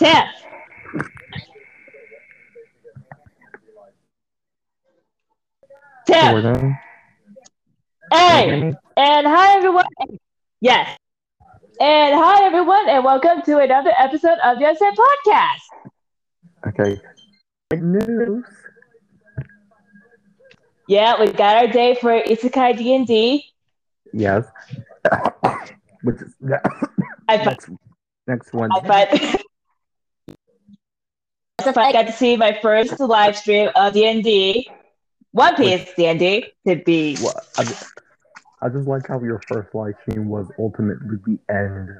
Tim. Tim. Jordan. Hey, and hi everyone. Yes. And hi everyone, and welcome to another episode of the Unsaid Podcast. Okay. Good news. Yeah, we got our day for Isekai D and D. Yes. Which is next next one. I got to see my first live stream of D and D, One Piece D and D to be. What? I just, I just like how your first live stream was ultimately the end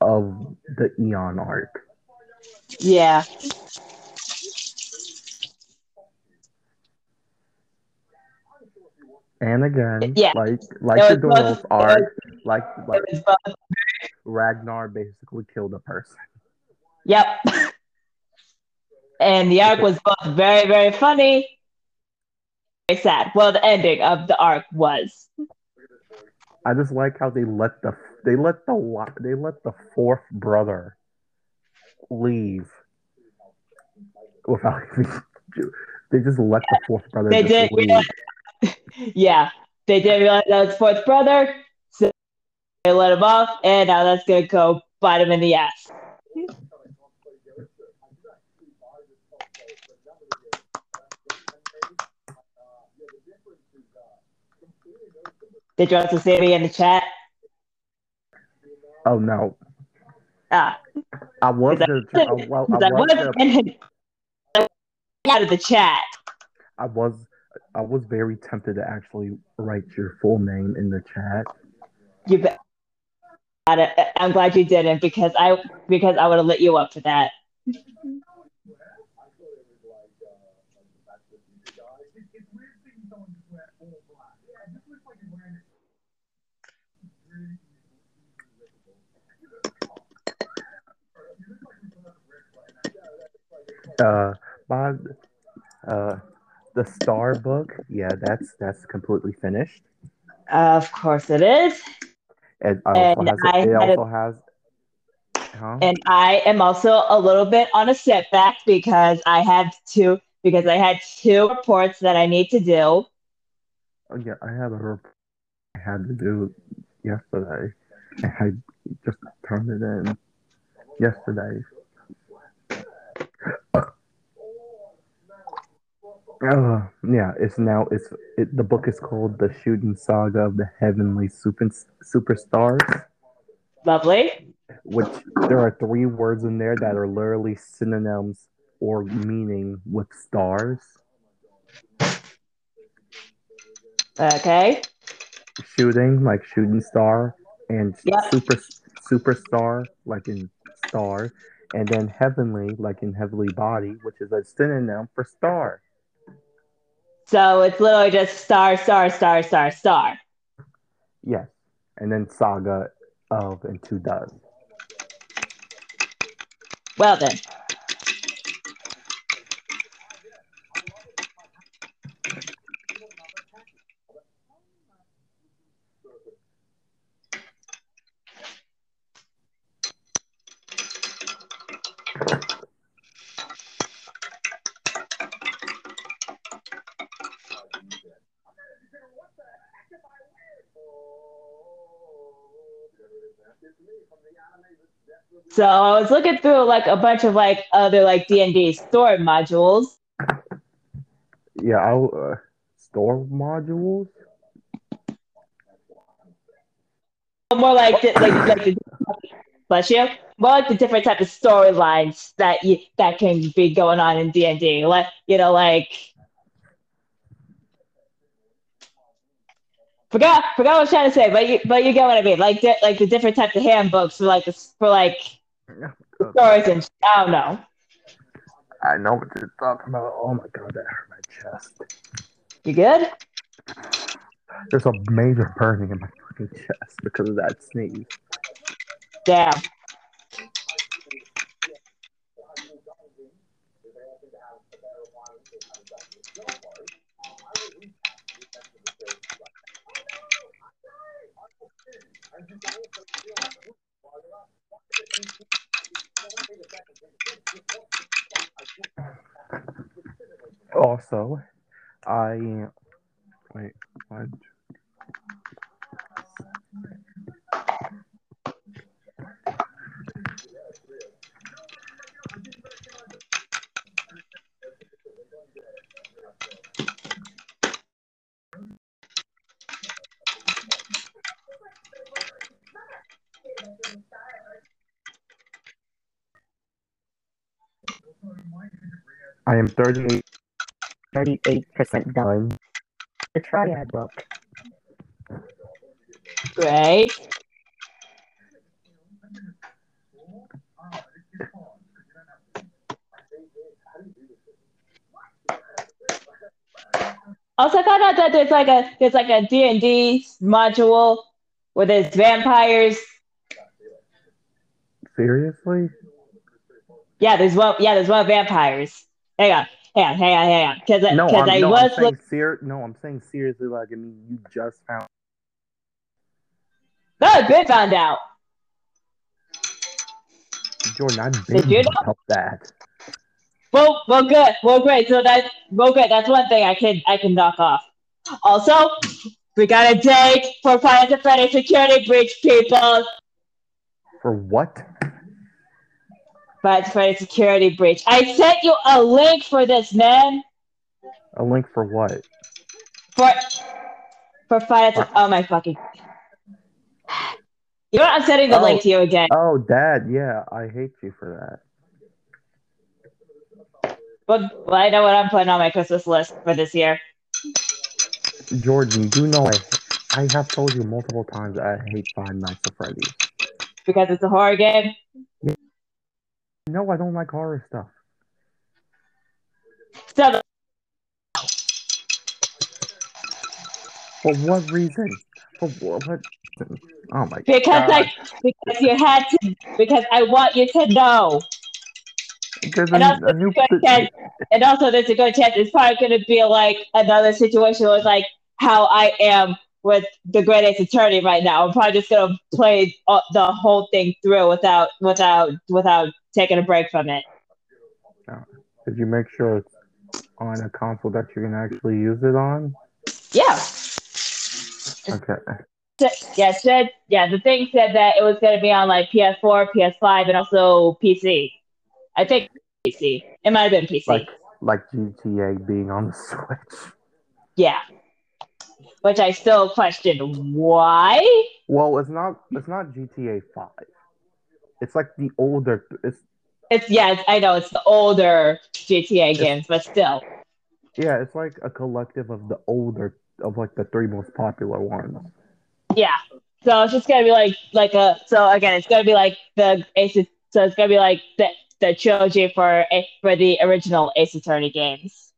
of the Eon arc. Yeah, And again, Yeah. like like the both- arc, like like it was both. Ragnar basically killed a person. Yep. And the arc was both very, very funny, very sad. Well, the ending of the arc was. I just like how they let the they let the they let the fourth brother leave without even they just let the fourth brother They did, leave. yeah. Yeah, they didn't realize that was fourth brother, so they let him off, and now that's gonna go bite him in the ass. Did you also see me in the chat? Oh no, Ah, I was Is that- gonna I, well, I that was was in out of the chat. I was I was very tempted to actually write your full name in the chat. You bet. I'm glad you didn't because I because I would have lit you up for that. Uh, my uh, the Star book, yeah, that's that's completely finished. Of course it is. It also And has I it had a- also has huh? And I am also a little bit on a setback because I had two because I had two reports that I need to do. Oh, yeah, I had a report I had to do yesterday. I just turned it in yesterday. Uh, yeah, it's now it's it, the book is called The Shooting Saga of the Heavenly Super Superstars, Lovely. which there are three words in there that are literally synonyms or meaning with stars. Okay. shooting like shooting star and Yep. super superstar like in star and then heavenly like in heavenly body which is a synonym for star So it's literally just star, star, star, star, star. yes and then saga of and two does Well then. So I was looking through like a bunch of like other like D and D story modules. yeah I'll, uh, store modules? More like the, like like the bless you. More like the different type of storylines that you that can be going on in D and D. Like you know like forgot forgot what I was trying to say but you but you get what I mean. Like di- like the different types of handbooks for like this for like stories and don't know I know what you're talking about. Oh my god that hurt my chest. You good? There's a major burning in my fucking chest because of that sneeze. Damn Also, I wait. What? I am 38 38% done. The triad book. Great. Also, I found out that there's like a there's like a D and D module where there's vampires. Seriously? Yeah, there's one. Yeah, there's one of vampires. Hang on, hang on, hang on, hang on. Because No, because I'm, I no, was I'm saying look- ser- No, I'm saying seriously. Like, I mean, you just found. no, good found out. Jordan, I've Did been you about that. Well, well, good, well, great. So that, well, good. That's one thing I can I can knock off. Also, we got a date for Fantasy Security Breach, people. For what? Final Fantasy Security Breach. I sent you a link for this, man. A link for what? For for Final. Oh my fucking. You know what? I'm sending the Oh. link to you again. Oh, Dad, yeah, I hate you for that. Well, well, I know what I'm putting on my Christmas list for this year. Jordan, you know I, I have told you multiple times I hate Five Nights at Freddy's. Because it's a horror game. No, I don't like horror stuff. So For what reason? For what? Oh my because god! I because you had to because I want you to know. There's a, and also a new. chance- and also there's a good chance it's probably going to be like another situation where it's like how I am with the Great Ace Attorney right now. I'm probably just to play uh, the whole thing through without without without taking a break from it. Did you make sure it's on a console that you can actually use it on? Yeah. Okay. Yeah, said yeah, the thing said that it was going to be on like PS4, PS5, and also PC. I think PC. It might have been PC. Like like GTA being on the Switch. yeah. Which I still question why. Well, it's not. It's not GTA Five. It's like the older. It's It's yeah, it's, I know it's the older GTA games, but still. yeah. It's like a collective of the older of like the three most popular ones. Yeah. So it's just gonna be like like a so again it's gonna be like the Ace so it's gonna be like the the trilogy for for the original Ace Attorney games.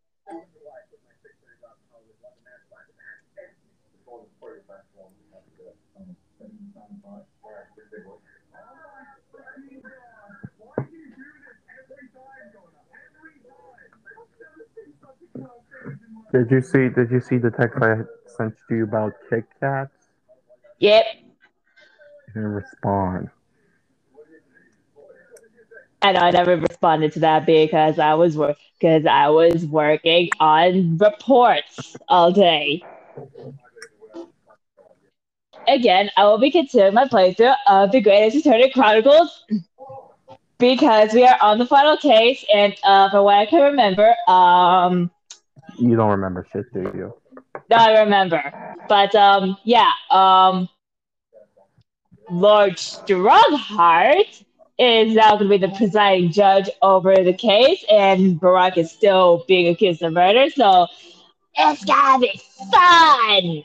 Did you see? Did you see the text I sent to you about Kit Kats? Yep. You didn't respond. I know I never responded to that because I was work because I was working on reports all day. Again, I will be continuing my playthrough of the Great Ace Attorney Chronicles because we are on the final case, and uh, from what I can remember, um, You don't remember shit, do you? no, I remember, but um, yeah, um, Lord Stronghart is now going to be the presiding judge over the case, and Barok is still being accused of murder, so it's gonna be fun.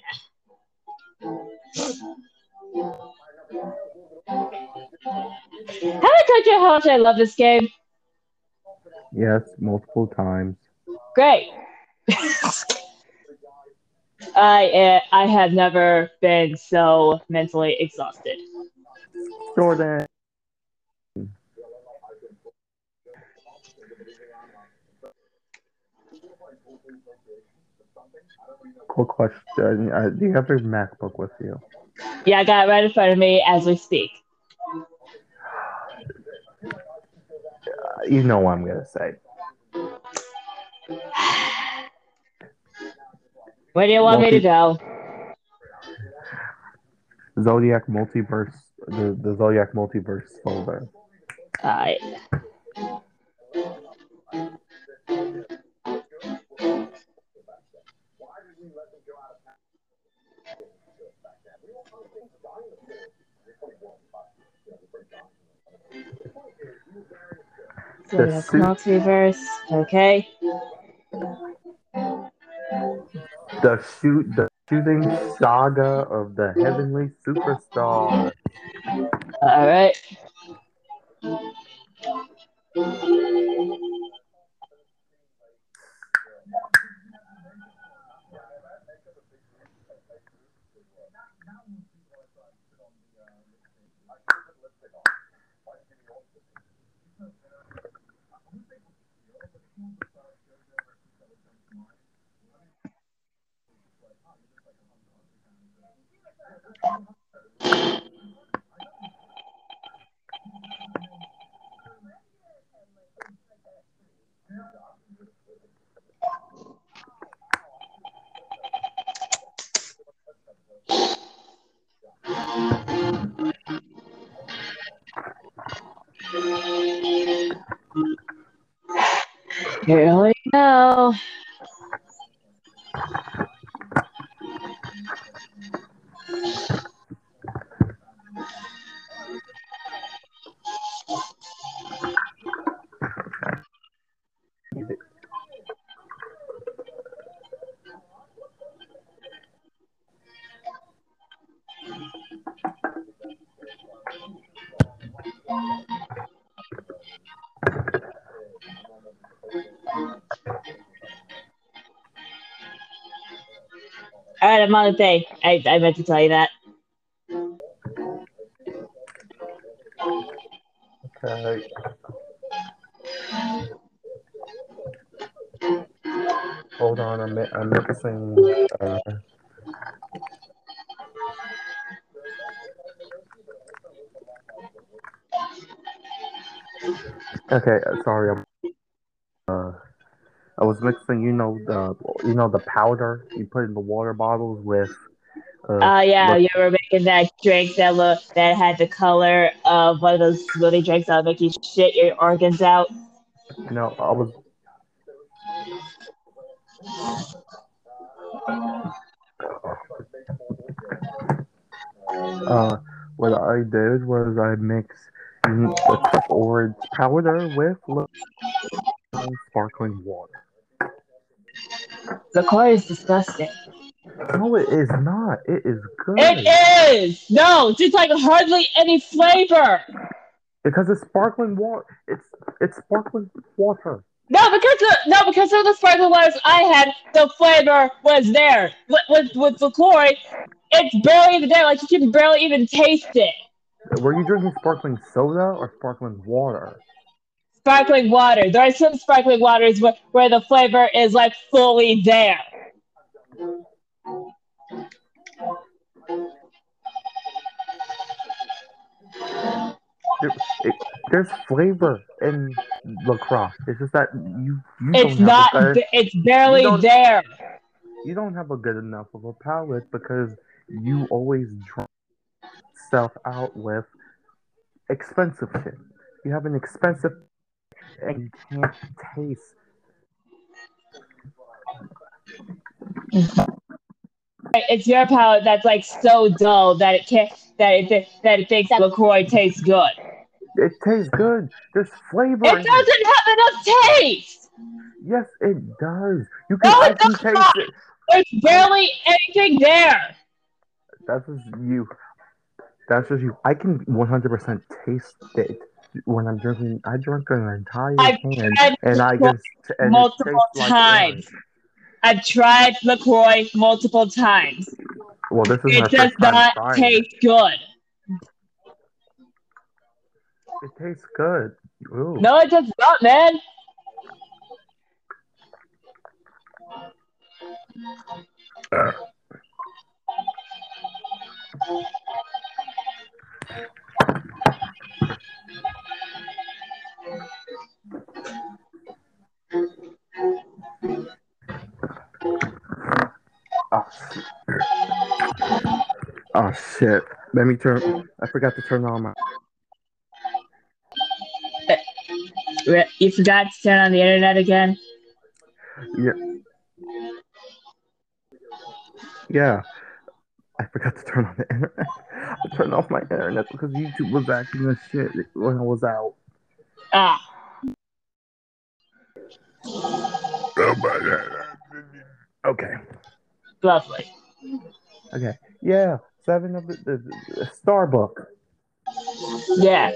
Have I told you how much I love this game? Yes, multiple times. Great. I uh, I have never been so mentally exhausted. Jordan. Quick question. Uh, do you have your MacBook with you? Yeah, I got it right in front of me as we speak. you know what I'm gonna say. Where do you want me to go? Zodiac multiverse, the, the Zodiac multiverse folder. Alright. So The multiverse. Okay. The shoot, the shooting saga of the heavenly superstar. Alright. Here we go. I'm on the thing. I, I meant to tell you that. Okay. Hold on, I'm, I'm mixing. Uh, okay, sorry. I'm, uh, I was mixing. You know the you know the powder you put in the water bottles with. Uh, Uh, yeah, look- you were making that drink that look that had the color of one of those smoothie drinks that'll make you shit your organs out. No, I was. Uh, what I did was I mixed the orange powder with sparkling water. The core is disgusting. No, it is not. It is good. It is! No, it's like hardly any flavor. Because it's sparkling water. It's it's sparkling water. No, because the, no, because of the sparkling waters I had, the flavor was there. With with, with the chlorine, it's barely even there. Like you can barely even taste it. Were you drinking sparkling soda or sparkling water? Sparkling water. There are some sparkling waters where, where the flavor is like fully there. There- it- there's flavor in Lacroix. It's just that you you It's don't not. have a good, It's barely you there. you don't have a good enough of a palate because you always drink self out with expensive shit. You have an expensive and you can't taste. It's your palate that's like so dull that it can't that it that it thinks Lacroix tastes good. It tastes good. There's flavor. It doesn't have enough taste. Yes, it does. You can. No, it taste not. it. There's barely anything there. That's just you. That's just you. I can 100% taste it when I'm drinking. I drank an entire I've can, and I just and multiple like times. orange. I've tried Lacroix multiple times. Well, this is It does not taste good. it. It tastes good. Ooh. No, it does not, man. Uh. Oh shit. oh shit. Let me turn. I forgot to turn on my. You forgot to turn on the internet again? Yeah. Yeah. I forgot to turn on the internet. I turned off my internet because YouTube was acting as shit when I was out. Ah. Okay. lovely. Okay. Yeah. Seven of the, the, the Starbuck. Yeah.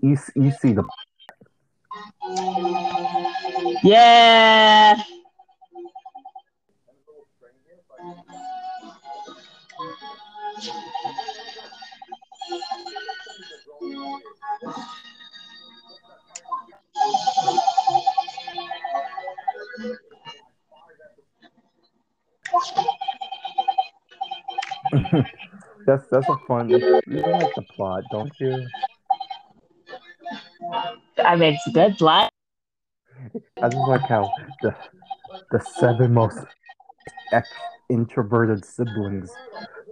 You you see the Yeah. that's that's a fun. You like the plot, don't you? I mean, it's a good plot. I just like how the the seven most ex- introverted siblings,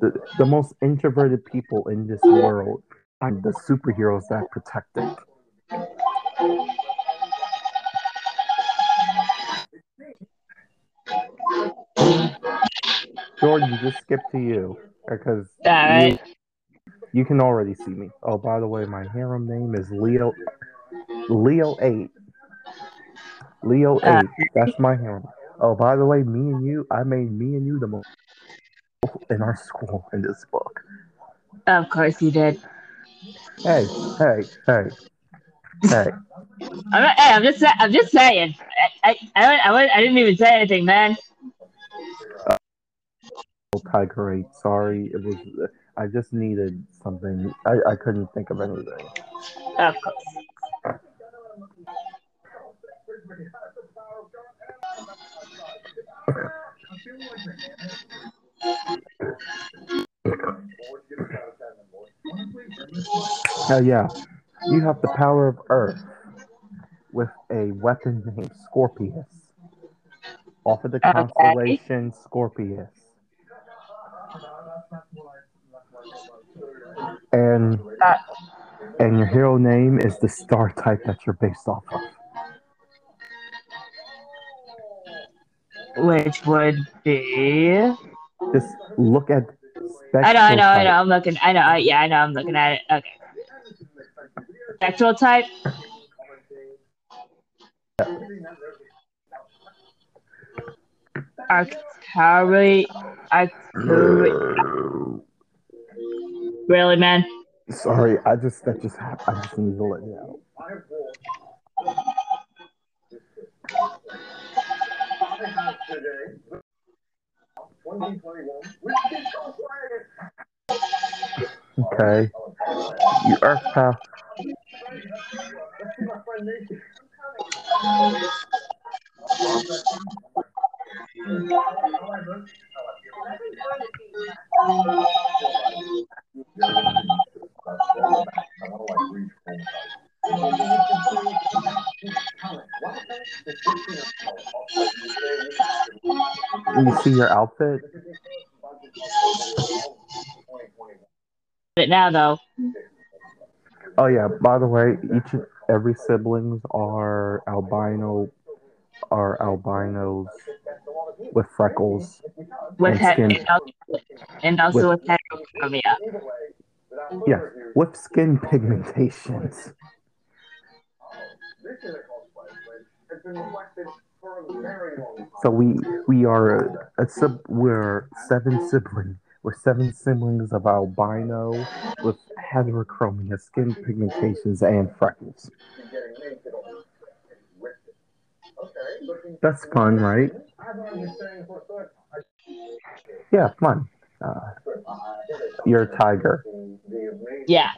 the the most introverted people in this world, are the superheroes that protect it. Jordan, you just skip to you because All right. you, you can already see me. Oh, by the way, my harem name is Leo. Leo eight. Leo Uh, eight. That's my harem. Oh, by the way, me and you, I made me and you the most in our school in this book. Of course you did. Hey, hey, hey, hey. I'm, not- hey, I'm just, I'm just saying. I, I, I, I, I didn't even say anything, man. Eight. Sorry, it was. I just needed something. I, I couldn't think of anything. Of course. Oh yeah, you have the power of Earth with a weapon named Scorpius. Off of the Okay. constellation Scorpius. And and your hero name is the star type that you're based off of. which would be. Just look at I know, I know, I know. I'm looking. I know. I, yeah, I know. I'm looking at it. Okay. Spectral type. Arcturi. Arcturi. type. Really, really, man? Sorry, I just that just happened. I just need to let you know. Okay. You Earth Path. You see your outfit? It now though. Oh yeah. By the way, each and every siblings are albino, are albinos with freckles. With And skin. and also, and also with heterochromia. Yeah, with skin pigmentations. So we we are a, a sib we're seven siblings. We're seven siblings of albino with heterochromia, skin pigmentations, and freckles. That's fun, right? Yeah, fun. Uh, you're a tiger. Yeah.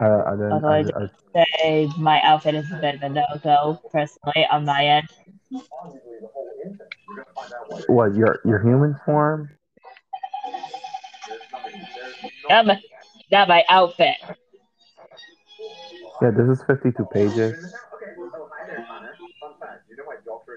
Uh, I didn't, I, Although I, Say my outfit is a bit of a no-go personally on my end. what your your human form? Not my, not my outfit. Yeah, this is 52 pages.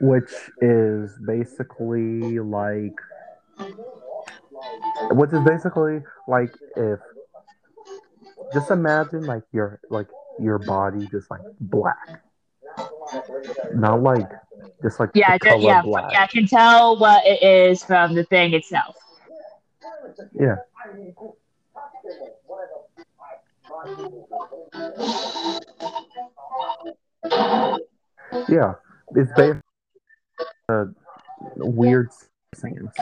which is basically like which is basically like if just imagine like your like your body just like black not like just like Yeah, the color yeah, black yeah. I can tell what it is from the thing itself. yeah yeah it's basically a uh, weird science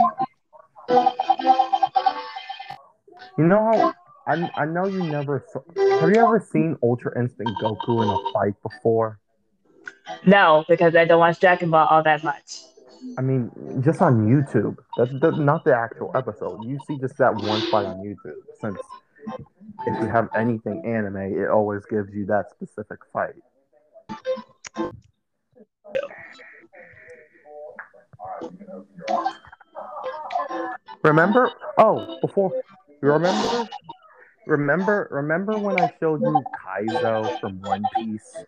you know how I, I know you never saw, have you ever seen ultra instinct goku in a fight before No, because I don't watch Dragon Ball all that much. I mean, just on YouTube. That's, that's not the actual episode. You see just that one fight on YouTube. Since if you have anything anime, it always gives you that specific fight. Remember? Oh, before remember? Remember? Remember when I showed you Kaido from One Piece?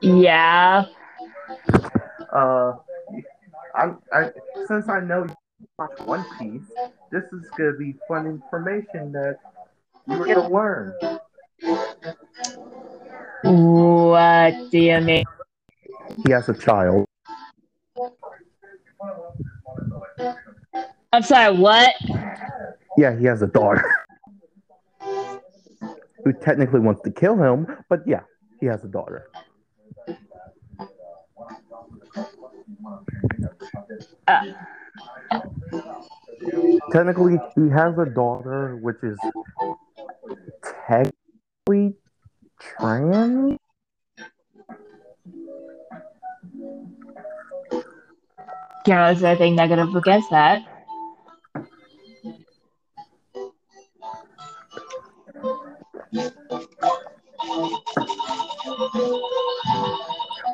Yeah. Uh, I'm, I since I know you watch One Piece, this is gonna be fun information that you're gonna learn. What do you mean? He has a child. I'm sorry, what? Yeah, he has a daughter. Who technically wants to kill him, but yeah, he has a daughter. Uh, Technically, he has a daughter, which is technically trans. can't say anything negative against that.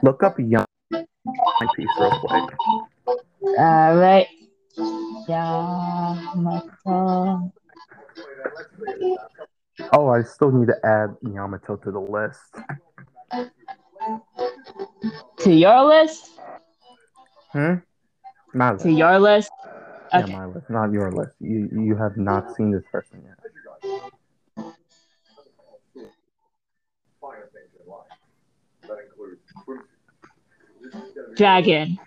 Look up Young One Piece real quick. Alright. Yamato. Oh, I still need to add Yamato to the list. To your list? Hmm? Not To your list? Yeah, my list, not your list. You you have not seen this person yet. Dragon.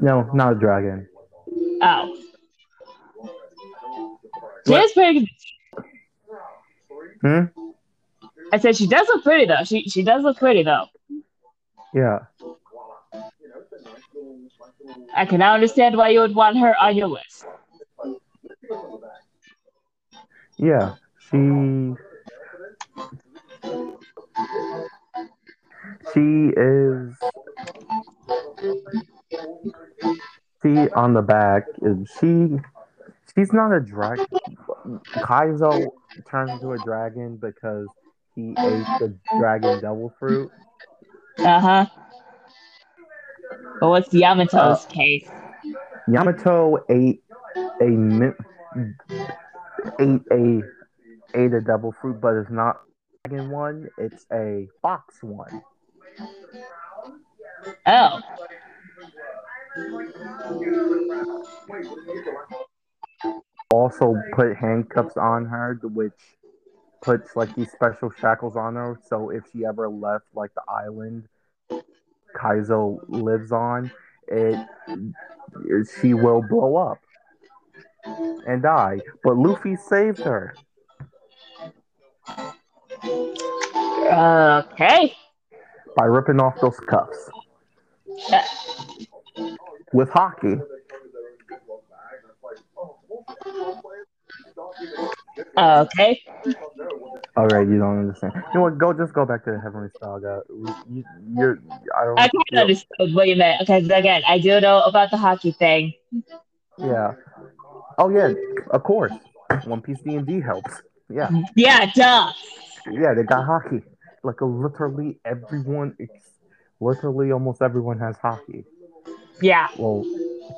No, not a dragon. Oh. She is pretty Hmm? I said she does look pretty though. She she does look pretty though. Yeah. I can now understand why you would want her on your list. Yeah. She She is she on the back is she she's not a dragon Kaido turns into a dragon because he ate the dragon devil fruit. Uh huh. But what's Yamato's case? Yamato ate a ate a ate a devil fruit, but it's not a dragon one. It's a fox one. Oh. Also put handcuffs on her, which puts like these special shackles on her. So if she ever left like the island Kaido lives on, it she will blow up and die. But Luffy saved her. Okay. by ripping off those cuffs with haki. Uh, okay. All right, you don't understand. You know what? Go just go back to the Heavenly Saga. You, you're. I don't. I kind of understood what you meant because again, I do know about the haki thing. Yeah. Oh yeah, of course. One Piece D and D helps. Yeah. Yeah, duh. Yeah, they got haki. Like literally everyone, literally almost everyone has haki. Yeah, Well,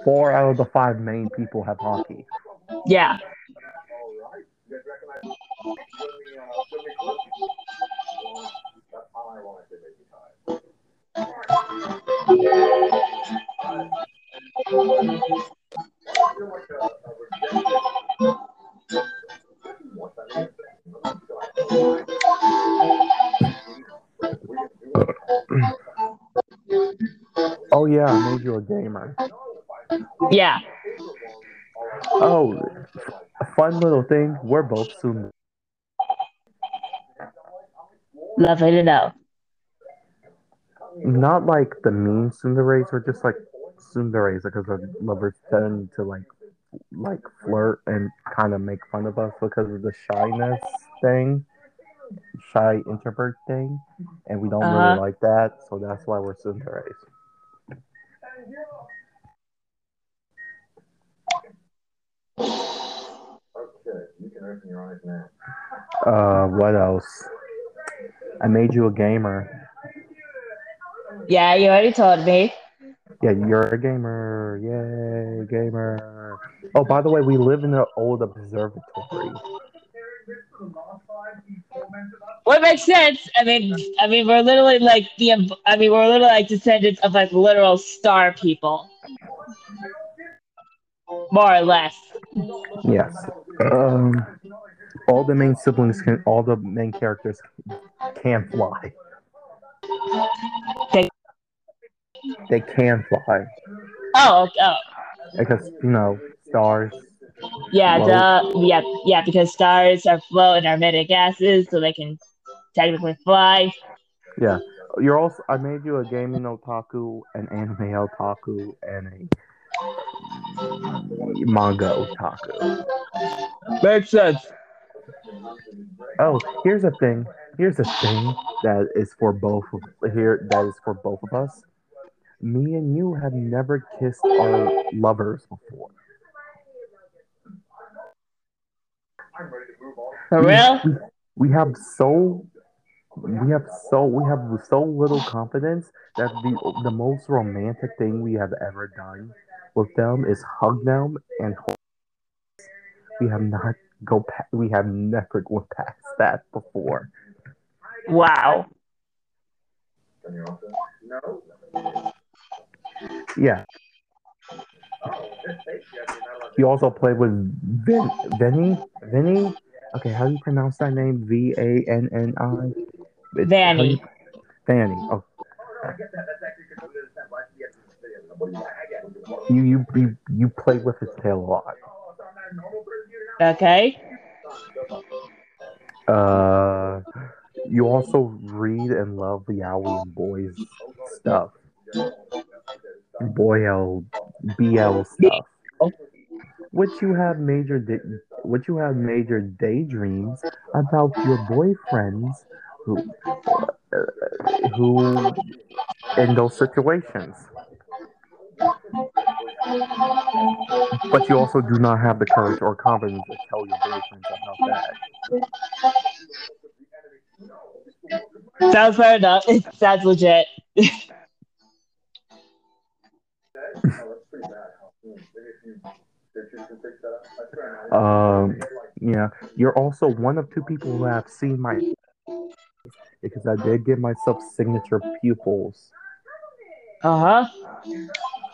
four out of the five main people have haki. yeah. Oh yeah, I made you a gamer. Yeah. Oh, a fun little thing. We're both soon. Lovely to know. Not like the mean tsunderes, we're just like tsunderes because our lovers tend to like like flirt and kind of make fun of us because of the shyness thing, shy introvert thing, and we don't Uh-huh. really like that. So that's why we're tsunderes. Uh, what else? I made you a gamer. Yeah, you already told me. Yeah, you're a gamer. Yay, gamer. Oh, by the way, we live in an old observatory. What makes sense? I mean, I mean, we're literally like the. I mean, we're literally like descendants of like literal star people, more or less. Yes. Um, all the main siblings can, all the main characters can fly. They- They can fly Oh, oh, because you know stars. yeah, Float. duh, yeah, yeah. Because stars are float and are emitting gases, so they can technically fly. Yeah. You're also. I made you a gaming otaku, an anime otaku, and a manga otaku. Makes sense. Oh, here's a thing. Here's a thing that is for both of here. That is for both of us. Me and you have never kissed our lovers before. Oh, for real? We, we have so we have so we have so little confidence that the the most romantic thing we have ever done with them is hug them and hold. We have not go pa- we have never gone past that before. Wow. Yeah. You also played with Vin, Vinny? Vinny? Okay, how do you pronounce that name? V A N N I? It's- how do you- Vanny. Vanny. Oh. You, you you you played with his tail a lot. Okay. Uh, you also read and love Yaoi and boys stuff. Boy L, BL stuff. Which you have major di- you have major daydreams about your boyfriends who uh, who in those situations. But you also do not have the courage or confidence to tell your boyfriends about that. Sounds fair enough. Sounds legit. Um, yeah, you're also one of two people who have seen my because I did give myself signature pupils. Uh huh.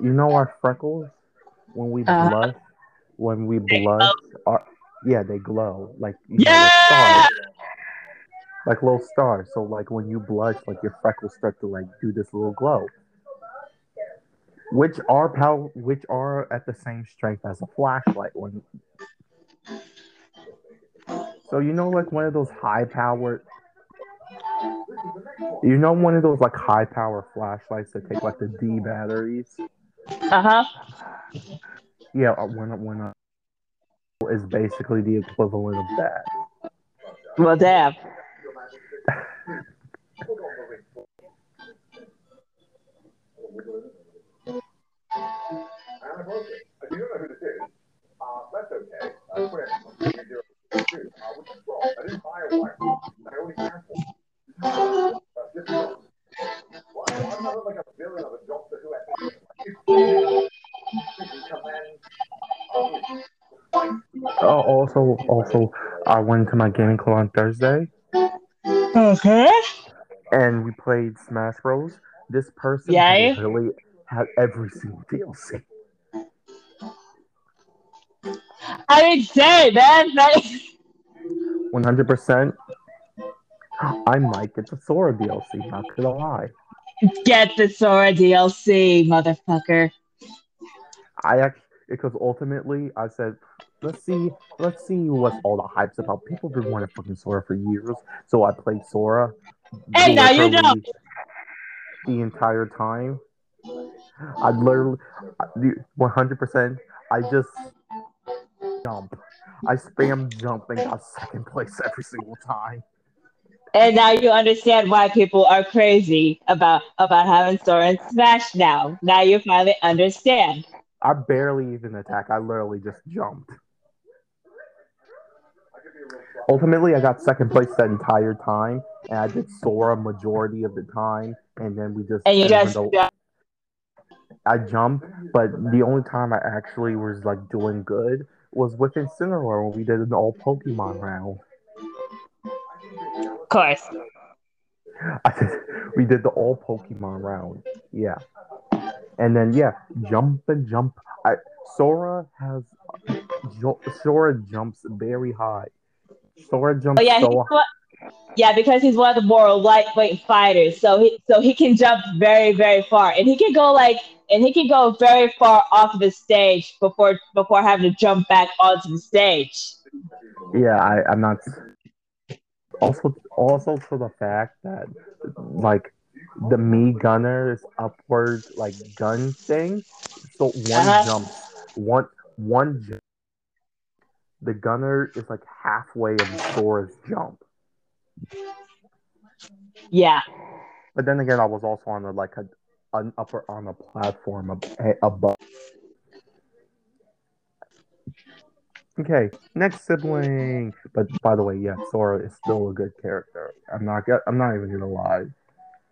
You know our freckles when we Uh-huh. blush. When we blush, our, yeah, they glow like you know, like stars. like little stars. So like when you blush, like your freckles start to like do this little glow. Which are power, which are at the same strength as a flashlight. When so you know, like one of those high powered, you know, one of those like high power flashlights that take like the D batteries. Uh huh. Yeah, uh, when when uh, is basically the equivalent of that. Well, damn. Oh, also, also, I went to my gaming club on Thursday, Okay. and we played Smash Bros. This person Yay. literally had every single DLC. I mean, say, man. Like, One hundred percent. I might get the Sora DLC. Not gonna lie. get the Sora DLC, motherfucker. I actually because ultimately I said, let's see, let's see what's all the hype's about. People have been wanting fucking Sora for years, so I played Sora. Hey, now you know. The entire time, I literally, one hundred percent. I just jump. I spam jump and got second place every single time. And now you understand why people are crazy about about having Sora in Smash now. Now you finally understand. I barely even attack. I literally just jumped. Ultimately, I got second place that entire time, and I did Sora majority of the time, and then we just. And you just the- I jumped, but the only time I actually was like doing good was with Incineroar when we did an all Pokemon round. Of course. We did the all Pokemon round. Yeah. And then yeah, jump and jump. I Sora has jo- Sora jumps very high. Sora jumps Oh yeah, so one, yeah, because he's one of the more lightweight fighters, so he so he can jump very very far, and he can go like and he can go very far off of the stage before before having to jump back onto the stage. Yeah, I, I'm not. Also, also to the fact that like the Mii Gunner is upward like gun thing. So one Uh-huh. jump, one one jump. The gunner is like halfway of Sora's jump. Yeah, But then again, I was also on a, like a an upper on a platform ab- above. Okay, next sibling. But by the way, yeah, Sora is still a good character. I'm not. I'm not even gonna lie.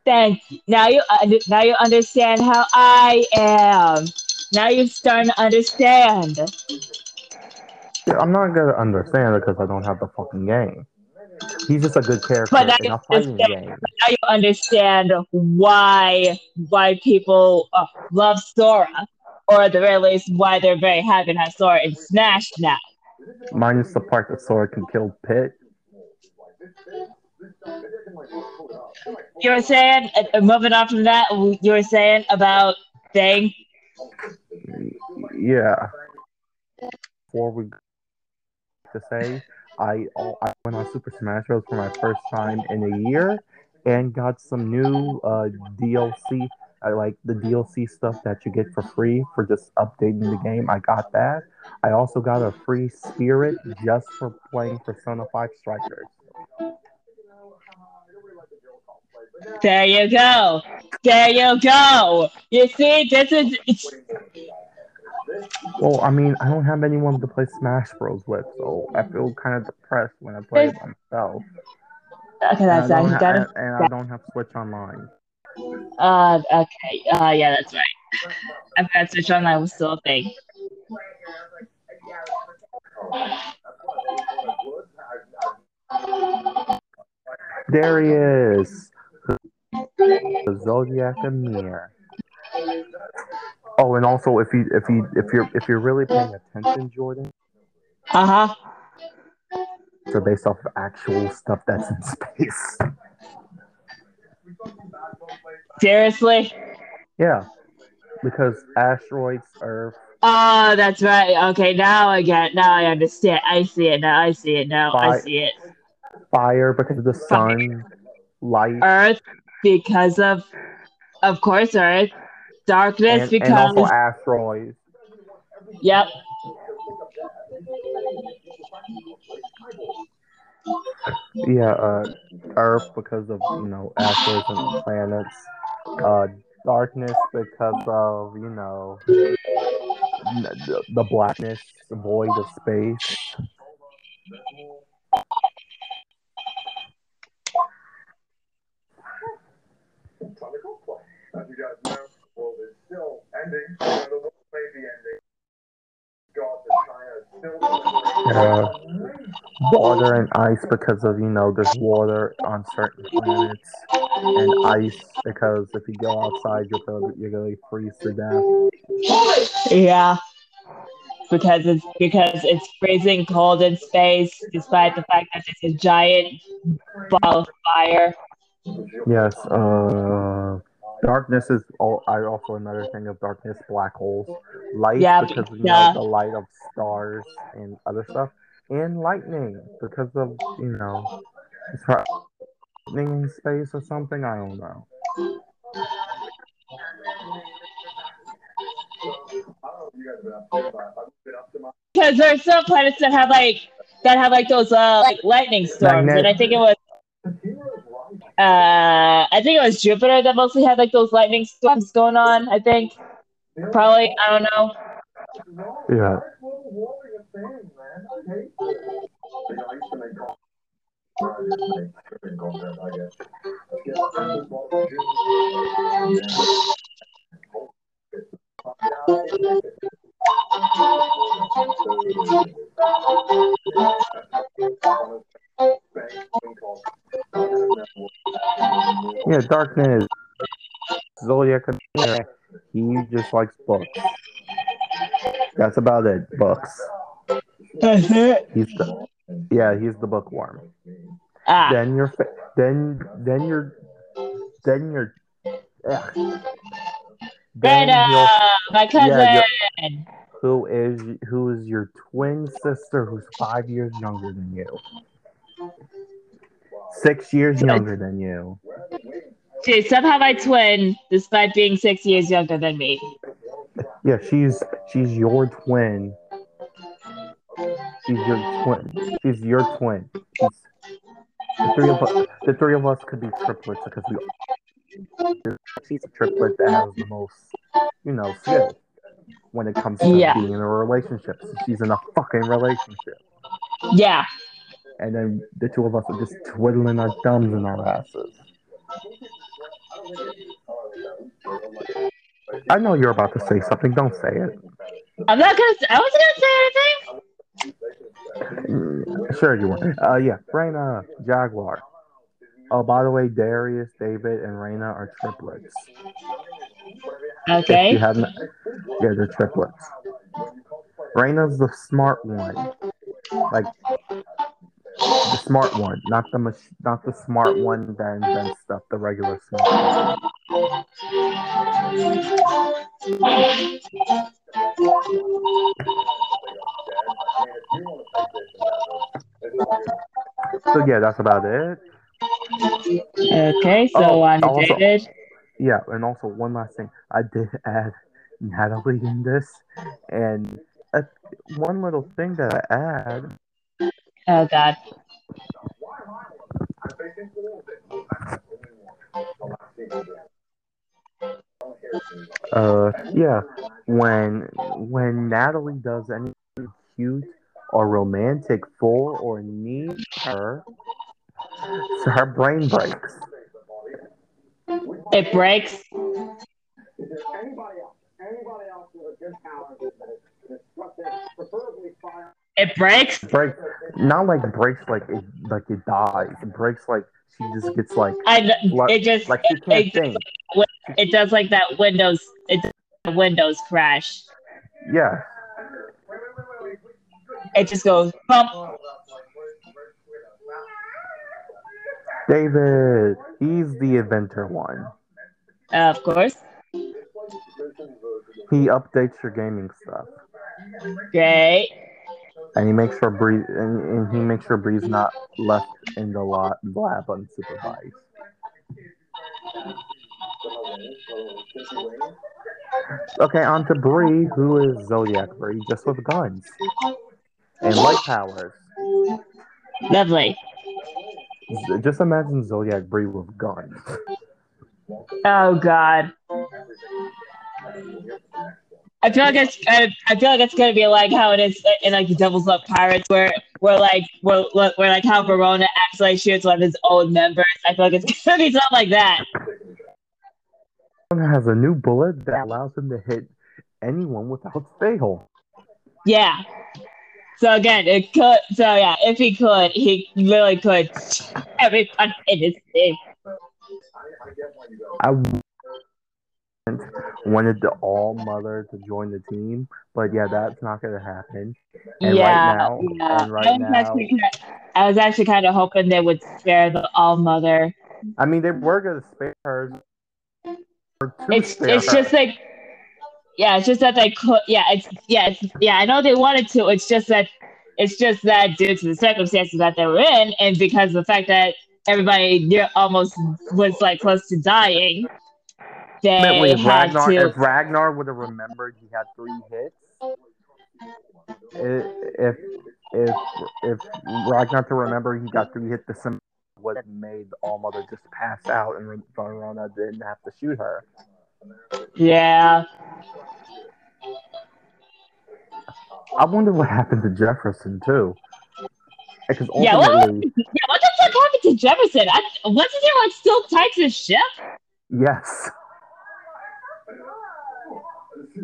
thank you. Now you uh, now you understand how I am. Now you're starting to understand. Yeah, I'm not gonna understand because I don't have the fucking game. He's just a good character But now in you a fighting understand. game. Now you understand why why people uh, love Sora, or at the very least, why they're very happy to have Sora in Smash now. Minus the part that Sora can kill Pit. You were saying, uh, moving on from that, you were saying about thing. Yeah. Before we to say, I I went on Super Smash Bros. for my first time in a year and got some new uh, DLC. I like the DLC stuff that you get for free for just updating the game. I got that. I also got a free spirit just for playing Persona 5 Strikers. There you go. There you go. You see, this is it's, Well, I mean, I don't have anyone to play Smash Bros. with, so I feel kind of depressed when I play it by myself. okay. And I, That's don't ha- got and, and I don't have Switch Online. Uh, okay. Uh, yeah, that's right. I forgot Switch Online was still a thing. There he is. The Zodiac Amir. Oh, and also if you if you if you're if you're really paying attention, Jordan, Uh huh. So based off of actual stuff that's in space. Seriously? Yeah, because asteroids, Earth, Oh, that's right. Okay, now I get. Now I understand. I see it now. I see it now. I see it. fire because of the sun, light, Earth because of, of course, Earth. Darkness and, and because. also asteroids. yep. Yeah, uh, Earth because of you know asteroids and planets. Uh, darkness because of you know the, the blackness, the void of space. Comical play. As you guys know, the world is still ending. The world may be ending. God, the China is still Yeah. Water and ice because of you know there's water on certain planets, and ice because if you go outside you're gonna you're gonna freeze to death. Yeah. Because it's because it's freezing cold in space, despite the fact that it's a giant ball of fire. Yes. Uh, darkness is. Oh, I also another thing of darkness. Black holes. Light Yeah, because you yeah. know the light of stars and other stuff, and lightning because of you know it's lightning in space or something. I don't know. Because there are some planets that have like that have like those uh like lightning storms, Magnet- and I think it was uh I think it was Jupiter that mostly had like those lightning storms going on. I think probably I don't know. Yeah. Yeah. Darkness. Zodiac. He just likes books. That's about it. Books. That's it. He's the. Yeah, he's the bookworm. Ah, then you're fa- then then you're then you're ugh. then Greta, my cousin. Yeah, who is who is your twin sister who's five years younger than you six years younger than you She's somehow my twin, despite being six years younger than me. yeah she's she's your twin she's your twin she's your twin she's, the three of us the three of us could be triplets because we she's a triplet that has the most you know skill when it comes to Yeah. being in a relationship she's in a fucking relationship Yeah. And then the two of us are just twiddling our thumbs in our asses. I know you're about to say something. Don't say it. I'm not gonna. I wasn't gonna say anything. Mm, Sure, you were. Uh, yeah, Raina Jaguar. Oh, by the way, Darius, David, and Raina are triplets. If you Okay. hadn't, yeah, they're triplets. Raina's the smart one, like the smart one, not the mach- not the smart one that invents stuff. The regular smart. One. So yeah, that's about it. Okay. So Oh, I'm also- David. Yeah, and also one last thing, I did add Natalie in this, and uh, one little thing that I add. Oh God. Uh, yeah, when when Natalie does anything cute or romantic for or needs her, so her brain breaks. It breaks. It breaks. Break, not like breaks like it like it dies. It breaks like she just gets like I. like, It just. like she can't it, think. it does like that Windows. It Windows crash. Yeah, It just goes bump. David, he's the inventor one. Uh, of course. He updates your gaming stuff, Great. And he makes sure Bree and, and he makes sure Bree's not left in the lot, lab unsupervised. Okay, on to Bree, who is Zodiac Bree, just with guns and light powers. Lovely. Z- Just imagine Zodiac Bree with guns. Oh God. I feel like it's. I, I feel like it's gonna be like how it is in like the Devil's Love Pirates, where where like where, where like how Verona actually shoots one of his old members. I feel like it's gonna be something like that. has a new bullet that allows him to hit anyone without fail. Yeah. So again, it could. So yeah, if he could, he really could. Everyone in his team. I wanted the All Mother to join the team, but yeah, that's not gonna happen. And yeah, right now, yeah. and right I was now, actually kinda- I was actually kind of hoping they would spare the All Mother. I mean, they were gonna spare her. It's spare it's her. just like, yeah, it's just that they could. Yeah, it's yeah, it's, yeah. I know they wanted to. It's just that it's just that due to the circumstances that they were in, and because of the fact that everybody near almost was like close to dying, they Ultimately, if Ragnar, to. if Ragnar would have remembered he had three hits, if if if Ragnar to remember he got three hits, the sim would have made All Mother just pass out, and Verona didn't have to shoot her. Yeah. I wonder what happened to Jefferson too, because Yeah, what- ultimately, Yeah, what the fuck happened to Jefferson? I, wasn't he like still tied to his ship? yes,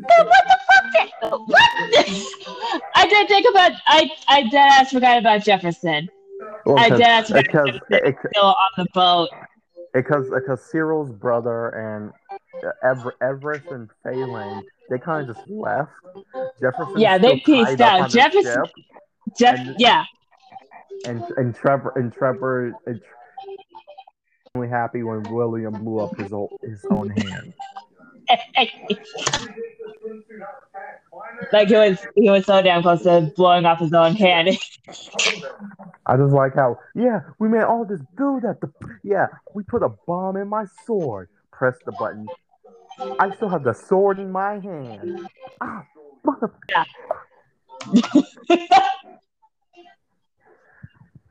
What the fuck? did- What? I did think about. I I dead ass forgot about Jefferson. well, I dead ass forgot because still on the boat. because because Cyril's brother and Ever, Everest and Phelan, they kind of just left. Jefferson, Yeah, they pieced out. Jefferson- Jeff, And- yeah, and and Trevor and Trevor and Tre- only happy when William blew up his old, his own hand. like he was he was so damn close to blowing off his own hand. I just like how yeah we made all this build at the yeah we put a bomb in my sword. Press the button. I still have the sword in my hand. Ah, mother-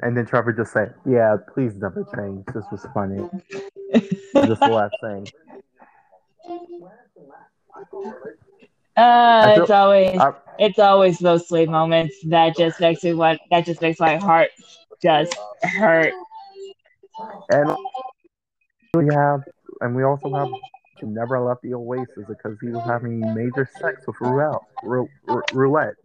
And then Trevor just said, "Yeah, please never change. This was funny." just the last thing. Uh, feel- it's always I- it's always those sweet moments that just makes me what that just makes my heart just hurt. And we have, and we also have, never left the Oasis because he was having major sex with Roulette. Roulette.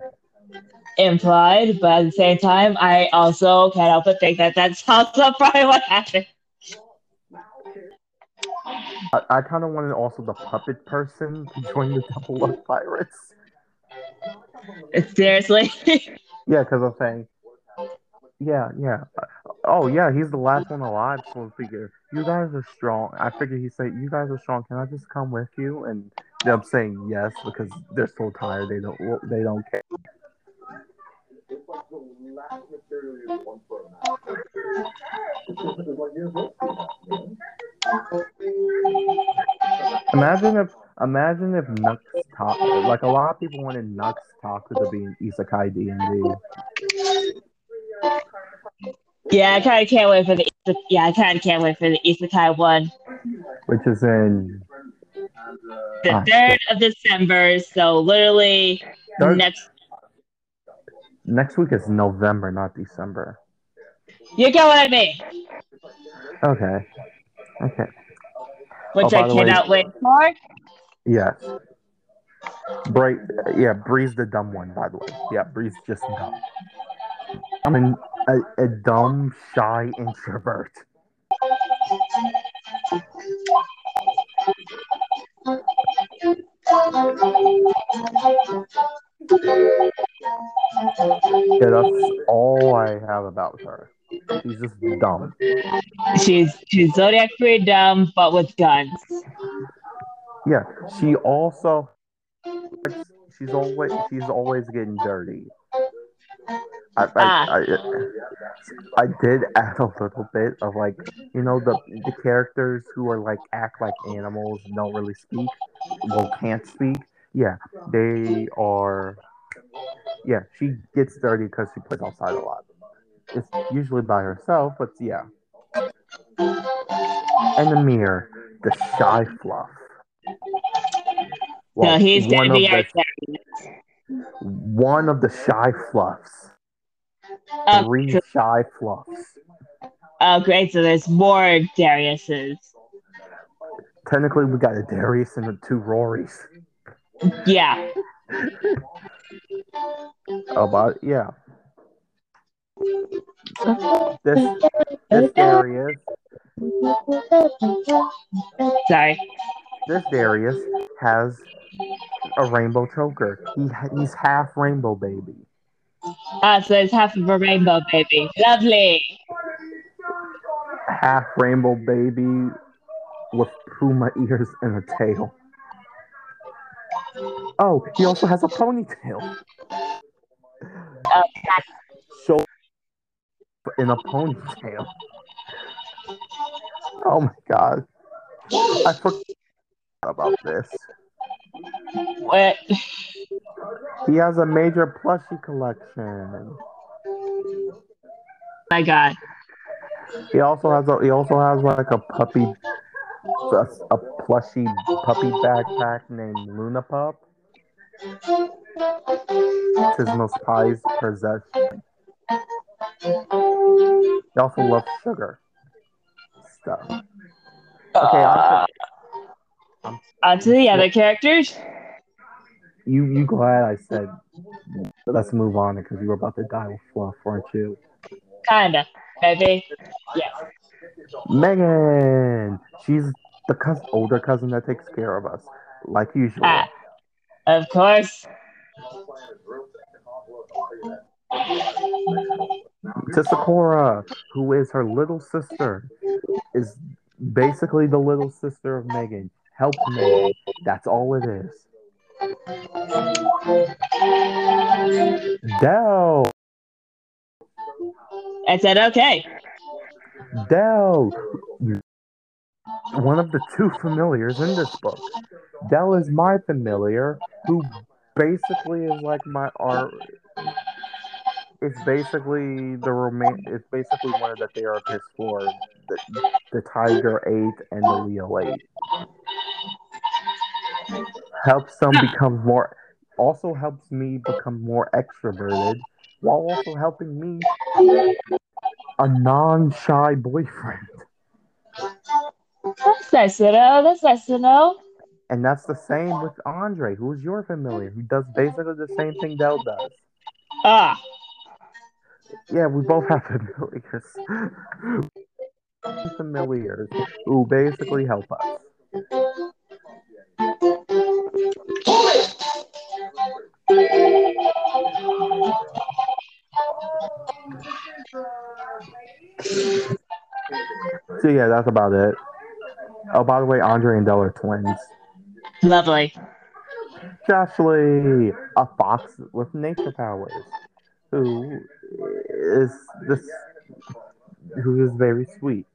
Implied, but at the same time, I also can't help but think that that's also probably what happened. I, I kind of wanted also the puppet person to join the Double Luck Pirates. Seriously. Yeah, because I'm saying, yeah, yeah. Oh, yeah, he's the last one alive, so I figure, you guys are strong. I figure he said, you guys are strong. Can I just come with you? And them saying yes because they're so tired. They don't. They don't care. It's like the last material you want for a match. It's like you're supposed to, Imagine if imagine if Nux talk like a lot of people wanted Nux Taku to be in Isekai D and D. yeah, I kind of can't wait for the yeah, I kind of can't wait for the Isekai one. Which is in The Ah, third of December, so literally Third- next. next week is November, not December. You get what I mean? Okay. Okay. Which Oh, I way- cannot wait for. Yes. Bra- yeah, Bree's the dumb one, by the way. Yeah, Bree's just dumb. I mean, a, a dumb, shy introvert. Yeah, that's all I have about her. She's just dumb. She's she's zodiac free dumb, but with guns. Yeah, she also she's always she's always getting dirty. I I, Ah. I, I did add a little bit of like you know the the characters who are like act like animals and don't really speak, well can't speak. Yeah, they are. Yeah, she gets dirty because she plays outside a lot. It's usually by herself, but yeah. And the mirror, the shy fluff. no, he's one of the, one of the shy fluffs. Oh, Three cool. shy fluffs. oh, great. So there's more Darius's. Technically, we got a Darius and the two Rorys. Yeah. About yeah. This this Darius, Sorry. this Darius has a rainbow choker. He he's half rainbow baby. Ah, so it's half of a rainbow baby. Lovely. Half rainbow baby with puma ears and a tail. Oh, he also has a ponytail. Oh, So in a ponytail. Oh my god. I forgot about this. what? He has a major plushie collection. My God. He also has a he also has like a puppy a, a plushy puppy backpack named Luna Pup. It's his most prized possession. He also loves sugar stuff. Okay, Uh, I'm- on to the other characters. You you glad I said let's move on because you were about to die with fluff, weren't you? Kinda. Maybe. Yes. Megan, she's the cous- older cousin that takes care of us, like usual. Ah. Of course. To Sakura, who is her little sister, is basically the little sister of Megan. Help Megan. That's all it is. Dell, I said okay. Dell, one of the two familiars in this book. Dell is my familiar, who basically is like my art. It's basically the roman. It's basically one of the therapists for the, the Tiger Eight and the Leo Eight. Helps them become more. Also helps me become more extroverted, while also helping me a non-shy boyfriend. That's nice to know. That's nice to know. And that's the same with Andre, who's your familiar, who does basically the same thing Dell does. Ah. Yeah, we both have familiars. familiars who basically help us. So yeah, that's about it. Oh, by the way, Andre and Dell are twins. Lovely. Jocelyn, a fox with nature powers, who is this, who is very sweet.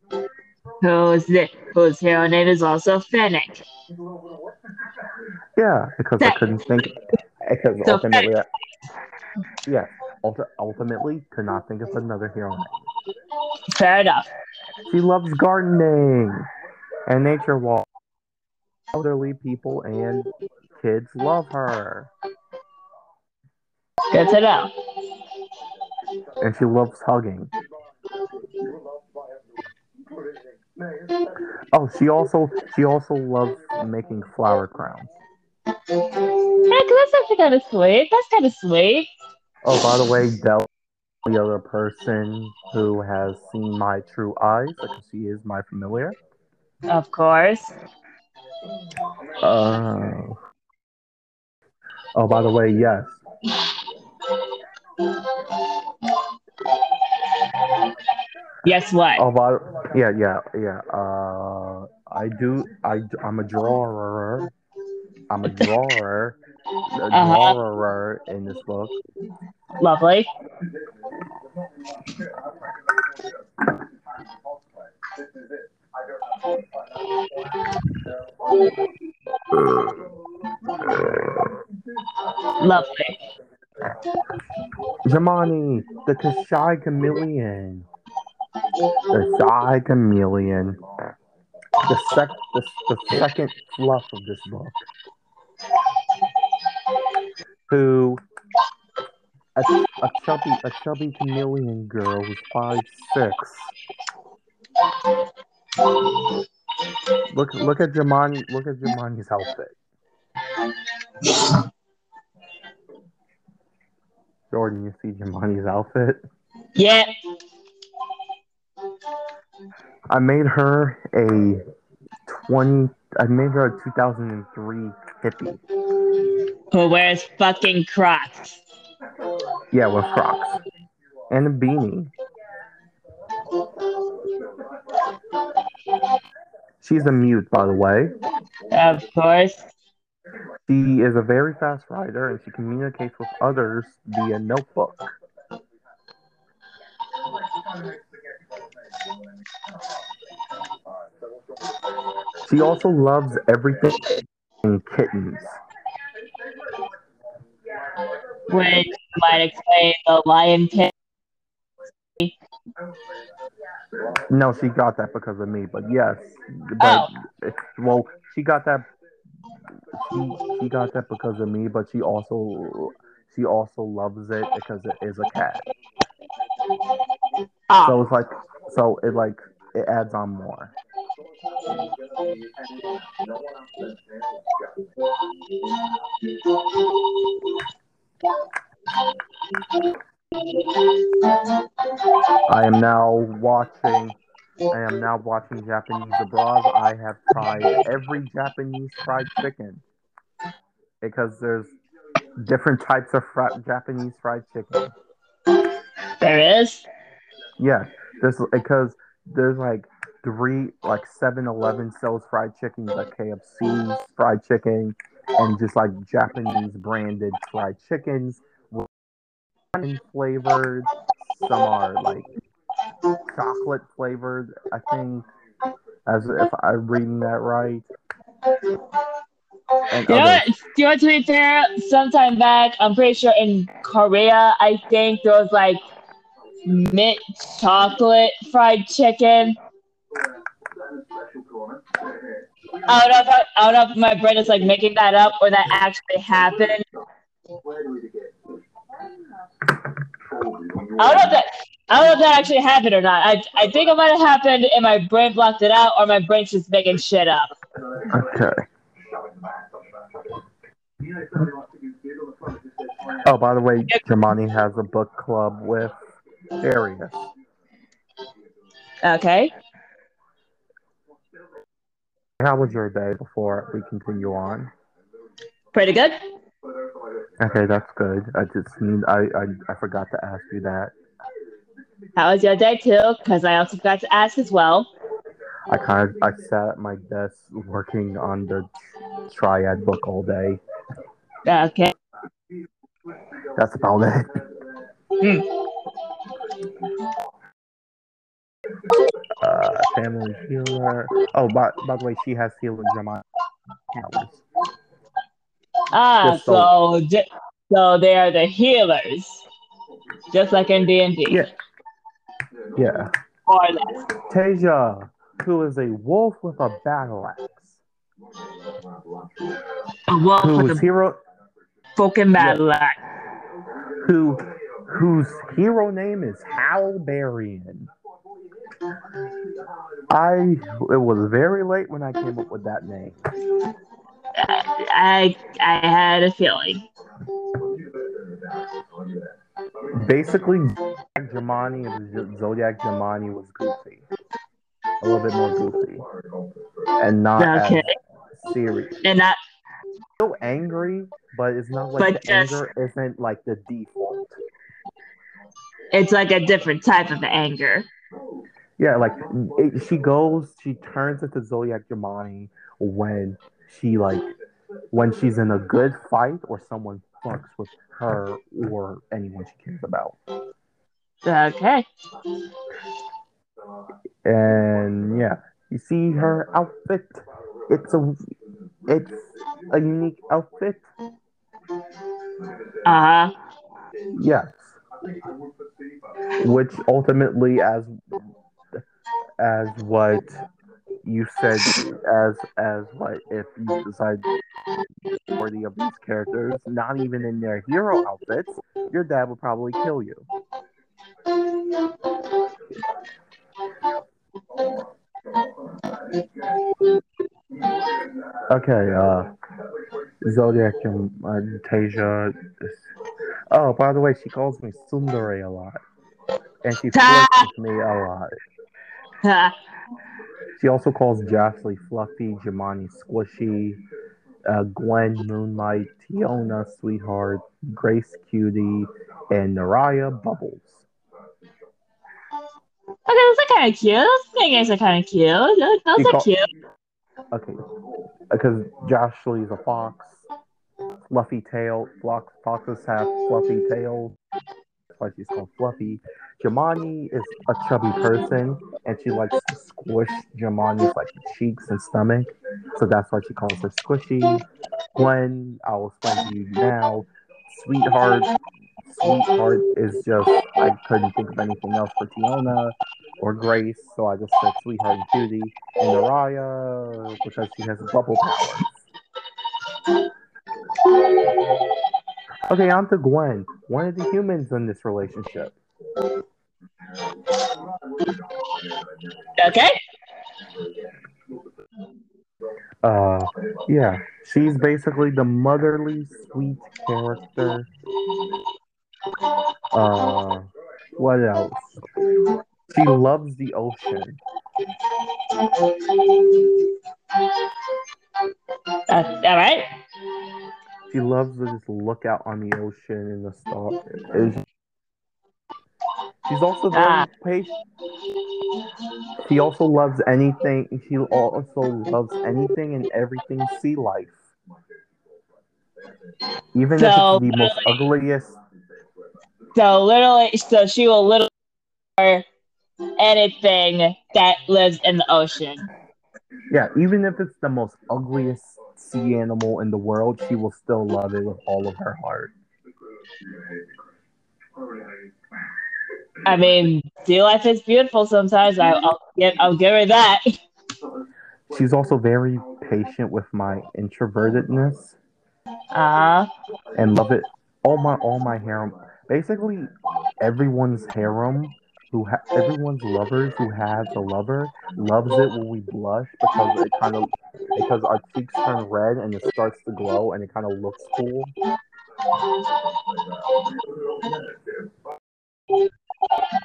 Whose whose hero name is also Fennec. Yeah, because I couldn't think. Because So ultimately, uh, yeah, ulti- ultimately could not think of another hero name. Fair enough. She loves gardening and nature walk. Elderly people and kids love her, Good to know. And she loves hugging. Oh, she also she also loves making flower crowns. 'cause that's actually kind of sweet. That's kind of sweet. Oh, by the way, Dell, the other person who has seen my true eyes, because she is my familiar. Of course. Uh, oh, by the way, yes. Guess what? Oh, but yeah, yeah, yeah. Uh, I do. I I'm a drawer. I'm a drawer. A Uh-huh. drawer in this book. Lovely. This is it. I don't Lovely. Jamani, the Kashai Chameleon. The Shy Chameleon. The sec the, the second fluff of this book. Who a, a chubby a chubby chameleon girl who's five six. Look look at Jamani look at Jamani's outfit. Jordan, you see Jamani's mm-hmm. outfit? Yeah. I made her a 20 I made her a 2003 hippie. Who wears fucking Crocs? Yeah, with Crocs and a beanie. She's a mute, by the way. Of course. She is a very fast writer and she communicates with others via notebook. She also loves everything in kittens. Which might explain the lion king. No, she got that because of me, but yes. But Oh. well, she got that she, she got that because of me, but she also she also loves it because it is a cat. Ah, So it's like so it like it adds on more. I am now watching I am now watching Japanese abroad. I have tried every Japanese fried chicken because there's different types of fri- Japanese fried chicken. there is. Yeah, there's because there's like three, like 7-Eleven sells fried chicken, like KFC's fried chicken, and just like Japanese branded fried chickens, with flavored. Some are like chocolate flavored. I think, as if I'm reading that right. And You know what? Do you want to be fair? Sometime back, I'm pretty sure in Korea, I think there was like mint chocolate fried chicken. I don't know if I, I don't know if my brain is like making that up or that actually happened. I don't know if that I don't know if that actually happened or not. I I think it might have happened and my brain blocked it out or my brain's just making shit up. Okay. Oh, by the way, Jamani has a book club with Darius. Okay. How was your day before we continue on? Pretty good. Okay, that's good. I just need I I, I forgot to ask you that. How was your day too? Because I also forgot to ask as well. I kind of I sat at my desk working on the triad book all day. Okay. That's about it. Uh, family healer. Oh, by, by the way, she has healing Jamani powers. Ah, Yes, so- so ju- so they are the healers, just like in D and D, Yeah. Yeah. or less. Tasia, who is a wolf with a battle axe. A wolf Who with a hero fucking battle axe. who whose hero name is Halberian. I it was very late when I came up with that name. I I had a feeling. Basically, Zodiac and Zodiac was goofy, a little bit more goofy, and not Okay, serious. and that so angry, but it's not like But the just- anger isn't like the default. it's like a different type of anger. Yeah, like it, she goes, she turns into Zodiac Germani when she like when she's in a good fight or someone fucks with her or anyone she cares about. Okay. And yeah, you see her outfit. It's a it's a unique outfit. Uh huh. Yes. Which ultimately as as what you said as as what if you decide worthy of these characters, not even in their hero outfits, your dad would probably kill you. Okay, uh, Zodiac and uh, Tasia. Oh, by the way, she calls me Sundari a lot, and she flirts with me a lot. She also calls Jocelyn Fluffy, Jamani Squishy, uh, Gwen Moonlight, Tiona Sweetheart, Grace Cutie, and Naraya Bubbles. Okay, those are kind of cute. Those things are kind of cute. Those, those are call- cute. Okay, because Jocelyn's a fox, fluffy tail. Fox, foxes have fluffy tails. Why she's called Fluffy. Jamani is a chubby person, and she likes to squish Jamani's like cheeks and stomach, so that's why she calls her Squishy. Gwen, I'll explain to you now. Sweetheart, Sweetheart is just I couldn't think of anything else for Tiona or Grace, so I just said Sweetheart and Cutie. And Naraya because she has bubble powers. Okay, on to Gwen. One of the humans in this relationship. Okay. Uh, yeah, she's basically the motherly, sweet character. Uh, what else? She loves the ocean. Uh, all right. She loves to just look out on the ocean and the stars. She's also very Ah. patient. She also loves anything. She also loves anything and everything sea life. Even So, if it's the most ugliest. So literally, so she will literally anything that lives in the ocean. Yeah, even if it's the most ugliest sea animal in the world, she will still love it with all of her heart. I mean, sea life is beautiful sometimes. I, I'll get, I'll give her that. She's also very patient with my introvertedness Uh, and love it. All my all my harem, basically everyone's harem who ha- everyone's lovers who has a lover loves it when we blush because it kind of because our cheeks turn red and it starts to glow and it kind of looks cool.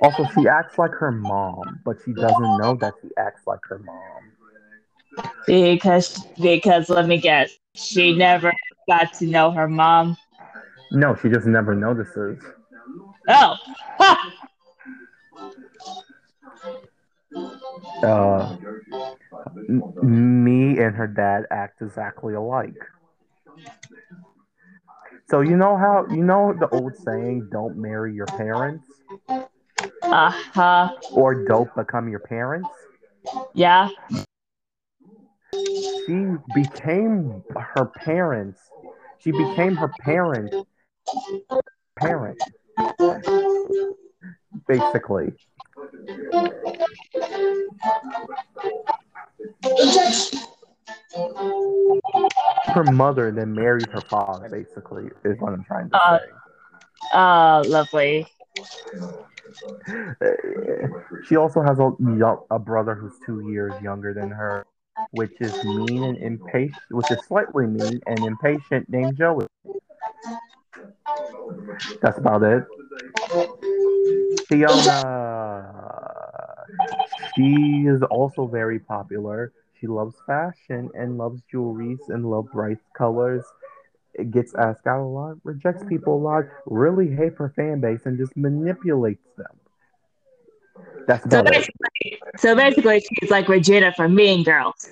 Also, she acts like her mom, but she doesn't know that she acts like her mom. because because let me guess, she never got to know her mom. No, she just never notices. Oh! Uh, me and her dad act exactly alike. So you know how you know the old saying, "Don't marry your parents," uh huh, or "Don't become your parents." yeah. She became her parents. She became her parent. Parent, basically. Her mother then married her father. Basically, is what I'm trying to Uh, say. Oh, lovely. Uh, she also has a, a brother who's two years younger than her, which is mean and impatient, which is slightly mean and impatient, named Joey. That's about it. Fiona. She is also very popular. She loves fashion and loves jewelries and loves bright colors. It gets asked out a lot, rejects people a lot, really hates her fan base, and just manipulates them. That's So it. basically, so basically, she's like Regina from Mean Girls.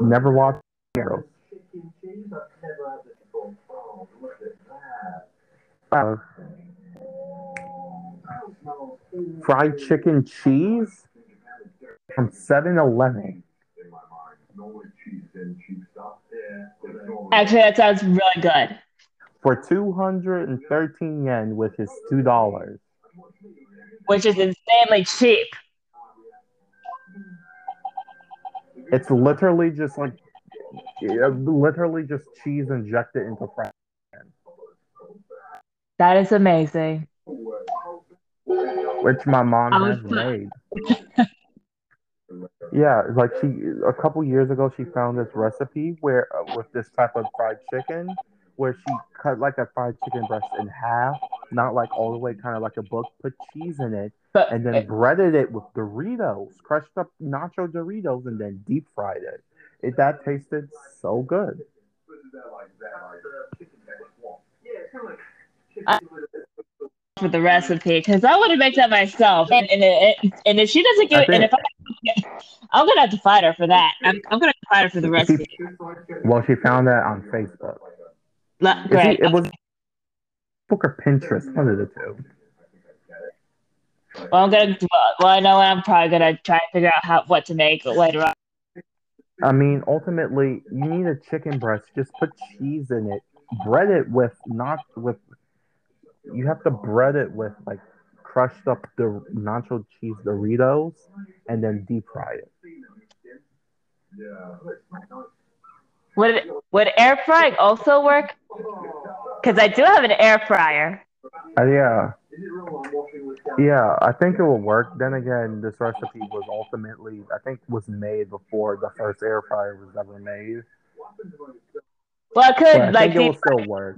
Never watched Girls. Uh, fried chicken cheese from 7-Eleven. Actually, that sounds really good. for 213 yen, which is two dollars. Which is insanely cheap. It's literally just like, literally just cheese injected into fries. That is amazing. Which my mom I has made. yeah, like she a couple years ago, she found this recipe where uh, with this type of fried chicken, where she cut like a fried chicken breast in half, not like all the way, kind of like a book, put cheese in it, But and then breaded it with Doritos, crushed up nacho Doritos, and then deep fried it. It that tasted so good. For the recipe, because I want to make that myself. And and, it, and if she doesn't give it, and if I, I'm gonna have to fight her for that. I'm, I'm gonna fight her for the recipe. Well, she found that on Facebook. Is Great. It, it was Facebook or Pinterest, one of the two. Well, I'm gonna. Well, I know I'm probably gonna try and figure out how what to make later on. I mean, ultimately, you need a chicken breast. Just put cheese in it. Bread it with not with. You have to bread it with like crushed up the nacho cheese Doritos, and then deep fry it. Would would air frying also work? Because I do have an air fryer. Uh, yeah, yeah. I think it will work. Then again, this recipe was ultimately, I think, was made before the first air fryer was ever made. Well, I But could I like it will still work.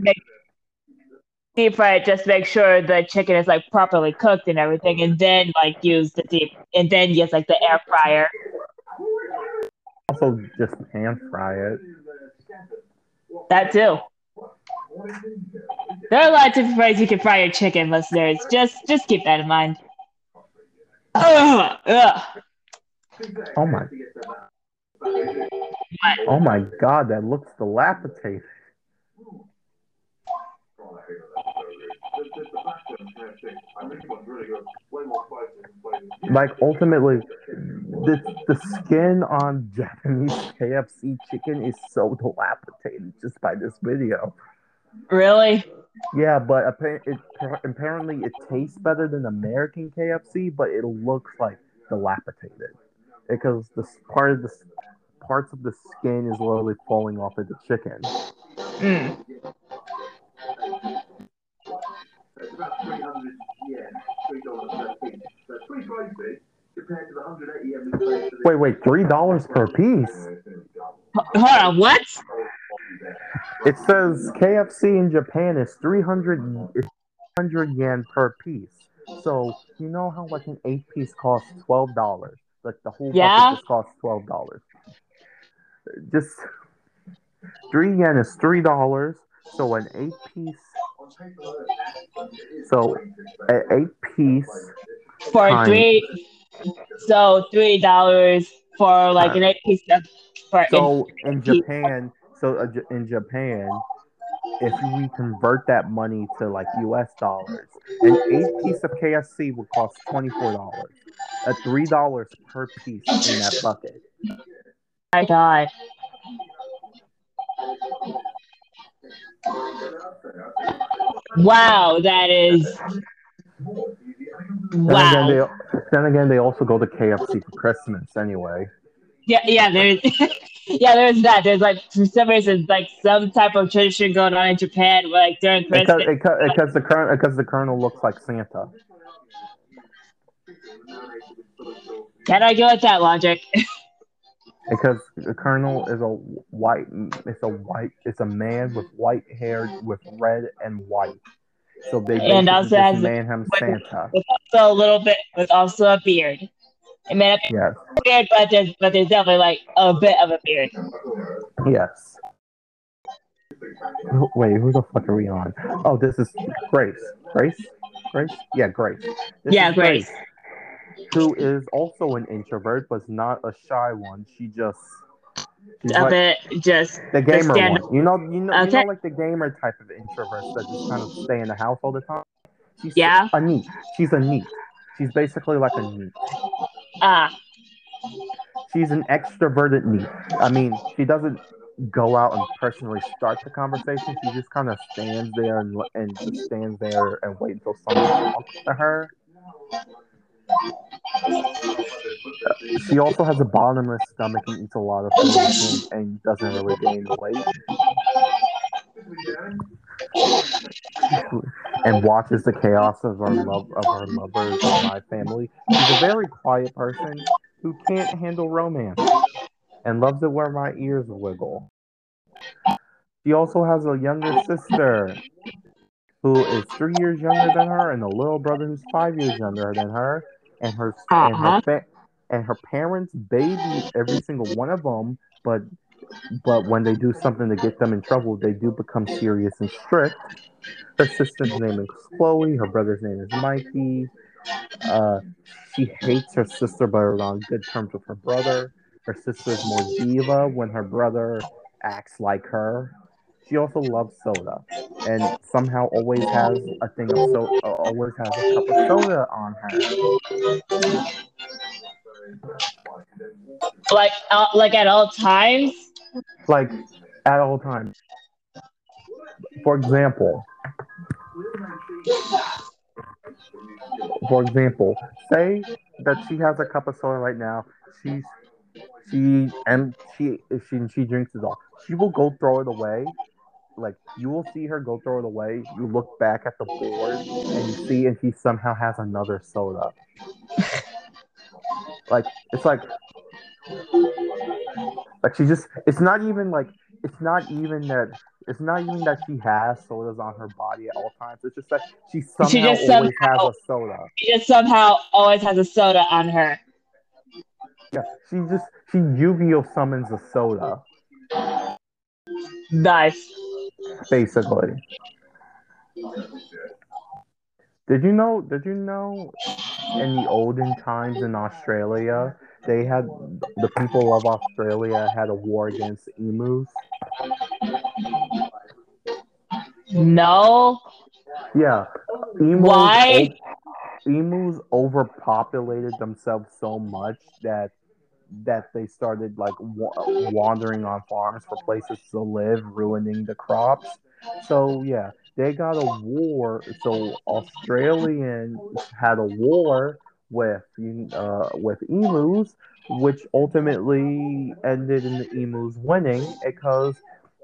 Deep fry it, just make sure the chicken is like properly cooked and everything, and then like use the deep, and then use like the air fryer. Also, just pan fry it. That too. There are a lot of different ways you can fry your chicken, listeners. Just just keep that in mind. Ugh, ugh. Oh my. Oh my god, that looks dilapidated. Like ultimately, the the skin on Japanese KFC chicken is so dilapidated just by this video. Really? Yeah, but appa- it, apparently it tastes better than American KFC, but it looks like dilapidated because the part of the parts of the skin is literally falling off of the chicken. Mm. Wait, wait, three dollars per piece. Hold on, what? It says KFC in Japan is 300, 300 yen per piece. So you know how like an eight piece costs twelve dollars. Like the whole Yeah. bucket just costs twelve dollars. Just three yen is three dollars. So an eight piece. So an eight piece. For three, so three dollars for like an eight piece of. For So in piece. Japan, so uh, in Japan, if we convert that money to like U.S. dollars, an eight piece of KFC would cost twenty four dollars. At three dollars per piece in that bucket. my God. Wow, that is. Then again, Wow. they then again they also go to KFC for Christmas anyway. Yeah, yeah. There's, yeah. There's that. There's like for some reason like some type of tradition going on in Japan, where, like during Christmas. because the current, because the colonel looks like Santa. Can I go with that logic? Because the colonel is a white it's a white it's a man with white hair with red and white. So they And also has- man him Santa. with also a little bit, with also a beard. I mean, a Yes. beard, but there's but there's definitely like a bit of a beard. Yes. Wait, who the fuck are we on? Oh, this is Grace. Grace? Grace? Yeah, Grace. This yeah, is Grace. Who is also an introvert, but not a shy one. She just she's A like bit just the gamer stand- one. You know, you know, you know, like the gamer type of introverts that just kind of stay in the house all the time. She's Yeah. a NEET. She's a NEET. She's basically like a NEET. ah She's an extroverted NEET. I mean, she doesn't go out and personally start the conversation. She just kind of stands there and, and just stands there and wait until someone talks to her. She also has a bottomless stomach and eats a lot of food and, doesn't really gain weight. And watches the chaos of our love of our lovers and my family. She's a very quiet person who can't handle romance and loves it where my ears wiggle. She also has a younger sister who is three years younger than her, and a little brother who's five years younger than her. And her and her Uh-huh. fa- and her parents baby every single one of them, but but when they do something to get them in trouble, they do become serious and strict. Her sister's name is Chloe. Her brother's name is Mikey. Uh, she hates her sister, but is on good terms with her brother. Her sister's more diva when her brother acts like her. She also loves soda, and somehow always has a thing of so uh, always has a cup of soda on her. like uh, like at all times. like at all times. For example, for example, say that she has a cup of soda right now. She's she and she if she she drinks it all. She will go throw it away. Like you will see her go throw it away. You look back at the board and you see, and she somehow has another soda. Like it's like like she just it's not even like it's not even that it's not even that she has sodas on her body at all times. It's just that she somehow She just always somehow- has a soda. She just somehow always has a soda on her. Yeah, she just she Yu-Gi-Oh summons a soda, Nice. Basically. Did you know? Did you know? In the olden times in Australia, they had the people of Australia had a war against emus. No. Yeah, emus. Why? emus overpopulated themselves so much that that they started like wa- wandering on farms for places to live, ruining the crops. So yeah, they got a war. So Australians had a war with uh, with emus, which ultimately ended in the emus winning because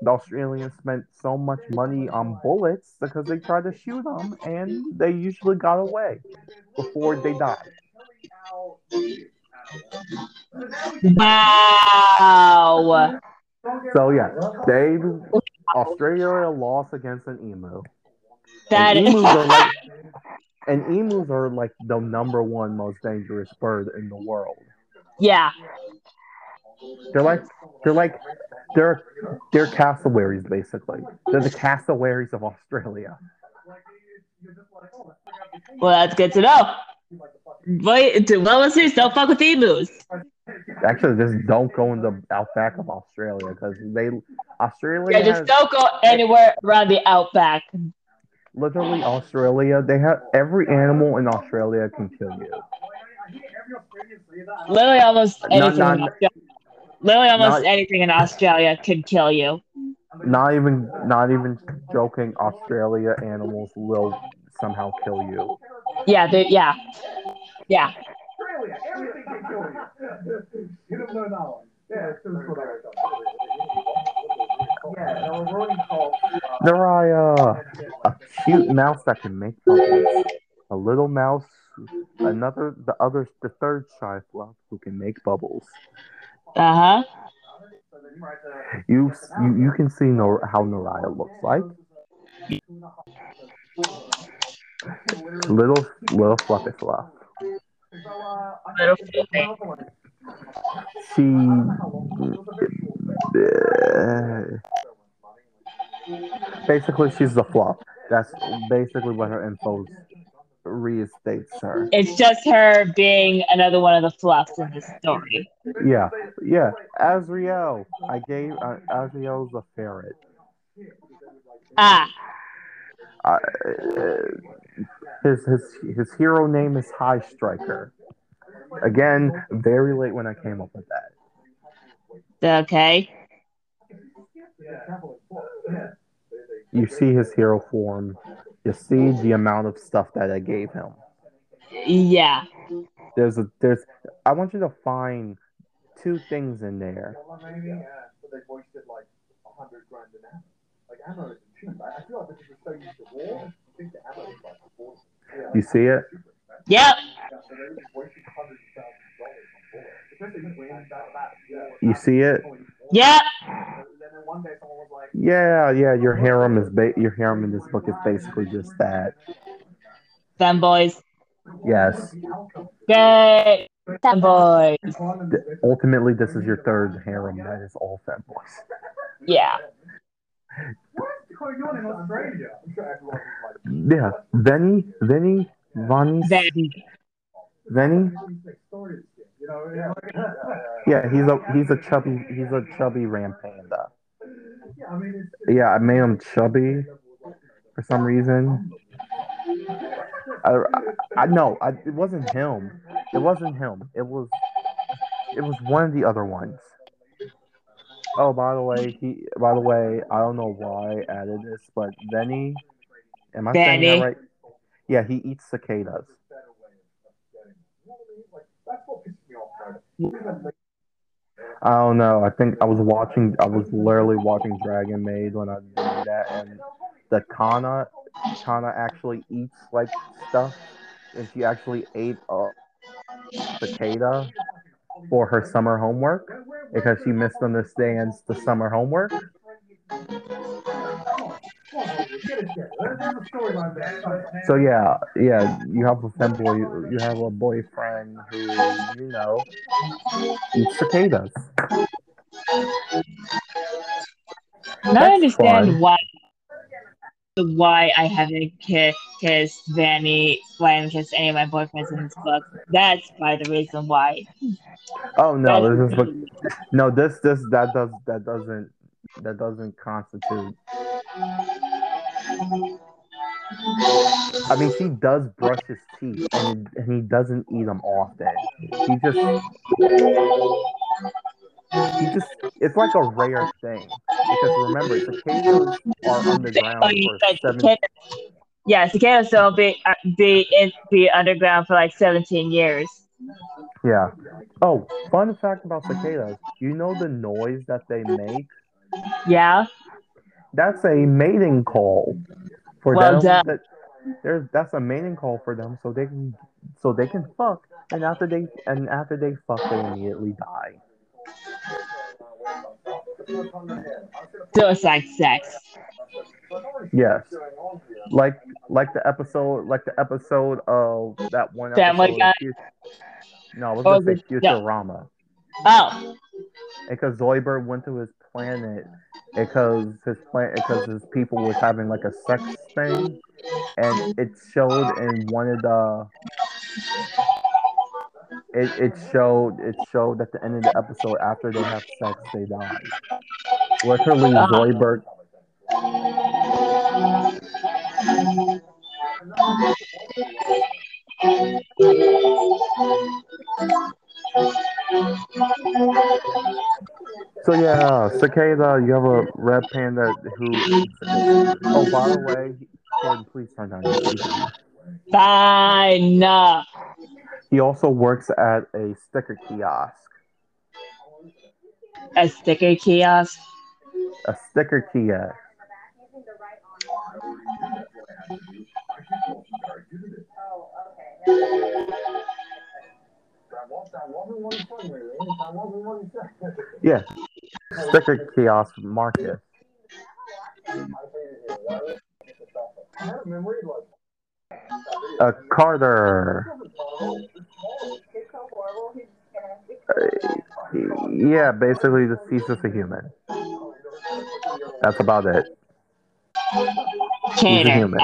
the Australians spent so much money on bullets because they tried to shoot them and they usually got away before they died. Wow. So yeah, they Australia lost against an emu. That and is. emus are like and emus are like the number one most dangerous bird in the world. yeah. They're like they're like they're they're cassowaries basically. They're the cassowaries of Australia. Well, that's good to know. Wait, to well listeners, don't fuck with emus. Actually, just don't go in the outback of Australia because they Australia Yeah, just has don't go anywhere around the outback. literally Australia. They have every animal in Australia can kill you. Literally almost anything. not- in Australia, literally almost not- anything in Australia can kill you. Not even not even joking. Australia animals will somehow kill you. Yeah, they, yeah, yeah. Australia, everything can kill you. You don't know that one. Yeah, it's just what I Yeah, no, we're already called. There are uh, a cute mouse that can make bubbles. A little mouse, another the other the third shy fluff who can make bubbles. Uh huh. You you, you can see Nor- how Naraya looks like. Little little fluffy fluff. Little fluffy. She basically she's the flop. That's basically what her info's reinstates her. It's just her being another one of the fluffs in the story. Yeah, yeah. Azriel. I gave uh, Azriel's a ferret. Ah, Uh, his his his hero name is High Striker. Again, very late when I came up with that. okay. You see his hero form. You see the amount of stuff that I gave him. Yeah. There's a there's. I want you to find two things in there. Well, maybe, yeah. But they voiced it like a hundred grand an hour. Like ammo isn't cheap. I, I feel like because we're so used to war, I think the ammo is like forty. Yeah, You see it? Yep. yeah, so they just wasted hundreds of thousands of dollars on bullets. Especially when that, that, yeah. You see it? Yep. And then one day someone was like, Yeah, yeah. Your harem is ba- your harem in this book is basically just that. Femboys. Yes. Yay. Femboys. Th- ultimately, this is your third harem. That is all femboys. Yeah. What? You're in Australia. I'm sure everyone was like, Yeah. Venny, Venny, Vani, Then Venny. yeah, yeah, Yeah, he's a he's a chubby he's a chubby ram panda. yeah. I Yeah, I made him chubby for some reason. I, I, I no, I, it wasn't him. It wasn't him. It was it was one of the other ones. Oh, by the way, he by the way, I don't know why I added this, but Venny, am I saying Benny. that right? Yeah, he eats cicadas. that's what pisses me off, though. I don't know. I think I was watching. I was literally watching Dragon Maid when I did that, and the Kanna, Kanna actually eats like stuff, and she actually ate a cicada for her summer homework because she misunderstands the summer homework. So yeah, yeah, you have a femboy, you, you have a boyfriend who you know eats cicadas. I That's understand fun. why why I haven't ki- kissed Vanny, why I haven't kissed any of my boyfriends in this book. That's by the reason why. Oh no, this is what No, this this that does that doesn't that doesn't constitute. I mean, she does brush his teeth, and, and he doesn't eat them often. He just he just it's like a rare thing because remember, cicadas are underground Oh, for seven. cicadas. Yeah, cicadas don't be uh, be in, be underground for like seventeen years. Yeah. Oh, fun fact about cicadas: Do you know the noise that they make Yeah. that's a mating call for Well them. done. That, there's that's a mating call for them, so they can so they can fuck, and after they and after they fuck, they immediately die. Suicide sex. Yes, like like the episode, like the episode of that one Family episode. Guy? no, I was Oh, gonna say the- yeah. Futurama. Oh. because Zoidberg went to his planet because his planet because his people was having like a sex thing, and it showed in one of the. It, it showed it showed at the end of the episode after they have sex they die. Literally, Ah. Zoidberg. So yeah, cicada. You have a red panda who. Oh, by the way, Jordan, please turn down your. Fine. He also works at a sticker kiosk. A sticker kiosk. A sticker kiosk. Yeah, sticker kiosk Marcus. Uh, Carter. Uh, yeah, basically, just, he's just a human. That's about it. Cater, human.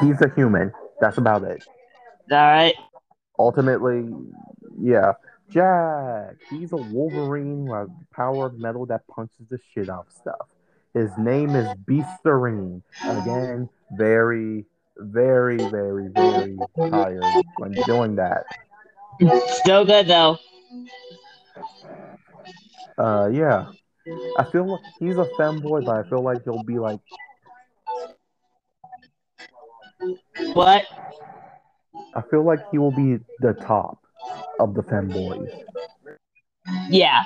He's a human. That's about it. All right. Ultimately, yeah. Jack. He's a Wolverine the power of metal that punches the shit out of stuff. His name is Beasterine. Again, very, very, very, very tired when doing that. Still good though. Uh, yeah. I feel like he's a femboy, but I feel like he'll be like What? I feel like he will be the top of the femboys. Yeah.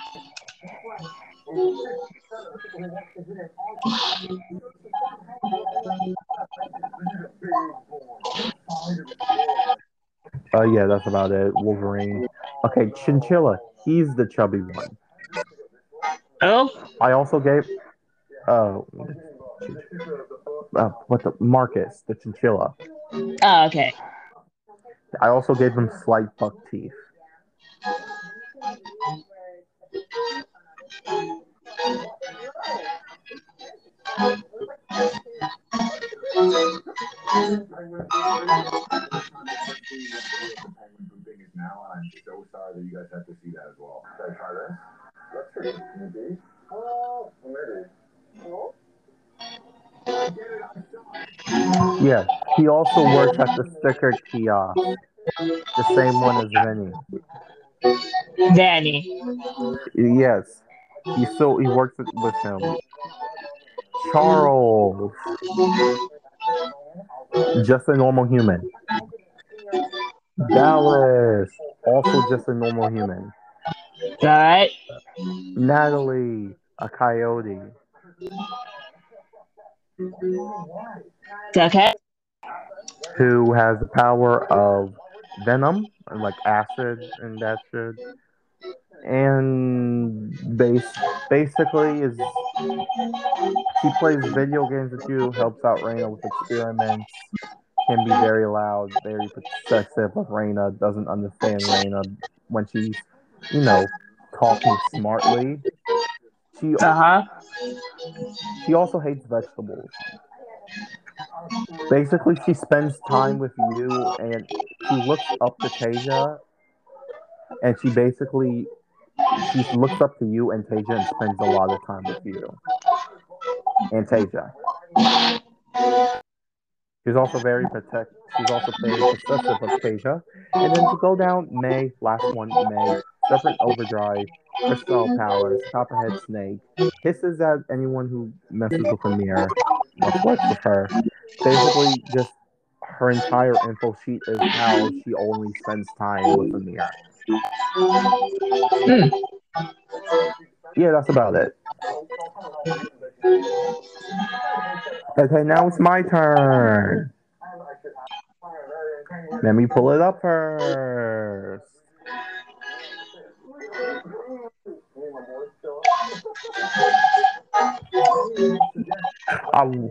Uh, yeah, that's about it. Wolverine. Okay, Chinchilla. He's the chubby one. Oh. I also gave. Uh, uh, what the Marcus, the chinchilla. Oh, okay. I also gave him slight buck teeth. Now, and I'm so sorry that you guys have to see that as well. Should I try this? Let's try this. Maybe. Oh, maybe. Yeah, he also works at the sticker kiosk, the same one as Vinny. Danny. Yes, he still he works with him. Charles, just a normal human. Dallas, also just a normal human. All right. Natalie, a coyote. Okay. who has the power of venom and like acid and that shit. And base basically is she plays video games with you, helps out Reina with experiments, can be very loud, very possessive of Reina, doesn't understand Reina when she's, you know, talking smartly. She Uh huh. she also hates vegetables. Basically, she spends time with you, and she looks up to Tasia, and she basically she looks up to you and Tasia and spends a lot of time with you and Tasia. She's also very protect. She's also very possessive of Tasia. And then to go down, May, last one, May, Serpent Overdrive, Crystal Powers, Copperhead Snake, hisses at anyone who messes with Amir, or flirts with her. Basically, just her entire info sheet is how she only spends time with Amir. Yeah, that's about it. Okay, now it's my turn. Let me pull it up first. Um,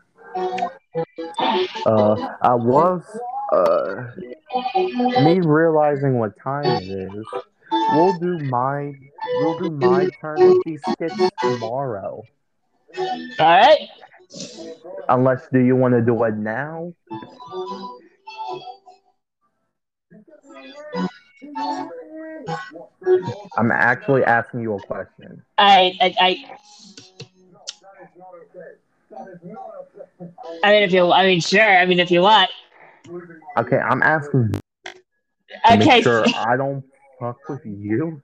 uh, I was uh, me realizing what time it is. We'll do my we'll do my turn with these skits tomorrow. All right. Unless do you want to do it now? I'm actually asking you a question. I, I, I, I mean, if you, I mean, sure. I mean, if you want. Okay, I'm asking Okay. sure I don't fuck with you,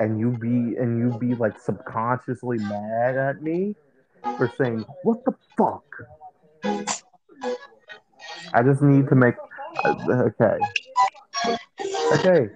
and you be and you be like subconsciously mad at me for saying what the fuck. I just need to make uh, okay. Okay.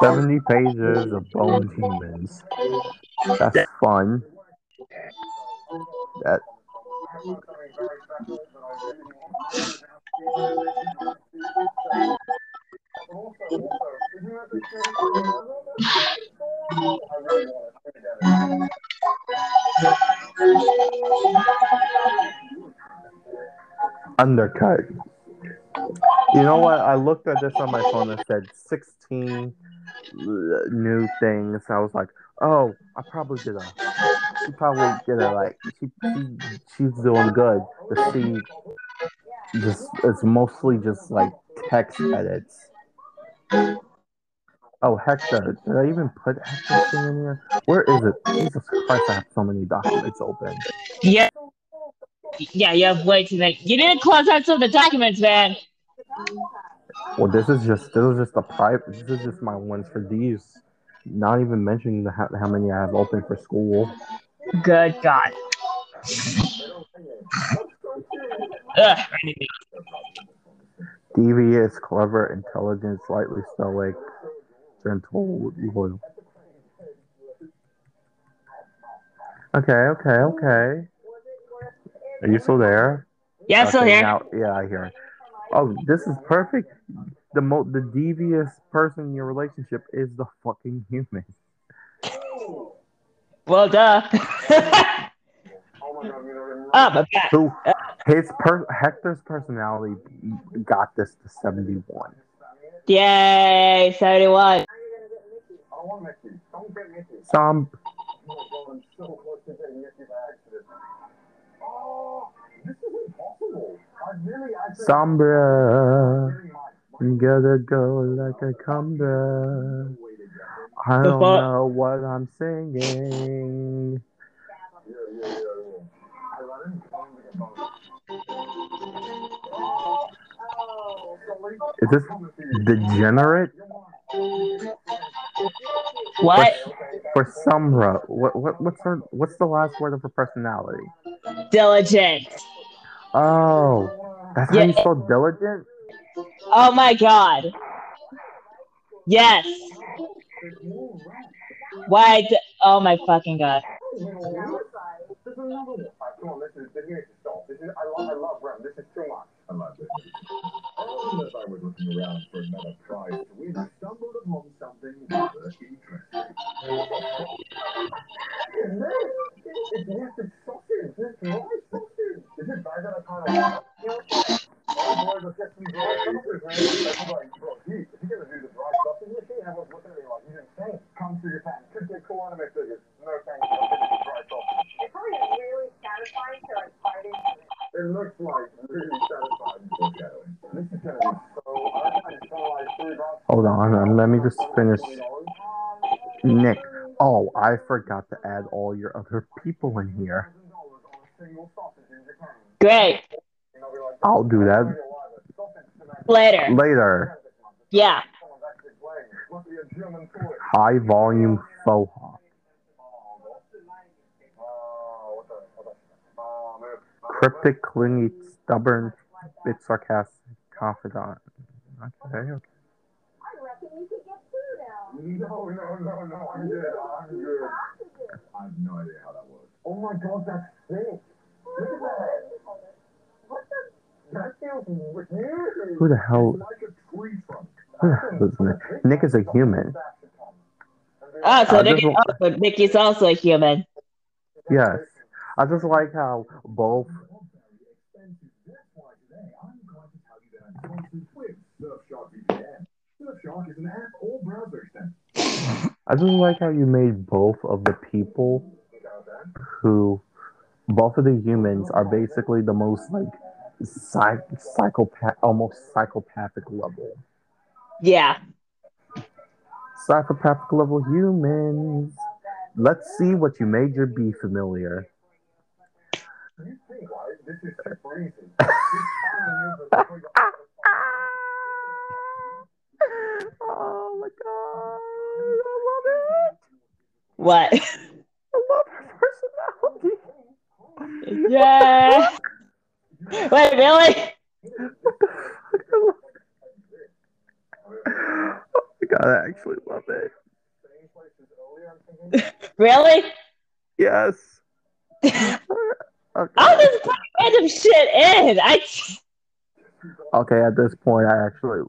70 pages of bone humans. That's fun. That undercut. You know what? I looked at this on my phone and said 16 new things. I was like, oh, I probably did a. She probably did a like. She, she she's doing good. The she just it's mostly just like text edits. Oh, Hector. Did I even put Hector's thing in here? Where is it? Jesus Christ, I have so many documents open. Yeah. Yeah, you have way too many. You didn't close out some of the documents, man. Well, this is just this is just a private. This is just my ones for these. Not even mentioning the how, how many I have open for school. Good God. Ugh, I need to- Devious, clever, intelligent, slightly stoic, gentle, loyal. Okay, okay, okay. Are you still there? Yeah, still here. Now, yeah, I hear it. Oh, this is perfect. The mo- the devious person in your relationship is the fucking human. Well, duh. Oh my god, we don't even oh, my back. Who uh, his per Hector's personality got this to seventy one. Yay, 71. I don't want Mickey. Don't get Mickey. Some my god, I'm so close to getting Mickey by accident. This is impossible. I really, I think Sombra, you gotta go like a cumbra. I don't know what I'm singing. Is this Coming for you. degenerate What? for Sumra? What what what's her what's the last word of her personality? Diligent. Oh, that's how Yeah. you spell diligent. Oh my god. Yes. Why? D- oh my fucking god. There's another one. Alright, come on, this is this needs to stop. This is I love I love Rem. This is too much. I love this. Oh, as I was looking around for another prize to win, I stumbled upon something rather interesting. It's this. It's nested sausage. This dry sausage. Is it guys that are kind of Oh boy, let's get some dry sausage, man. Everybody, bro, gee, if you're gonna do the dry sausage machine, everyone's looking at me like he's insane. Come to Japan. Could get cool anime figures. No thanks. I'm getting dry sausage. It's probably really satisfying to like bite into it. It looks like really satisfying foreshadowing. This is gonna be so. I reckon it's gonna like three bucks. Hold on, um, let me just finish. Nick. Oh, I forgot to add all your other people in here. Great. I'll do that Later. later. Yeah. High volume faux Cryptic, clingy, stubborn, bit sarcastic, confidant. Okay, okay. I reckon you could get two now. No, no, no, no. I'm good. I'm good. I have no idea how that works. Oh my god, that's sick. Look at that. What the? That feels weird. Who the hell? It's like a tree trunk. Who the hell is Nick? Nick is a human. Oh, so I Nick, just oh, wa- so Nikki's also a human. Yes. I just like how both. VPN. Surfshark is an app or browser extension. I just like how you made both of the people who, both of the humans are basically the most like psych, psychopath, almost psychopathic level. Yeah. Psychopathic level humans. Let's see what you made your bee familiar. oh my god, I love it. What? I love her personality. Yeah. Wait, really? What the fuck? I love Oh my god, I actually love it. Staying places earlier, I'm thinking, Really? Yes. I'll just put random shit in. I Okay, at this point, I actually,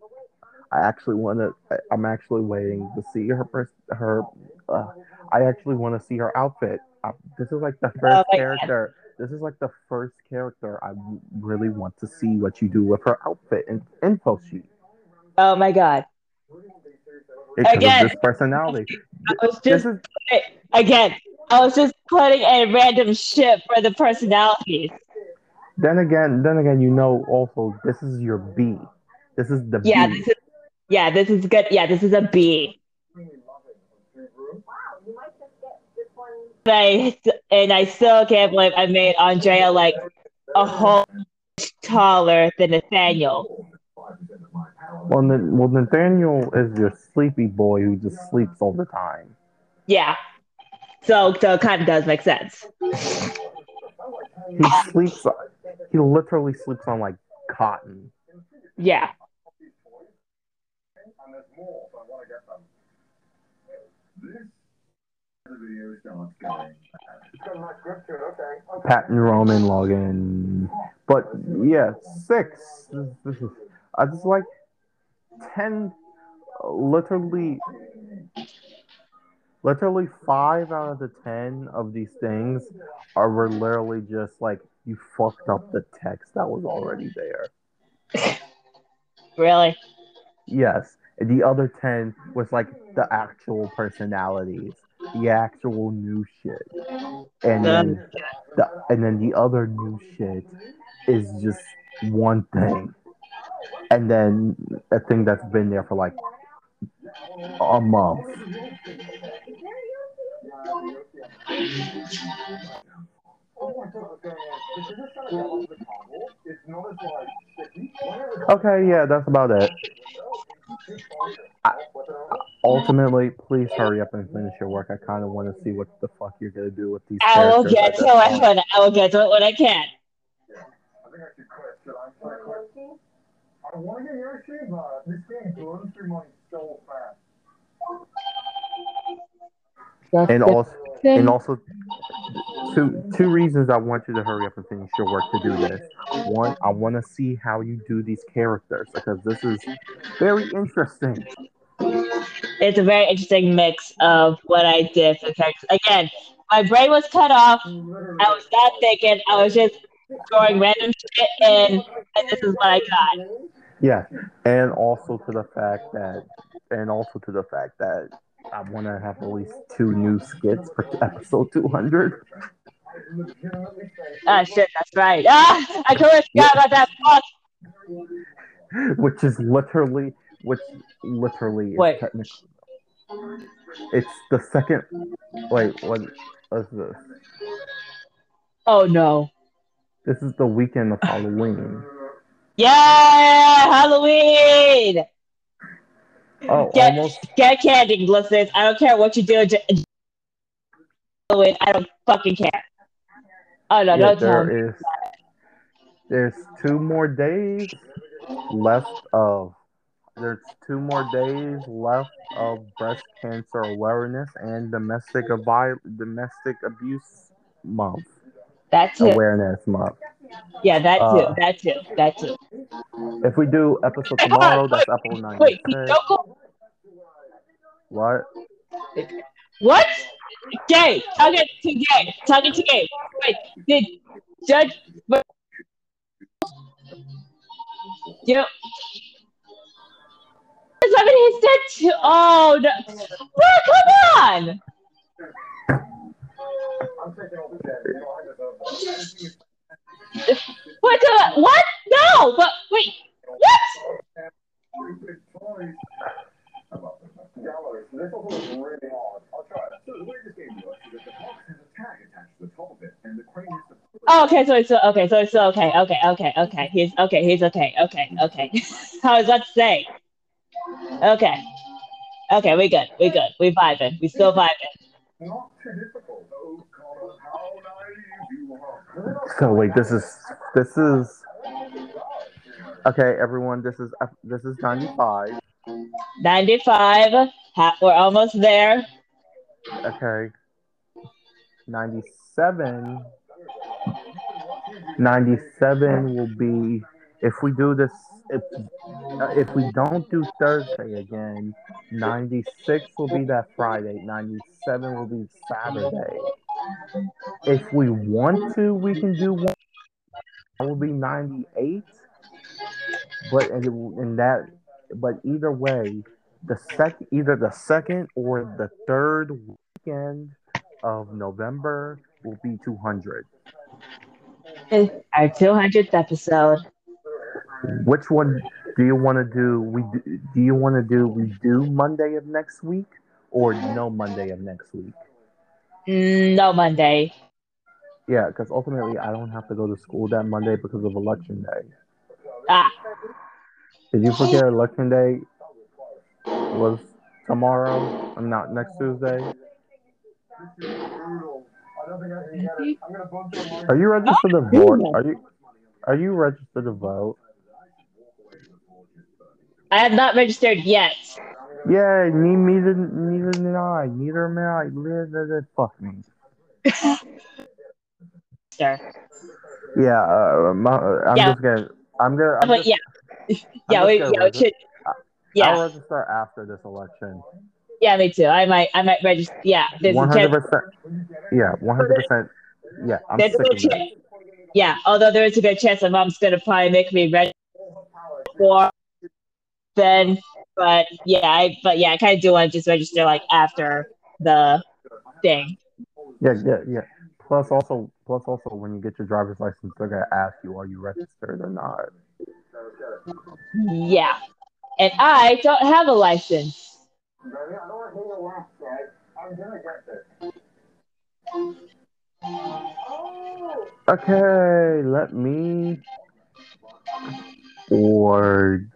I actually want to. I'm actually waiting to see her. pers- Her. Uh, I actually want to see her outfit. Uh, this is like the first Oh my God. character. This is like the first character I really want to see what you do with her outfit and info sheet. oh my god. Because Again. this personality. I was just is again. I was just putting a random shit for the personalities. then again. Then again, you know. Also, this is your B. This is the Yeah, B. this is yeah, this is good. Yeah, this is a B. Wow, you might just get this one. And I and I still can't believe I made Andrea like a whole taller than Nathaniel. Well, well, Nathaniel is your sleepy boy who just sleeps all the time. Yeah. So so it kind of does make sense. He sleeps. He literally sleeps on like cotton. Yeah. and there's more, so I want to get them. This the video starts going. It's got a nice grip to it, okay. Okay. Patton Roman login. But yeah, six. This, this is. I just like ten. Literally. Literally five out of the ten of these things are were literally just like you fucked up the text that was already there. Really? Yes. And the other 10 was like the actual personalities, the actual new shit. And then the, and then the other new shit is just one thing. And then a thing that's been there for like a month. Okay, yeah, that's about it. I- Ultimately, please hurry up and finish your work. I kind of want to see what the fuck you're gonna do with these. I will get at to it when I will get to it when I can. I think I should quit. Should I? Should I quit? I want to get Yoshi, but this game burns through my so fast. and also and also two two reasons I want you to hurry up and finish your work to do this. One, I want to see how you do these characters because this is very interesting. It's a very interesting mix of what I did for characters. Again, my brain was cut off. I was not thinking. I was just throwing random shit in, and this is what I got. Yeah, and also to the fact that, and also to the fact that I want to have at least two new skits for episode two hundred. Ah, shit, that's right. Ah, I totally forgot about that. Fuck. which is literally, which literally is Wait. technically, it's the second. Wait, what? What's this? Oh no. This is the weekend of Halloween. Yeah, Halloween. Oh, Get almost. get candy, listeners. I don't care what you do. Halloween. I don't fucking care. Oh no, Yeah, don't tell there is. There's two more days left of. There's two more days left of breast cancer awareness and domestic avi- domestic abuse month That's too. awareness month. Yeah, that's. Uh, that too. That too. If we do episode tomorrow, that's episode nine. Wait, go. What? Gay. Talking to gay. Talking to gay. Wait, did Judge. But, you know. He said to. Oh, no. Bro, come on. What? The, what? No, but wait. What? Stupid toys. Gallows. This also looks really hard. I'll try it. So the way this game works is that the box has a tag attached to the top of it, and the crane has to Oh, okay, so it's okay, so it's okay, okay, okay, okay. He's okay, he's okay, okay, okay. I was about to say. Okay. Okay, we good. We good. We vibing. We still vibing. Not too difficult. Connor, how naive you are. So wait, this is this is okay, everyone. This is this is ninety five. 95. We're almost there. Okay. 97. 97 will be if we do this if uh, if we don't do Thursday again, 96 will be that Friday, 97 will be Saturday. If we want to, we can do one. That will be 98. But in, in that, but either way, the sec either the second or the third weekend of November will be 200. It's our 200th episode. Which one do you want to do? We do, do you want to do? We do Monday of next week or no Monday of next week? No Monday. Yeah, because ultimately I don't have to go to school that Monday because of election day. Ah, Did you forget election day was tomorrow? I'm not next Tuesday. This is brutal. I don't think I can get it. I'm gonna bump to my Are you registered to vote? Are you are you registered to vote? I have not registered yet. Yeah, me, neither, neither did I. Neither am I. Neither- Fuck me. Sir. Yeah, uh, my, I'm Yeah. just gonna. I'm gonna. I'm But just, yeah, yeah, we, yeah, we should. I'll Yeah, register after this election. yeah, me too. I might, I might register. Yeah, there's a chance. hundred percent. Yeah, one hundred percent. Yeah, I'm There's a good chance. Yeah, although there is a good chance my mom's gonna probably make me register for then. But yeah, I but yeah, I kind of do want to just register like after the thing. Yeah, yeah, yeah. Plus, also, plus, also, when you get your driver's license, they're gonna ask you, "Are you registered or not?" Yeah, and I don't have a license. Baby, I don't hear your laugh? I'm gonna get this. Okay, let me order.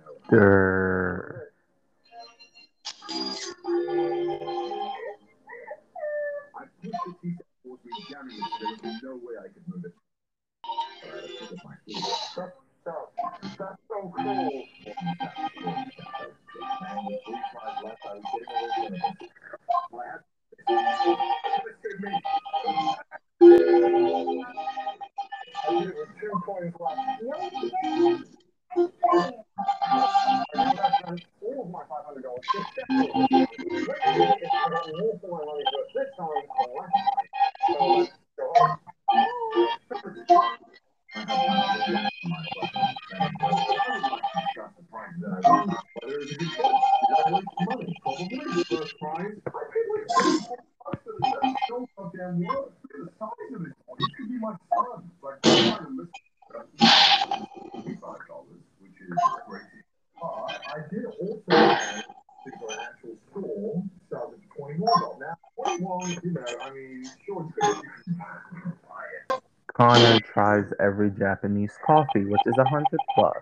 Japanese coffee, which is a hundred plus.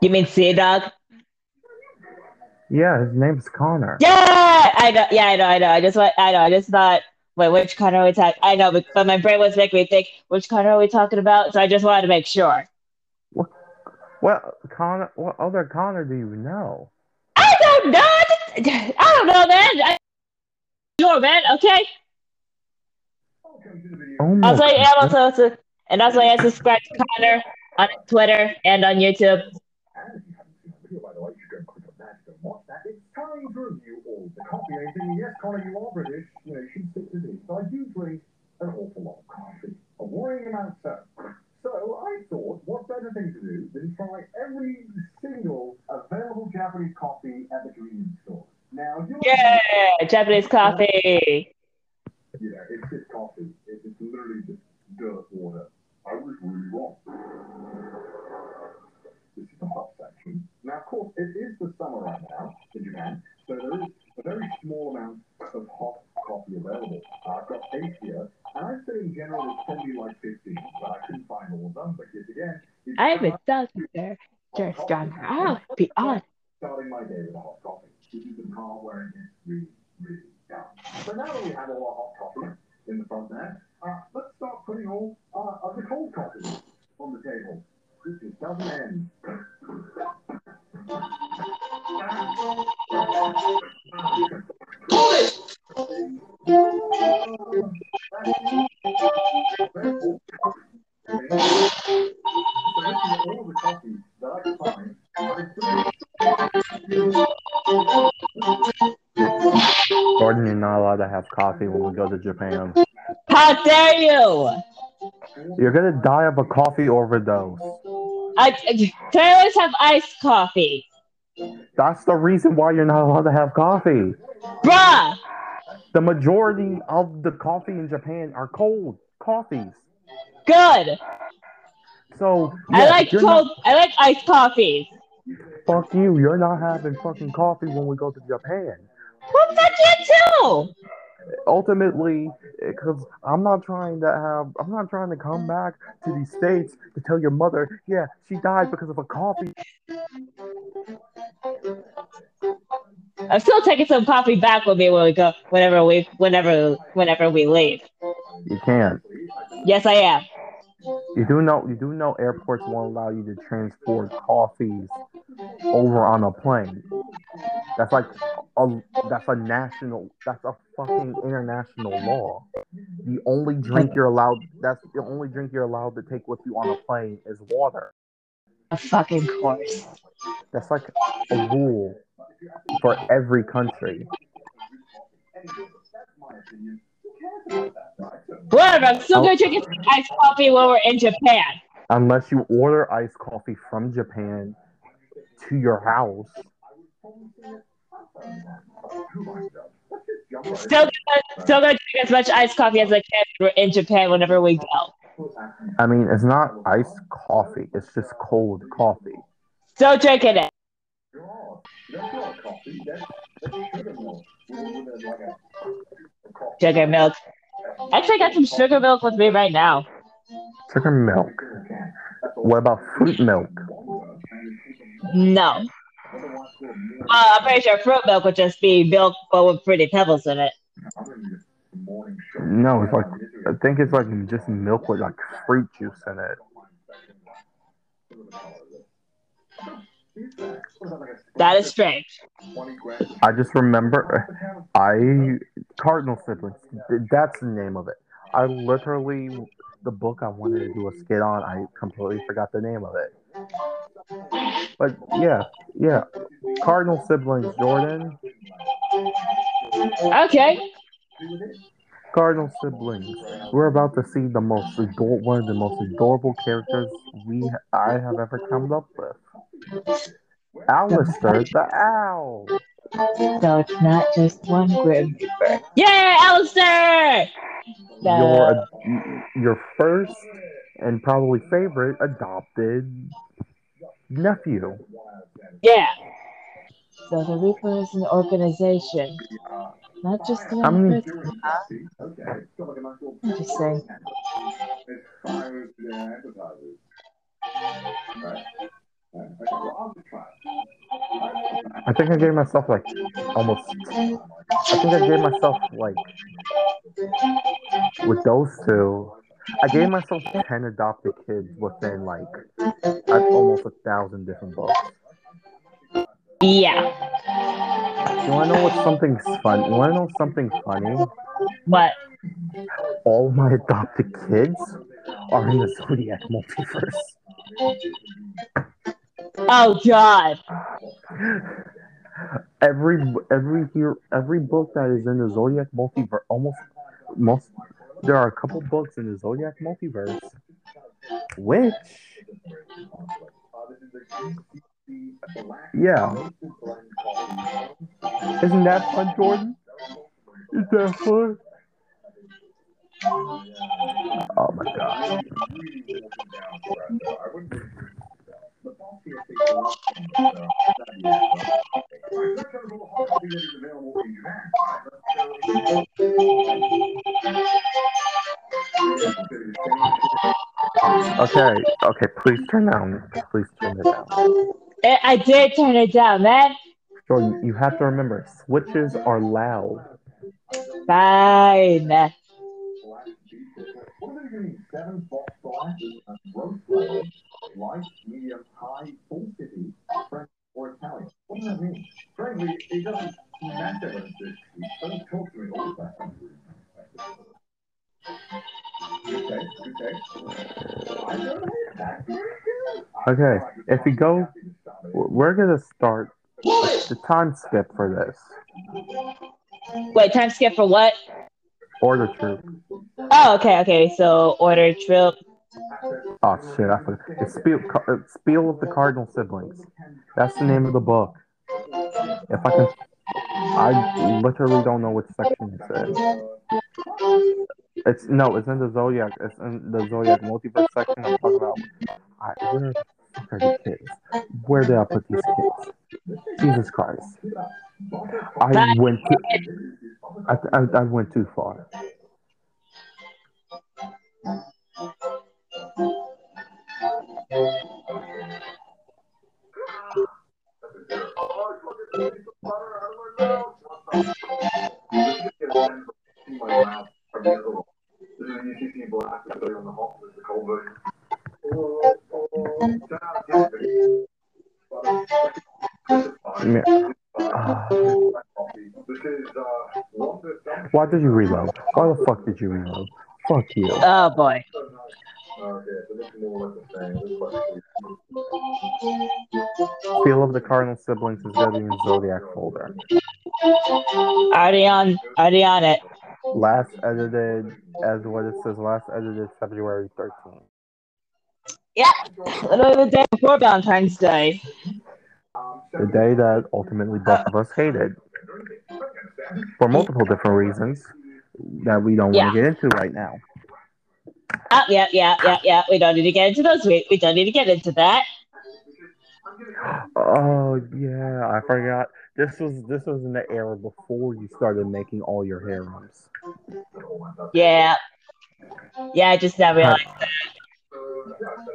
You mean CDawg? Yeah, his name's Connor. Yeah, I know. Yeah, I know. I know. I just want. I know. I just thought. Wait, which Connor are we talking? I know, but, but my brain was making me think which Connor are we talking about? So I just wanted to make sure. What Connor? What other Connor do you know? I don't know. I, just, I don't know, man. I, sure, man. Okay. Welcome to the video. Oh my Also, I am also, also and also I subscribe to Connor on Twitter and on YouTube. And if you haven't seen the video, by the way, you should go and click on that to watch that. It's time to review all the coffee. Yes, Connor, you are British. You know, you should stick. So I do drink an awful lot of coffee. A worrying amount so. So I thought, what better thing to do than try every single available Japanese coffee at the convenience store. Now, Yeah, Japanese coffee. it's just coffee. It's, it's literally just dirt water. I was really wrong. This is the hot section. Now, of course, it is the summer right now in Japan, so there is a very small amount of hot coffee available. Uh, I've got eight here, and I'd say in general it's probably like 15, but I couldn't find all of them. But again, I'm a doctor. Just stronger. I'll be on. starting my day with a hot coffee, which has been calm where it gets really, really down. So now that we have all our hot coffee in the front there, uh, let's start putting all uh, of the cold coffee on the table. This just doesn't end. All the coffee that I. Jordan, you're not allowed to have coffee when we go to Japan. How dare you? You're gonna die of a coffee overdose. I, toilets have iced coffee. That's the reason why you're not allowed to have coffee. Bruh! The majority of the coffee in Japan are cold coffees. Good. So I like cold. I like iced coffees. Fuck you. You're not having fucking coffee when we go to Japan. Well, fuck you too. Ultimately, because I'm not trying to have, I'm not trying to come back to these states to tell your mother, yeah, she died because of a coffee. I'm still taking some coffee back with me when we go. Whenever we, whenever, whenever we leave. You can't. Yes, I am. You do know, you do know, airports won't allow you to transport coffees over on a plane. That's like a, that's a national, that's a fucking international law. The only drink you're allowed, that's the only drink you're allowed to take with you on a plane is water. A fucking course. That's like a rule for every country. Whatever. I'm still gonna drink iced coffee when we're in Japan. Unless you order iced coffee from Japan to your house. Still gonna, still gonna drink as much iced coffee as I can when we're in Japan whenever we go. I mean, it's not iced coffee, it's just cold coffee. Still drinking it. That's not coffee. That's, that's sugar milk. With, with a, like a, a coffee. Sugar milk. Actually, I got some sugar milk with me right now. Sugar milk. What about fruit milk? No. Uh, I'm pretty sure fruit milk would just be milk but with pretty pebbles in it. No, it's like I think it's like just milk with like fruit juice in it. That is strange. I just remember I Cardinal Siblings. That's the name of it. I literally the book I wanted to do a skit on. I completely forgot the name of it. But yeah, yeah, Cardinal Siblings. Jordan, Okay. Cardinal Siblings. We're about to see the most ador- one of the most adorable characters we I have ever come up with. Alistair the Owl. So it's not just one Grim Reaper. Yeah, Alistair! your The, your first and probably favorite adopted nephew. yeah. So the Reaper is an organization, not just I one mean- person. Okay. It's got like a nice little Interesting. It's fires to their advertisers. Right? Right. Okay, well, I'll just try it. I think I gave myself like almost. I think I gave myself like with those two. I gave myself ten adopted kids within like almost a thousand different books. Yeah. You want to know what's something fun? You want to know something funny? What? All my adopted kids are in the Zodiac multiverse. Oh God. every every here every book that is in the Zodiac multiverse almost most there are a couple books in the Zodiac multiverse which yeah. Isn't that fun Jordan? Is that fun? Oh my god. Okay, okay, please turn down. Please turn it down. I, did turn it down, man. Jordan, you have to remember, switches are loud. Fine. Okay, okay. I don't know. That's very good. Okay, if we go, we're gonna start the time skip for this. Wait, time skip for what? Order troop. Oh, okay, okay. So order troop. Oh shit, I forgot. It's Spiel, uh, Spiel of the Cardinal Siblings. That's the name of the book. If I can, I literally don't know which section it's in. It's no, it's in the Zodiac. It's in the Zodiac multiverse section. I'm talking about. I, where are the kids? Where did I put these kids? Jesus Christ! I went. To, I, I, I went too far. Yeah. Ah. why did you reload? Why the fuck did you reload? Fuck you. Oh boy. Spiel of the Cardinal Siblings is be in the Zodiac folder. Already on. Already on it. Last edited, as what it says, last edited February 13th. Literally the day before Valentine's Day. The day that ultimately both of us hated. For multiple different reasons that we don't want to get into right now. Oh, yeah, yeah, yeah, yeah. We don't need to get into those. We, we don't need to get into that. Oh yeah, I forgot. This was this was in the era before you started making all your harems. Yeah. Yeah, I just now realized.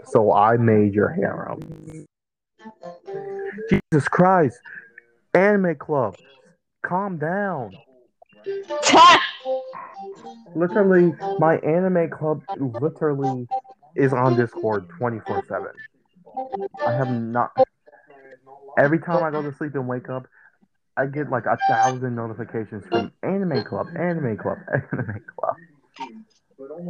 So I made your harem. Jesus Christ. Anime Club. Calm down. Literally, my anime club literally is on Discord 24 7. I have not. Every time I go to sleep and wake up, I get like a thousand notifications from Anime Club, Anime Club, Anime Club.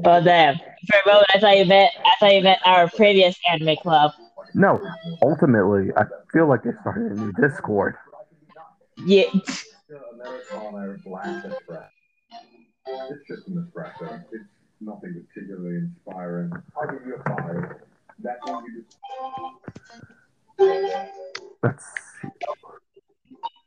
oh uh, damn! For a moment, I thought you meant I thought you meant our previous anime club. No, ultimately, I feel like they started a new Discord. Yeah. Americano black espresso. It's just an espresso. It's nothing particularly inspiring. I'll give you a five. That one you just Let's see.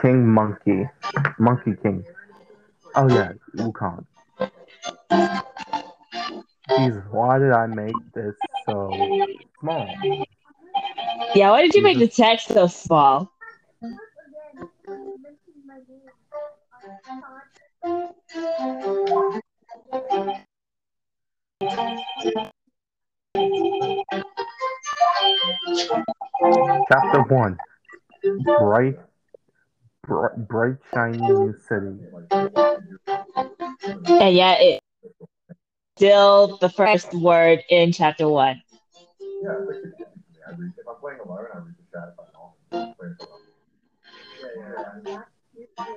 King Monkey. Monkey King. Oh yeah, Wukong. Jesus, why did I make this so small? Yeah. Why did you make the text so small? Chapter one. Bright, bright, bright shiny new city. And yet, it still the first word in chapter one. Yeah, like. I read, if I'm playing alone, I read the chat if I'm not playing alone. Yeah, yeah. I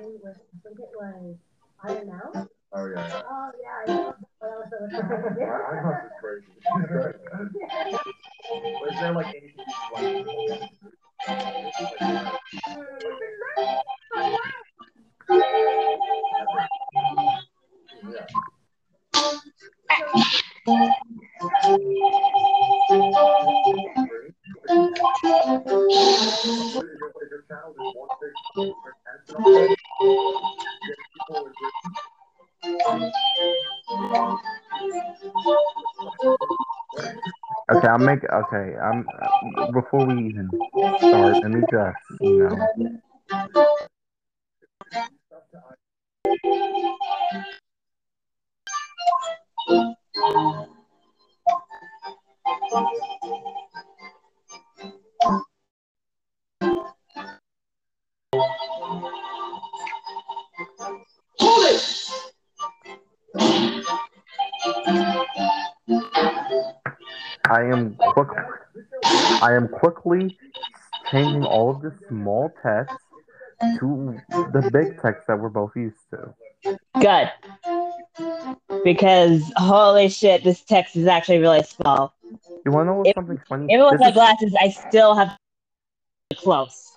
think it was Ironmouse. Oh, yeah, yeah. Oh, yeah. I know. What was I, I know it's crazy. Was there like anything you like? Your channel is one big attention. People agree. Okay, I'll make. Okay, I'm. Before we even start, let me just, you know. I am quick. I am quickly changing all of the small text to the big text that we're both used to. Good. Because holy shit, this text is actually really small. You want to know what's If- something funny? Even with This my is- glasses, I still have close.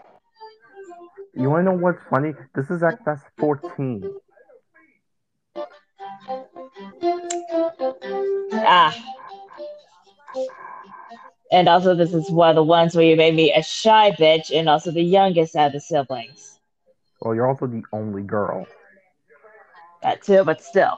You want to know what's funny? This is act that's 14. Ah. And also, this is one of the ones where you made me a shy bitch, and also the youngest out of the siblings. Well, you're also the only girl. That too, but still.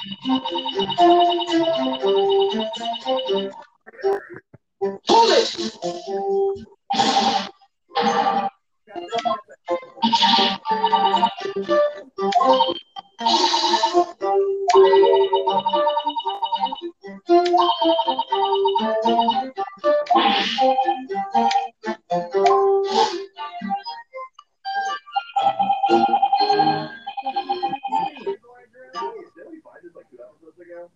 Didn't ago?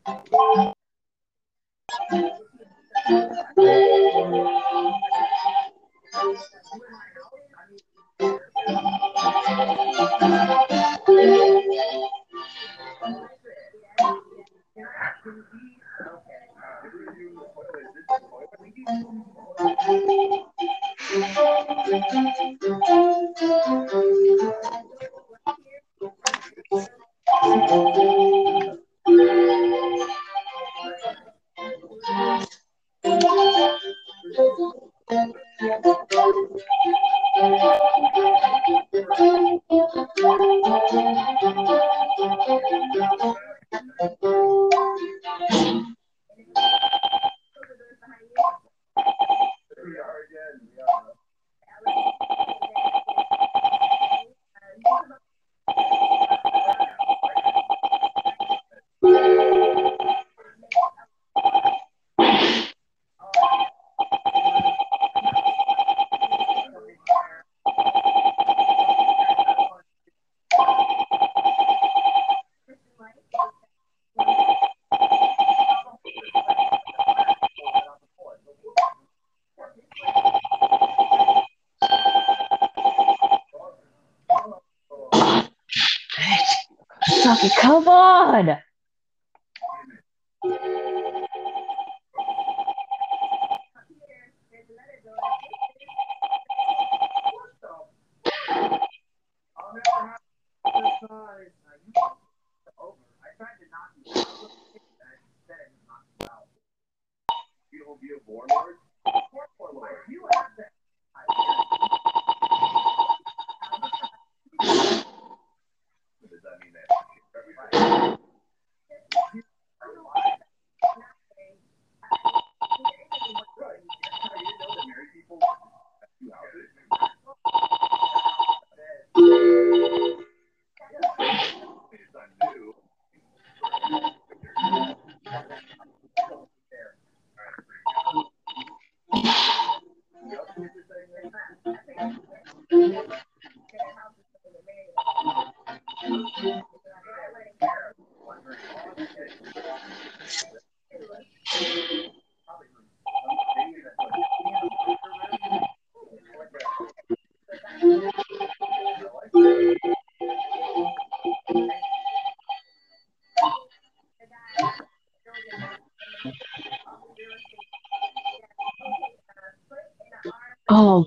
We are. Fucking come on!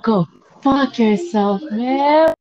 Go fuck yourself, man.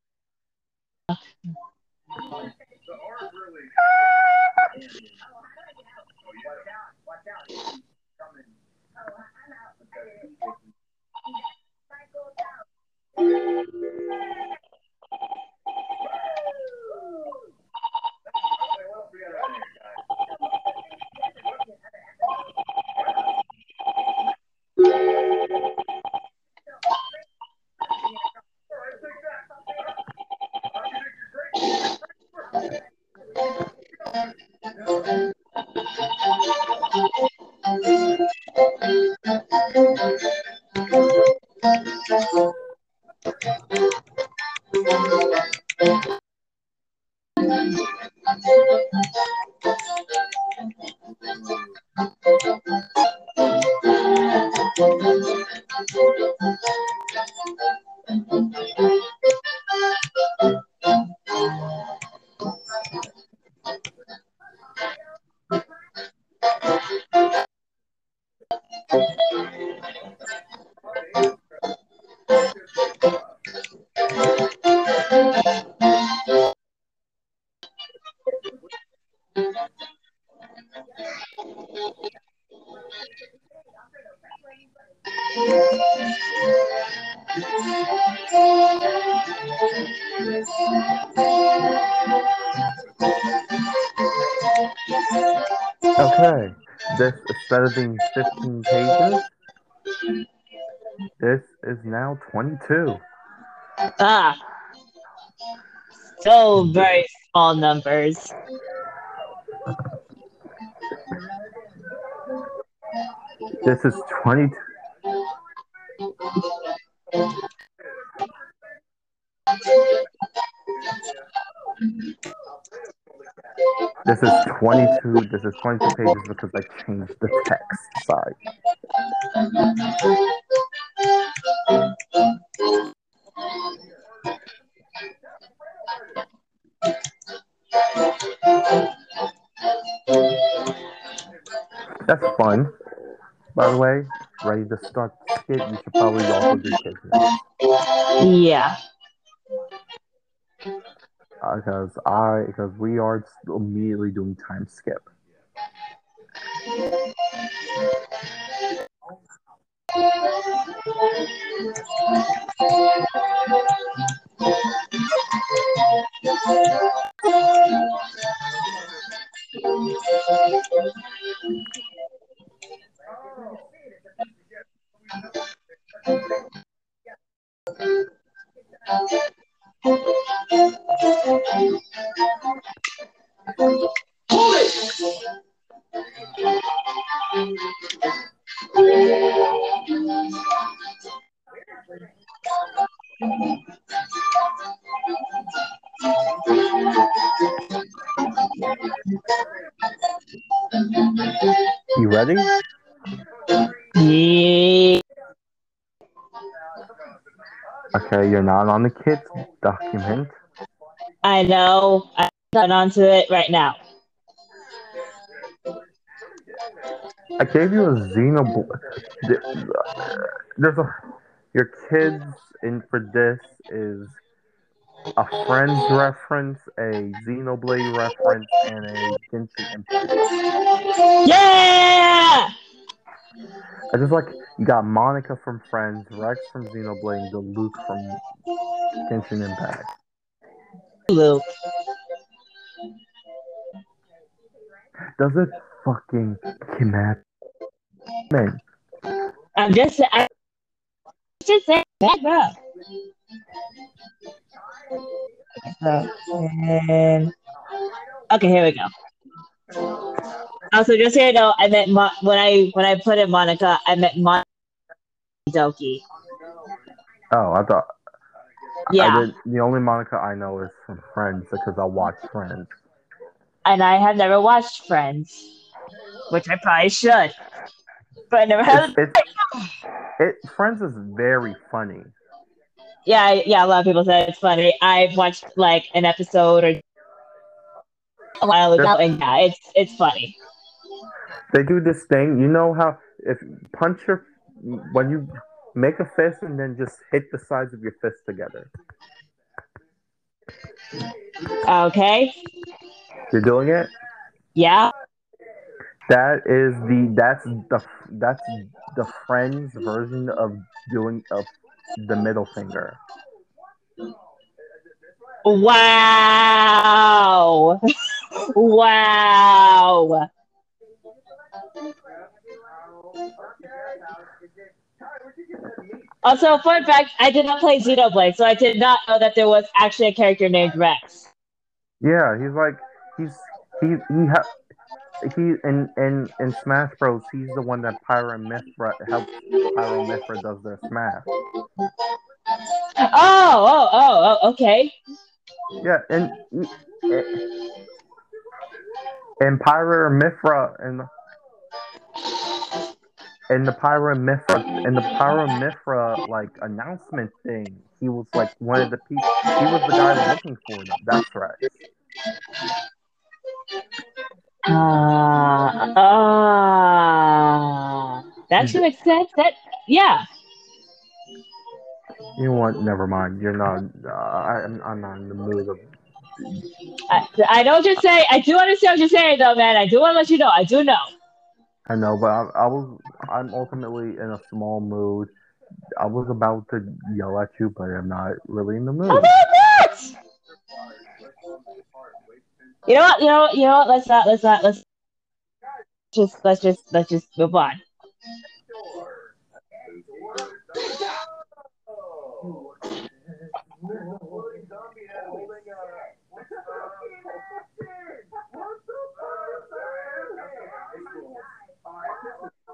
Okay, this instead of being 15 pages, this is now 22. Ah. So very small numbers. This is 22. This is 22. This is 22 pages because I changed the text Sorry. That's fun. By the way, ready to start skit? You should probably also do kids. Yeah. Uh, because I because we are immediately doing time skip. You ready? Yeah. Okay, you're not on the kids document. I know. I'm going onto it right now. I gave you a Xenoblade. There's a your kids in for this is a Friends reference, a Xenoblade reference, and a Genshin Impact. Yeah! I just like you got Monica from Friends, Rex from Xenoblade, and the Luke from Genshin Impact. Luke. Does it fucking kidnap? Man, I'm just I'm just saying that bro. And okay, here we go. Also, just so you know, I meant Mo- when I when I put in Monica, I meant Monica Doki. oh, I thought I Yeah, did. The only Monica I know is from Friends because I watch Friends. and I have never watched Friends, which I probably should, but I never have. It's, it's it. Friends is very funny. Yeah, yeah. A lot of people say it's funny. I've watched like an episode or a while ago, and yeah, it's it's funny. They do this thing. You know how if punch your when you make a fist and then just hit the sides of your fist together. Okay. You're doing it. Yeah. That is the that's the that's the friends version of doing of the middle finger. Wow. wow. Also, fun fact: I did not play Xenoblade, so I did not know that there was actually a character named Rex. Yeah, he's like he's he he ha- he in in in Smash Bros. He's the one that Pyra and Mythra helps. Mythra does their Smash. Oh, oh, oh, oh okay. Yeah, and and Pyra and And the Pyra in the Pyra and Mythra like announcement thing. He was like one of the people. He was the guy looking for them. That's right. Ah, ah. That actually makes sense. That, yeah. You know what? Never mind. You're not. Uh, I, I'm, I'm not in the mood of. I, don't just say. I know what you're saying. I do understand what you're saying, though, man. I do want to let you know. I do know. I know, but I, I was. I'm ultimately in a small mood. I was about to yell at you, but I'm not really in the mood. No, not! You know what? You know. what? You know what? Let's not. Let's not. Let's just. Let's just. Let's just move on. You're the floating ghost. First thing you have to do is get inside and split up. Ooh, that's, that's the only way.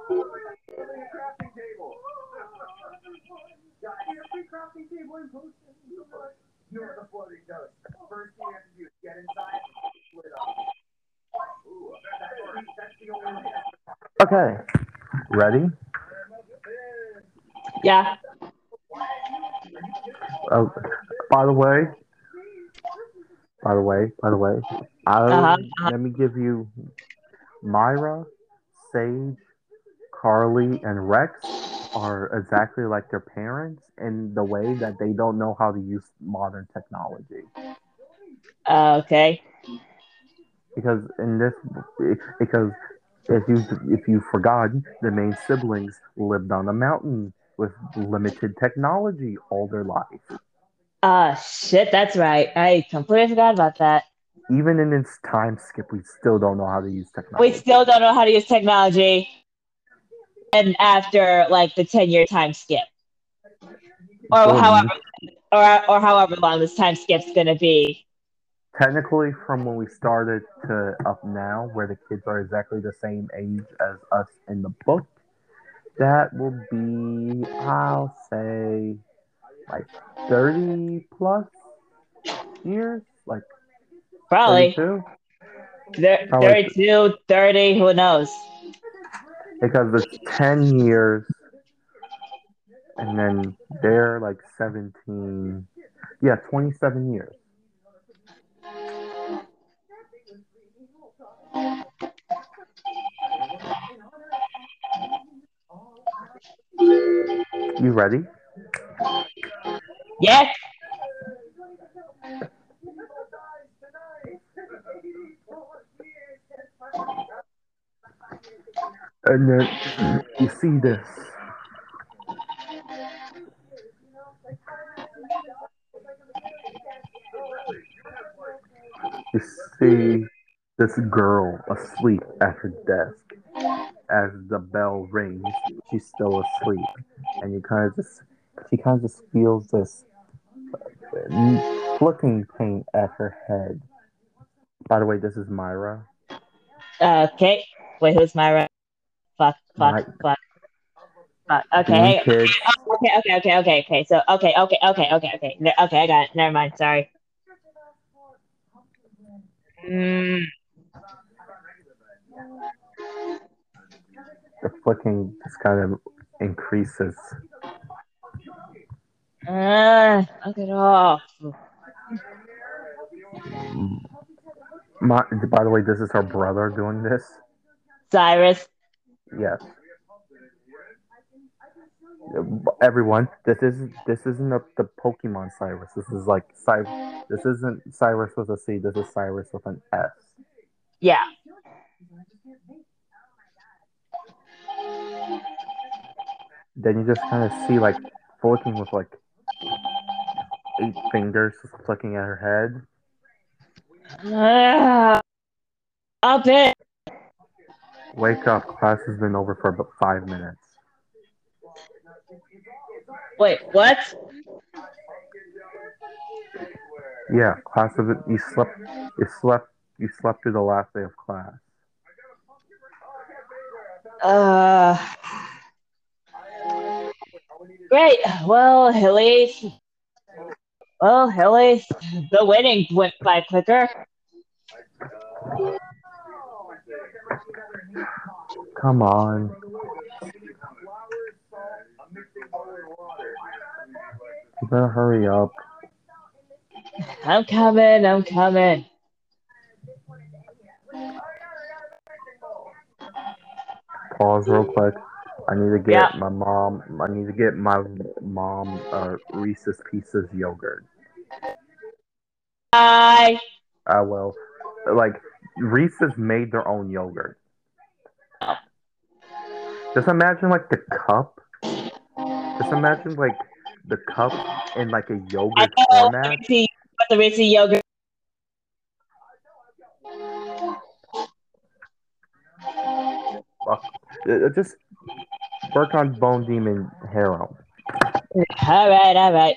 Okay, ready? Yeah. Oh, by the way, by the way, by the way, I, Uh-huh, let me give you Myra, Sage, Carly, and Rex are exactly like their parents in the way that they don't know how to use modern technology. Uh, okay. Because in this, because if you if you forgot, the main siblings lived on a mountain with limited technology all their life. Ah, shit. That's right. I completely forgot about that. even in its time skip, we still don't know how to use technology. We still don't know how to use technology. And after like the 10 year time skip, or however, or, or however long this time skip's gonna be. Technically, from when we started to up now, where the kids are exactly the same age as us in the book, that will be, I'll say, like 30 plus years, like Probably 32. Probably. 32, 30, who knows? Because it's 10 years, and then they're like 17. Yeah, 27 years. You ready? Yes. And then you see this. You see this girl asleep at her desk. As the bell rings, she's still asleep. And you kind of just, she kind of just feels this uh, flicking pain at her head. By the way, this is Myra. Okay. Wait, who's Myra? Fuck, fuck, My- fuck. Fuck. Okay, Being hang on. kids, Okay, okay, okay, okay, okay. So, okay, okay, okay, okay, okay. Okay, I got it. Never mind. Sorry. Mm, the flicking just kind of increases. uh, knock it off. My, by the way, this is her brother doing this. Cyrus. Yes. Everyone, this isn't this isn't a, the Pokemon Cyrus. This is like Cy- This isn't Cyrus with a C. This is Cyrus with an S. Yeah. Then you just kind of see like flicking with like eight fingers, just flicking at her head. Uh, up it. Wake up! Class has been over for about five minutes. Wait, what? Yeah, class of it. You slept. You slept. You slept through the last day of class. Uh. Great. Well, at least. Well, at least the wedding went by quicker. Come on. You better hurry up. I'm coming. I'm coming. Pause real quick. I need to get Yeah. my mom. I need to get my mom uh, Reese's Pieces yogurt. Bye. Uh, well, like Reese's made their own yogurt. Just imagine like the cup. Just imagine like the cup in like a yogurt format. The Ritzy yogurt. Uh, just work on Bone Demon hair All right, all right.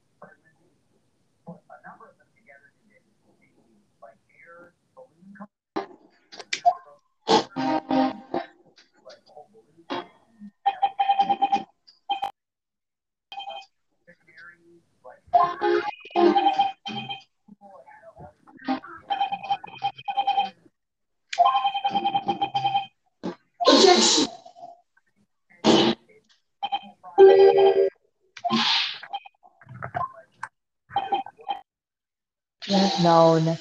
known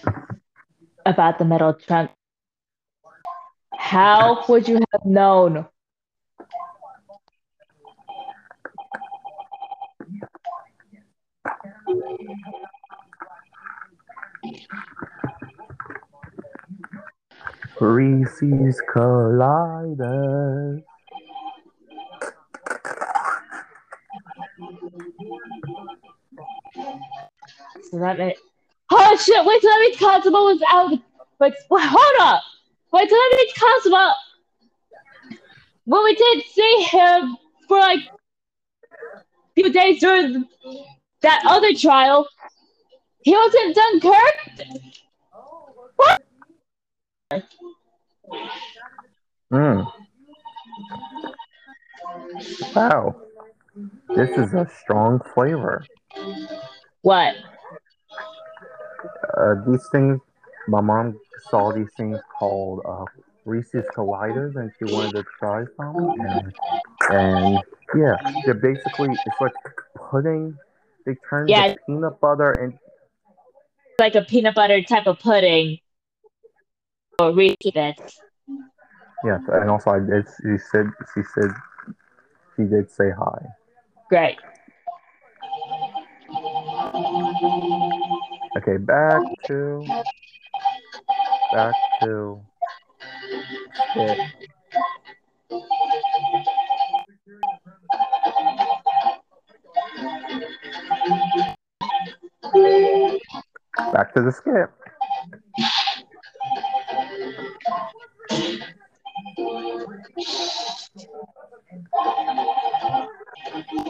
about the metal trunk, how would you have known Reese's Colliders. So that meant, oh shit! Wait till that means Constable was out. Wait, hold up! Wait till that means Constable. When we did see him for like a few days during that other trial, he was in Dunkirk. What? Hmm. Wow. This is a strong flavor. What? Uh, these things, my mom saw these things called uh, Reese's Colliders, and she wanted to try some. And, and yeah, they're basically it's like pudding. They turn Yeah. the peanut butter and Like a peanut butter type of pudding. Or Reese bits. Yes, and also I did. She said she said she did say hi. Great. Okay, back to back to it. Back to the skip.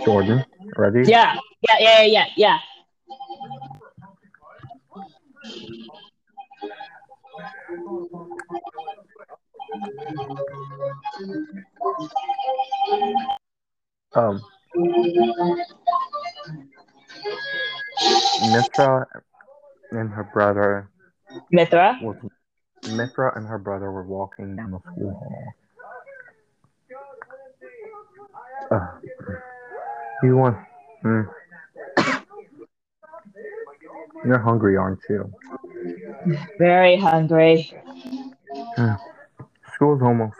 Jordan, ready? Yeah. Yeah. Yeah. Yeah. Yeah. Um, Mithra and her brother Mithra. was Mithra and her brother were walking down the school hall. Uh, you want? Mm. You're hungry, aren't you? Very hungry. Yeah. School's almost.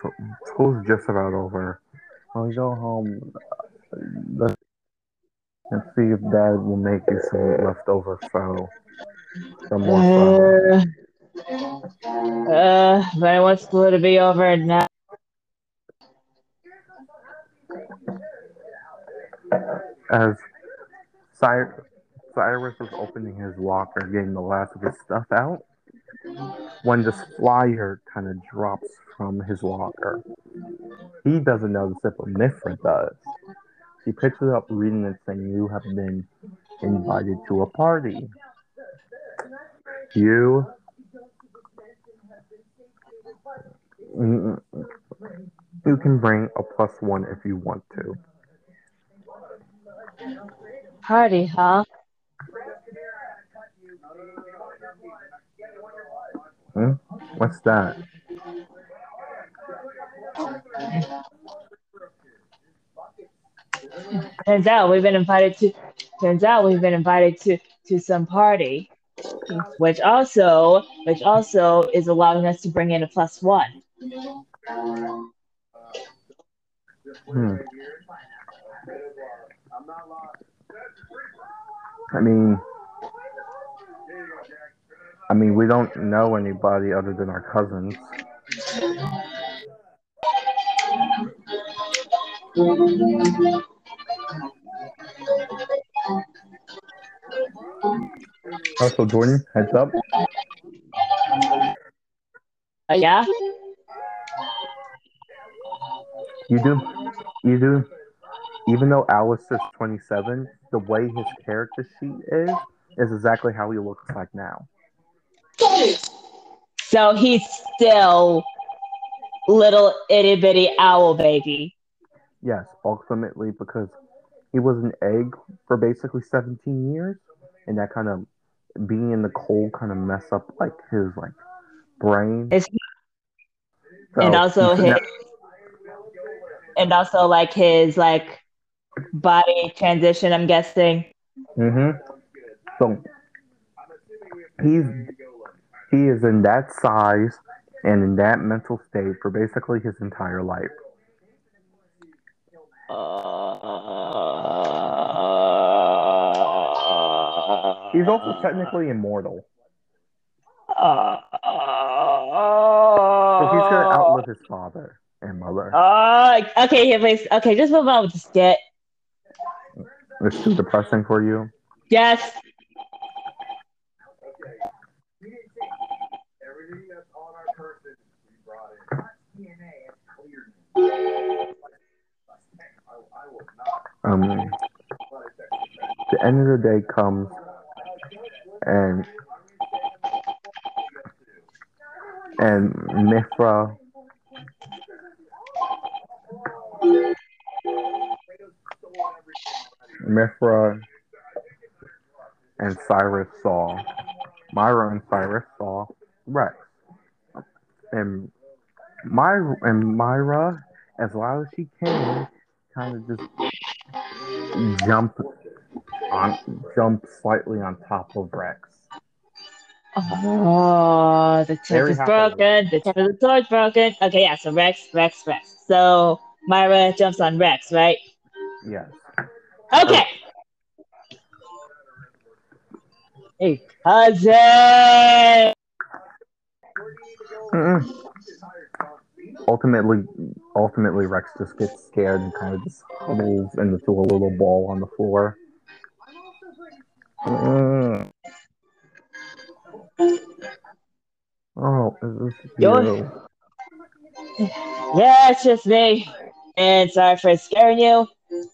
School's just about over. I'll go home. Let's, let's see if Dad will make you some leftover pho. Some more pho. Uh, uh, but I want school to be over now. As Cyrus, was opening his locker, getting the last of his stuff out, when this flyer kind of drops from his locker. He doesn't notice it, but Mithra does. She picks it up, reading it, saying, You have been invited to a party. You. You can bring a plus one if you want to. Party, huh? Hmm? What's that? Turns out we've been invited to. Turns out we've been invited to to some party, which also which also is allowing us to bring in a plus one. Hmm. I mean, I mean, we don't know anybody other than our cousins. Also, Jordan, heads up. Uh, yeah. You do, you do. Even though Alistair's 27, the way his character sheet is, is exactly how he looks like now. So he's still little itty bitty owl baby. Yes, ultimately because he was an egg for basically 17 years, and that kind of being in the cold kind of mess up like his like brain. Is So and also his and also like his like body transition. I'm guessing. Mm-hmm. So he's he is in that size and in that mental state for basically his entire life. Uh, He's also technically immortal. Uh, So he's gonna outlive his father and mother. Uh, okay, here, please. Okay, just move on with the skit. It's too depressing for you. Yes. We everything that's on our person. We brought in DNA and cleared. I, I will not Um, let it affect the end of the day comes, and and Mithra Mithra and Cyrus saw Myra and Cyrus saw Rex. And Myra and Myra, as loud as she can, kind of just jump on jump slightly on top of Rex. Oh, the tip is happy. broken. The tip of the sword's broken. Okay, yeah. So Rex, Rex, Rex. So Myra jumps on Rex, right? Yes. Okay. Hey, cousin. Mm-mm. Ultimately, ultimately, Rex just gets scared and kind of just huddles into a little ball on the floor. Mm. Oh, is this you? Yeah, it's just me. And sorry for scaring you.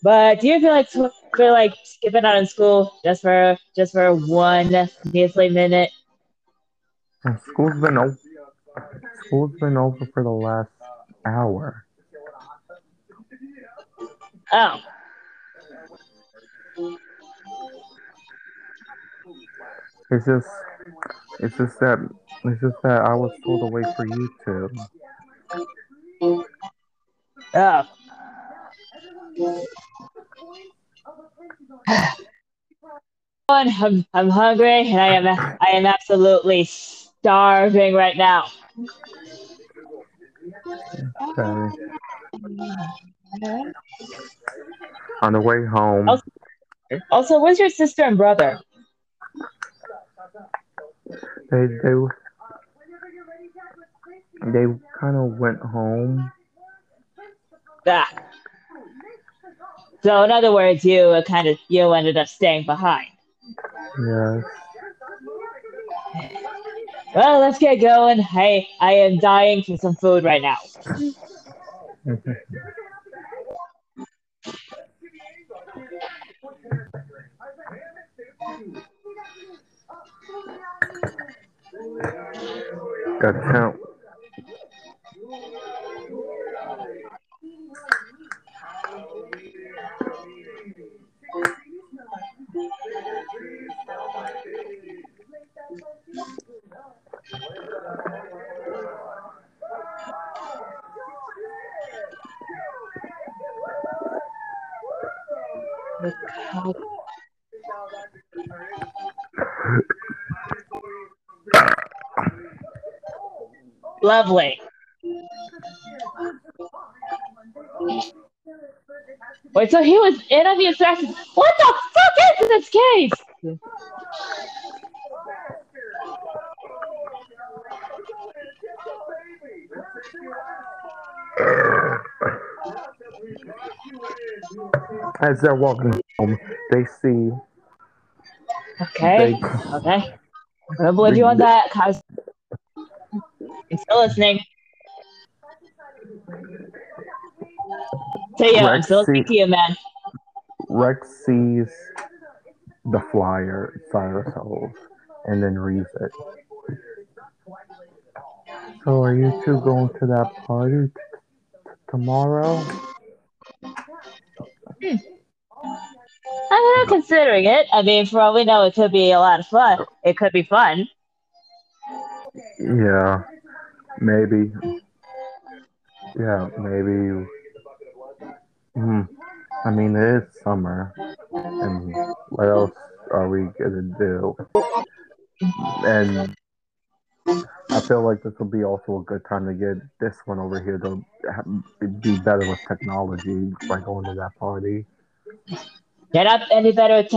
But do you feel like feel like skipping out of school just for just for one measly minute? School's been over. School's been over for the last hour. Oh. It's just, it's just that, it's just that I was told to wait for you two. Oh. I'm, I'm hungry and I am I am absolutely starving right now. Okay. On the way home, Also- Also, where's your sister and brother? they they they kind of went home. Ah. So in other words, you kind of you ended up staying behind. Yes. Well, let's get going. Hey, I am dying for some food right now. Got count. Lovely. Wait, so he was in on the assassin? What the fuck case? As they're walking home, they see Okay, they, okay. I'm gonna believe you on that, cause I'm still listening. So yeah, I'm still listening see- to you, man. Rex sees the flyer Cyrus holds and then reads it. So are you two going to that party t- t- tomorrow? I'm not considering it. I mean, for all we know, it could be a lot of fun. It could be fun. Yeah, maybe. Yeah, maybe. Hmm. I mean, it is summer, and what else are we gonna do? And I feel like this will be also a good time to get this one over here to be better with technology by going to that party. Get up any better at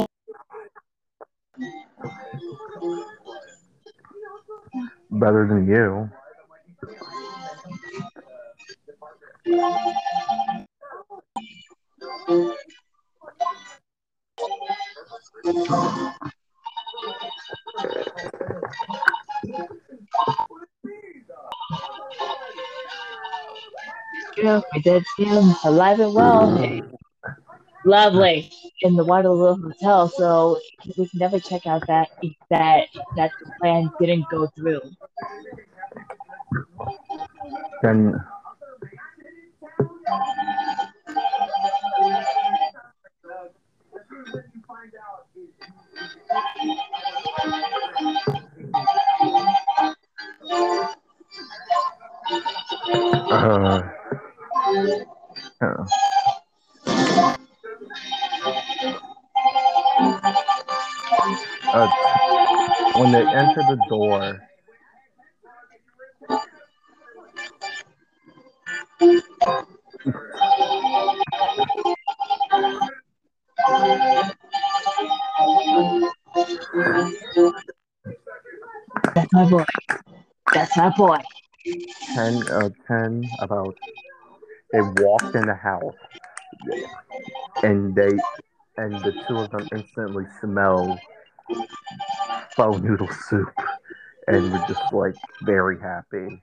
Better than you. We did see him alive and well. Lovely in the Waterloo Hotel, so we can never check out that that that plan didn't go through. Then uh, uh, uh, when they enter the door, That's my boy. That's my boy. 10, uh, 10 about they walked in the house and they and the two of them instantly smell pho noodle soup and were just like very happy.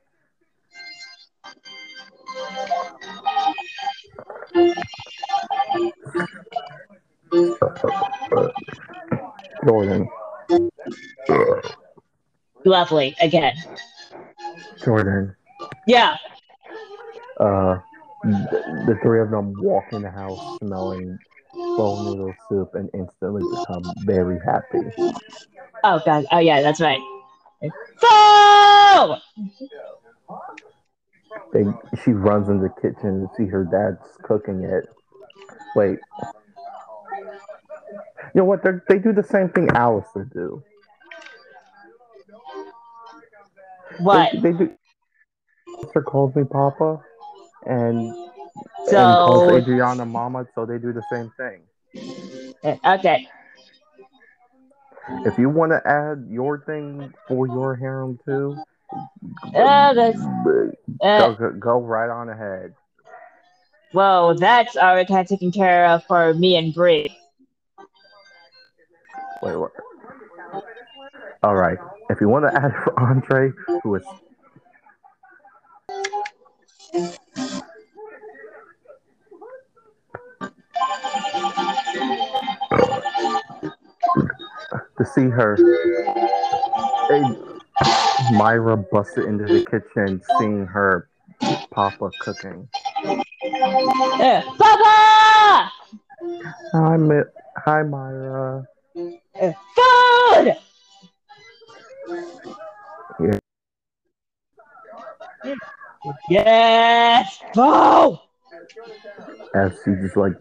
Jordan, Lovely again. Jordan, Yeah. uh, the, three of them walk in the house smelling pho noodle soup and instantly become very happy. Oh god. Oh yeah, that's right. Fo! They, she runs in the kitchen to see her dad's cooking it. Wait. You know what? They they do the same thing Alice would do. What? They, they do. Sister calls me Papa, and and calls So Adriana Mama, so they do the same thing. okay. If you want to add your thing for your harem too, Uh, that's go, uh, go, go right on ahead. well, that's already kind of taken care of for me and Bree. Wait, what? All right. If you want to add for Andre, who is to see her, hey, Myra busted into the kitchen, seeing her Papa cooking. Uh, Papa! Hi, Mi- hi, Myra. Food! Yeah. Yes! Go! As she just like.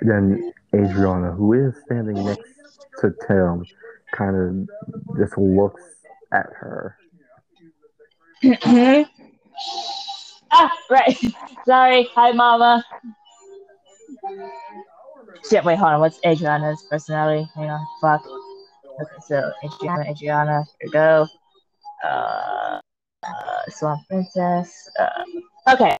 Then Adriana, who is standing next to Tim, kind of just looks at her. ah, right. Sorry. Hi, Mama. Shit, wait, hold on. What's Adriana's personality? Hang on. Fuck. Okay, so Adriana, Adriana, here we go. Uh, uh Swamp Princess. Uh, okay.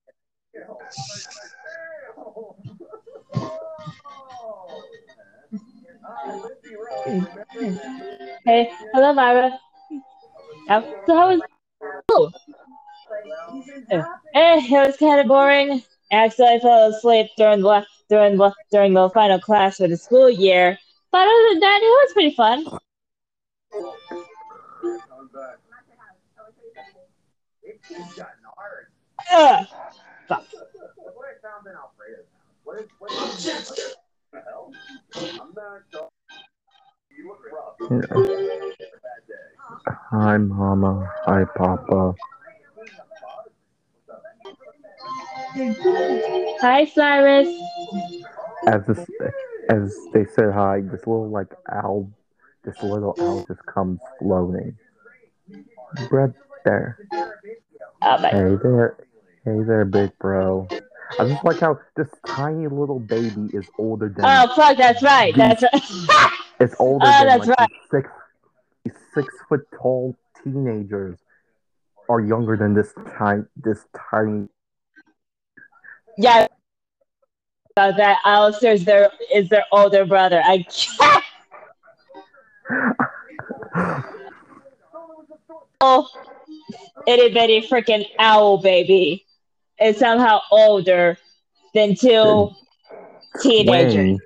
Hey, hello, Myra. So how was oh. Eh, it was kind of boring. Actually, I fell asleep during the during the during the final class for the school year. But other than that, it was pretty fun. It's gotten hard. Ugh. Look what I found in Hi, Cyrus. As this, as they said hi, this little like owl, this little owl just comes floating. Right there. Oh. Hey there, hey there, big bro. I just like how this tiny little baby is older than Oh, fuck, that's right. That's right. it's older Oh, than that's like right. six six foot tall teenagers are younger than this tiny this tiny yeah. About that, Alistair is their is their older brother. I can't. Oh, itty bitty freaking owl baby is somehow older than two teenagers.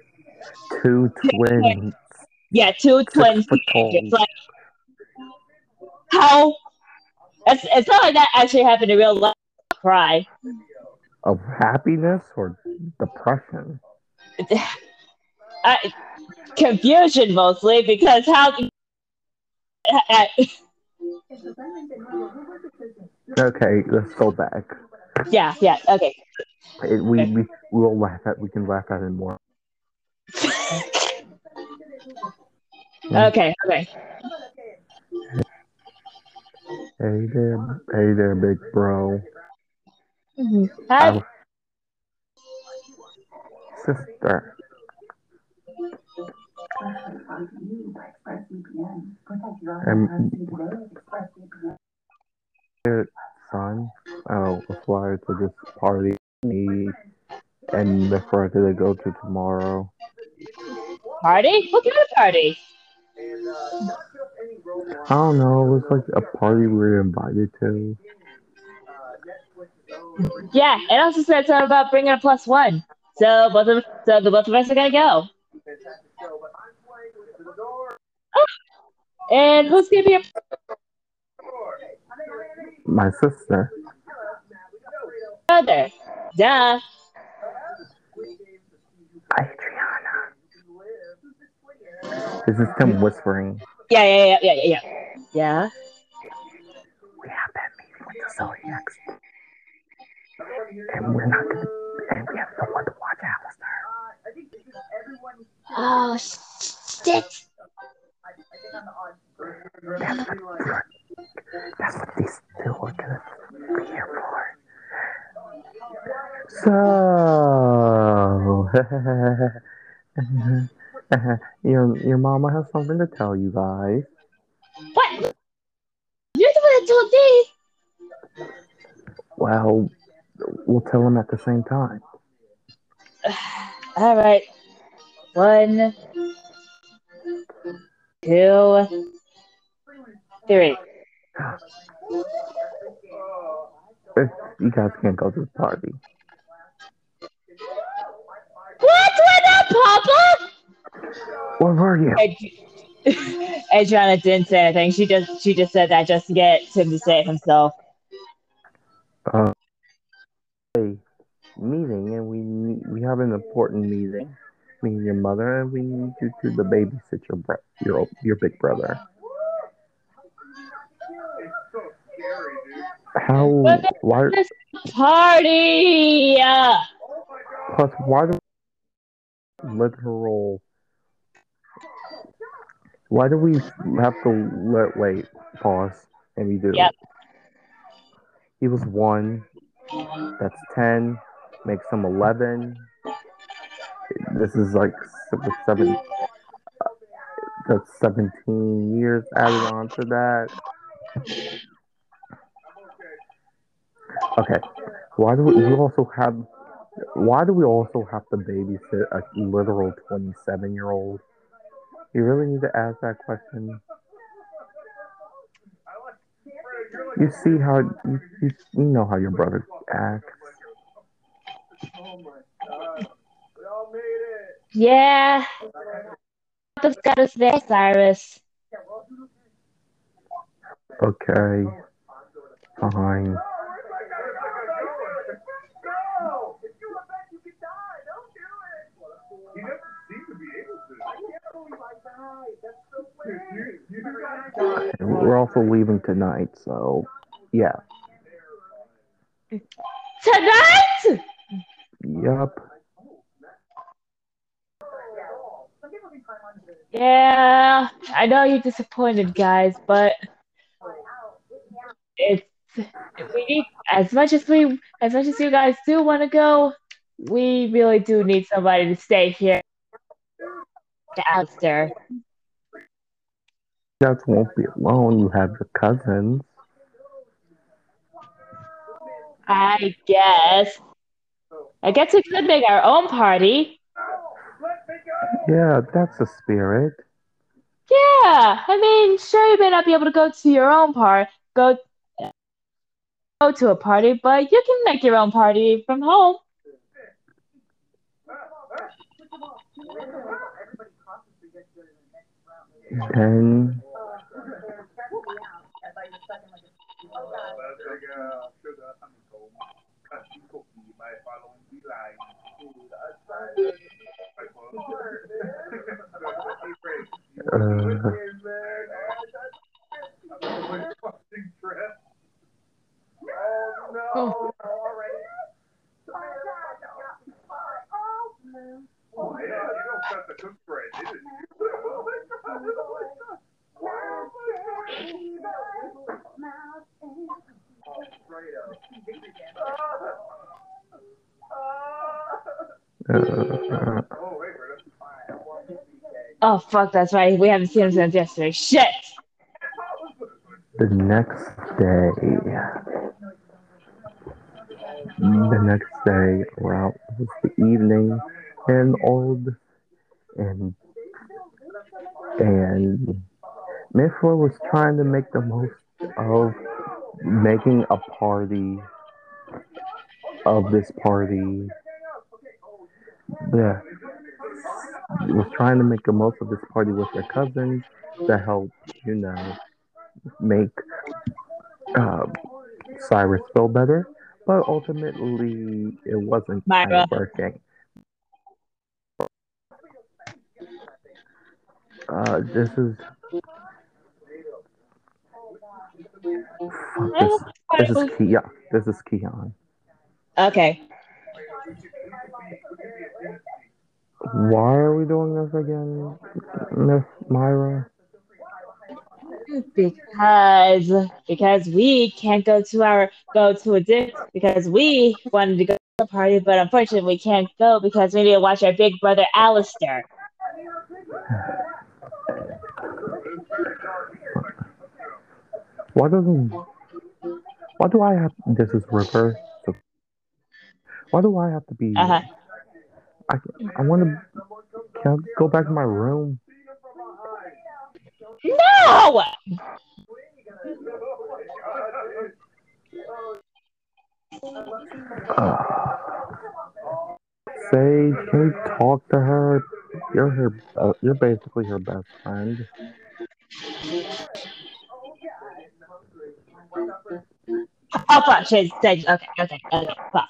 twin, two twins, Yeah, two twin six foot tall. teenagers. Like how? It's, it's not like that actually happened in real life. Cry. Of happiness or depression. I, confusion mostly because how? I- Okay, let's go back. yeah, yeah, okay. It, we we we'll laugh at we can laugh at it more. Okay, okay. Hey there, hey there, big bro. Mm-hmm. Hi, Ow. Sister. And son. Oh, let's to this party. Me and the party to go to tomorrow. party? What kind of party? I don't know. It was like a party we were invited to. Yeah, it also said something about bringing a plus one. So both of so the both of us are gonna go. Oh, and who's gonna be a My sister. brother? Duh. Adriana. This is Tim whispering. Yeah, yeah, yeah, yeah, yeah, yeah. Yeah. We have that meeting with the Zodiacs. And we're not gonna and we have someone to watch Alistair. Oh shit. That's what these two are gonna be here for. So your your mama has something to tell you guys. What? You're the one that told me. Well, we'll tell them at the same time. All right. One, two, three. If you guys can't go to the party. What? What up, Papa? Where were you? Ad- Adriana didn't say anything. She just she just said that just to get Tim to save himself. Uh, meeting, and we need- we have an important meeting. Me and your mother, and we need you to the babysit your your your big brother. How? Why? Party! Plus, why do literal? Why do we have to let wait pause and we do? Yep. He was one. That's ten. Makes him eleven. This is like seven. seven uh, that's seventeen years added on to that. Okay. Why do we, we also have? Why do we also have to babysit a literal twenty-seven year old? You really need to ask that question. You see how you, you, you know how your brother acts. Yeah. What's got us there, Cyrus? Okay. Fine. You never seem to be able to. We're also leaving tonight, so yeah. Tonight? Yup. Yeah, I know you're disappointed, guys, but it's we need as much as we as much as you guys do want to go, we really do need somebody to stay here. To Alistair. You guys won't be alone. You have your cousins. I guess. I guess we could make our own party. Yeah, that's the spirit. Yeah, I mean, sure, you may not be able to go to your own part, go go to a party, but you can make your own party from home. Then fuck, that's right. We haven't seen him since yesterday. Shit. the next day. The next day, well, it was the evening, and old and and Mifla was trying to make the most of making a party of this party. Yeah, was trying to make the most of this party with their cousins to help, you know, make uh, Cyrus feel better. But ultimately, it wasn't Myra. working. Uh, this is. This, this is yeah, this is Keon. Okay. Why are we doing this again, Miss Myra? Because because we can't go to our go to a dip because we wanted to go to the party, but unfortunately we can't go because we need to watch our big brother Alistair. Why doesn't? Why do I have? This is reverse. Why do I have to be? Uh huh. I I want to. Can I go back to my room? No! Uh, Sage, can you talk to her? You're her. Uh, you're basically her best friend. Oh fuck, she's she's- okay, okay, okay, fuck.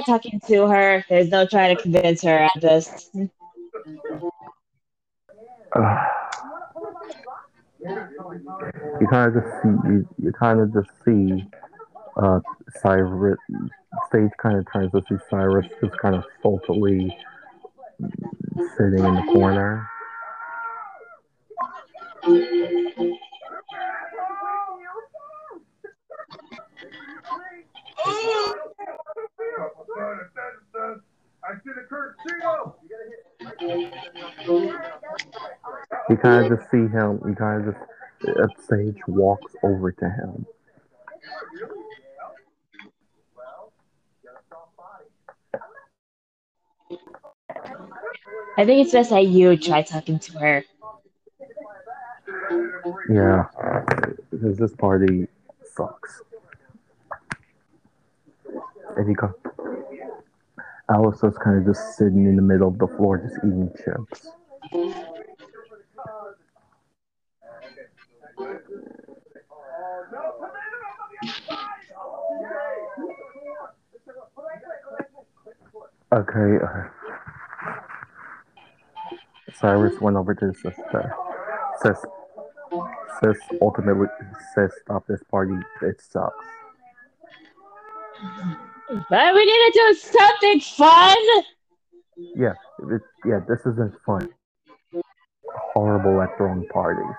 Talking to her. There's no trying to convince her. I'm just you kind of just see. You, you kind of just see. Uh, Cyrus. Sage kind of turns to see Cyrus just kind of sulkily sitting in the corner. Kind of just see him. You kind of just. Uh, Sage walks over to him. I think it's best that you try talking to her. Yeah, because this party sucks. And he got Alistair's kind of just sitting in the middle of the floor, just eating chips. Okay. Uh, Cyrus went over to his sister. Says, says ultimately says stop this party. It sucks. But we need to do something fun. Yeah, it, yeah. This isn't fun. Horrible at throwing parties.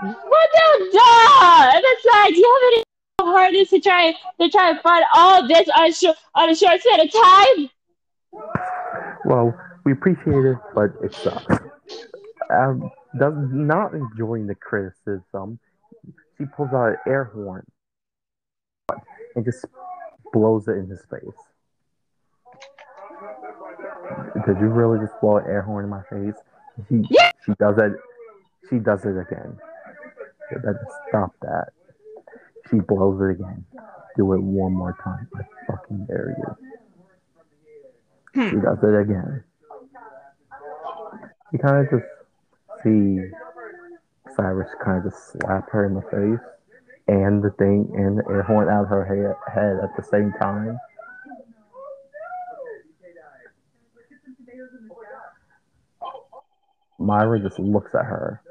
What the duh? And besides, do you have any hardness to try to try and find all this on a short on a short set of time? Well, we appreciate it, but it sucks. Um, does not enjoying the criticism. She pulls out an air horn and just blows it in his face. Did you really just blow an air horn in my face? She, Yeah. she does it. She does it again. You better stop that. She blows it again. Do it one more time. I fucking dare you. She does it again. You kind of just see Cyrus kind of just slap her in the face and the thing and the air horn out of her head, head at the same time. Myra just looks at her.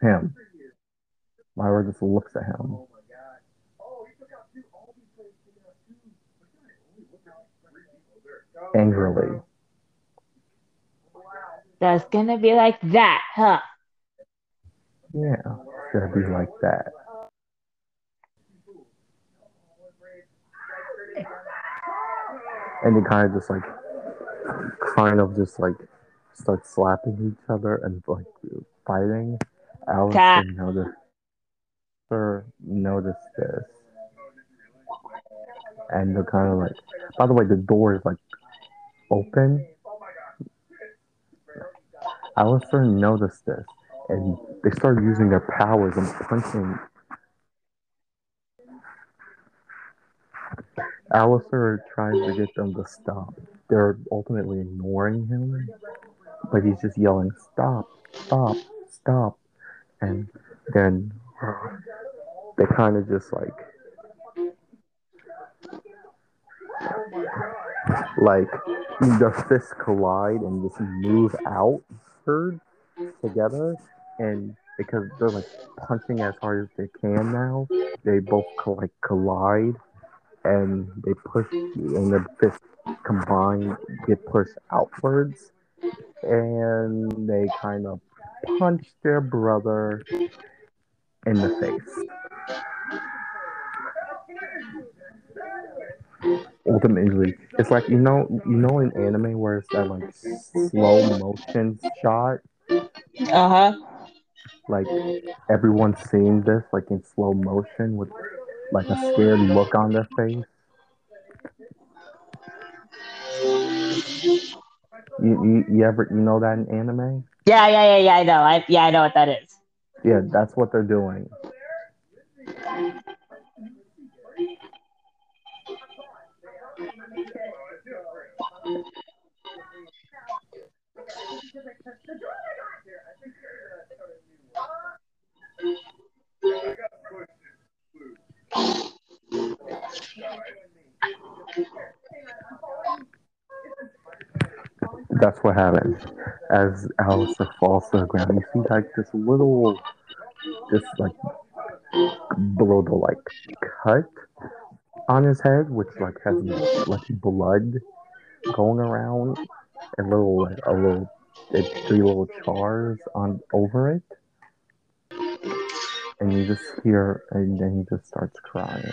Him. Myra just looks at him. Angrily. That's gonna be like that, huh? Yeah, it's gonna be like that. And they kind of just like, kind of just like start slapping each other and like fighting. Cat. Allison noticed, her noticed this. And they're kind of like, by the way, the door is like open. Alistair noticed this and they start using their powers and punching. Alistair tries to get them to stop. They're ultimately ignoring him, but he's just yelling, Stop, stop, stop. And then they kind of just like, like their fists collide and just move outward together and because they're like punching as hard as they can now, they both like collide and they push and the fists combined get pushed outwards and they kind of punch their brother in the face. Ultimately, it's like you know, you know, in anime where it's that like slow motion shot Uh huh. like everyone's seeing this like in slow motion with like a scared look on their face. You, you, you ever you know that in anime? Yeah, yeah, yeah, yeah. I know. I yeah, I know what that is. Yeah, that's what they're doing. That's what happens. As Alistair falls to the ground, you see like this little, just like below the like cut on his head, which like has like blood going around, and little like a little, three little chars on over it, and you just hear, and then he just starts crying.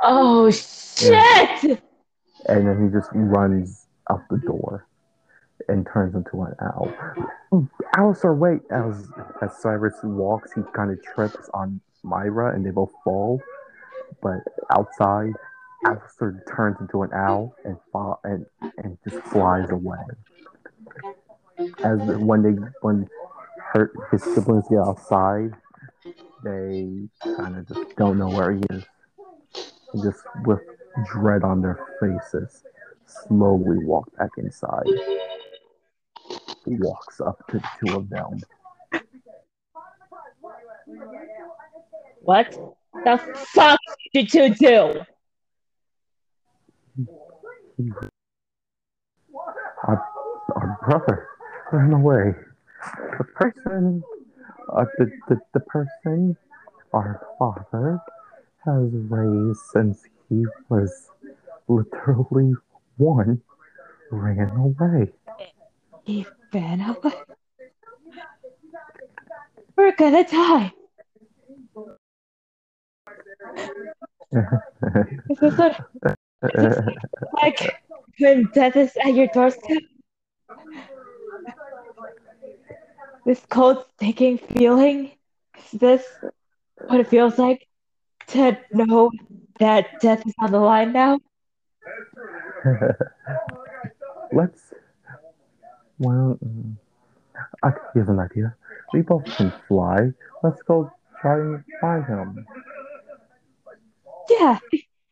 Oh shit! and then he just runs out the door and turns into an owl. Alistair, wait! As as Cyrus walks, he kind of trips on Myra, and they both fall. But outside, Alistair turns into an owl and fall and and just flies away. As when they when her his siblings get outside, they kind of just don't know where he is. And just with dread on their faces, slowly walk back inside. He walks up to two of them. What the fuck did you do? our, our brother ran away. The person, uh, the, the, the person our father has raised since he was literally one ran away. He ran away. We're gonna die. This is sort of like when death is at your doorstep. This cold, stinking feeling. Is this what it feels like to know that death is on the line now? Let's. Well, mm, I here's an idea. We both can fly. Let's go try and find him. Yeah,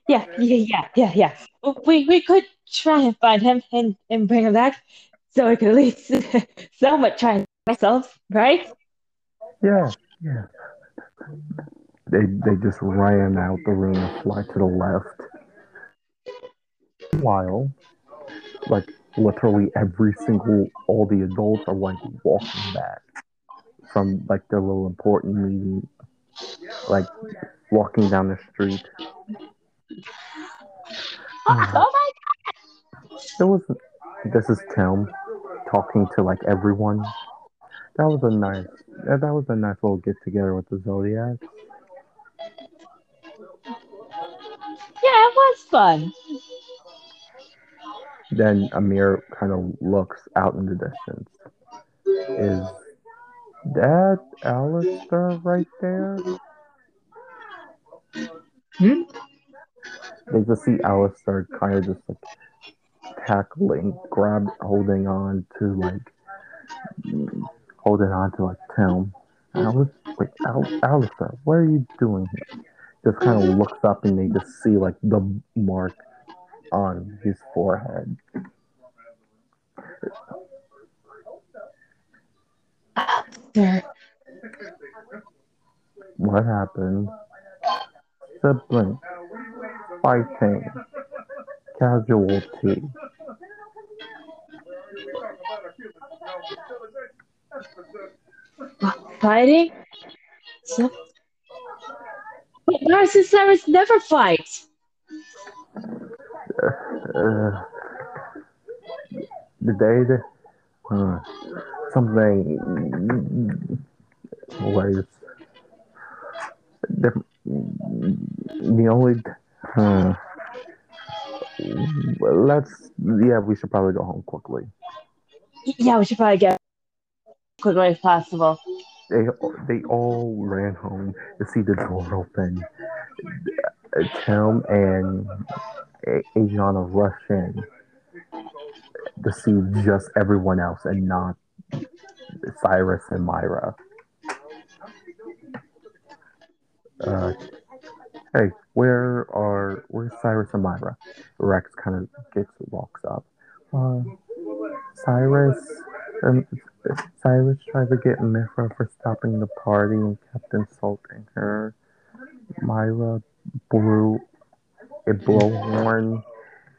yeah, yeah, yeah, yeah, yeah. We we could try and find him and, and bring him back, so we could at least somewhat try and ourselves, right? Yeah, yeah. They they just ran out the room and fly to the left. While like literally every single all the adults are like walking back from like their little important meeting, like walking down the street. Oh, hmm. oh my god! It was this is Tim talking to like everyone. That was a nice that that was a nice little get together with the Zodiac. yeah, it was fun. Then Amir kind of looks out in the distance. Is that Alistair right there? Hmm? They just see Alistair kind of just like tackling, grab, holding on to like, holding on to like Tim. Alice, wait, Al, Alistair, what are you doing here? Just kind of looks up and they just see like the mark on his forehead. There. What happened? Sibling fighting casualty. Fighting? So, but Cyrus never fight. Uh, the day that uh, something was the, the only uh, let's yeah we should probably go home quickly Yeah, we should probably get as quickly as possible. they they all ran home to see the door open Tim and Adriana rush in to see just everyone else and not Cyrus and Myra. Uh, hey, where are where's Cyrus and Myra? Rex kind of gets walks up. Uh, Cyrus, um, Cyrus tried to get Myra for stopping the party and kept insulting her. Myra blew a blowhorn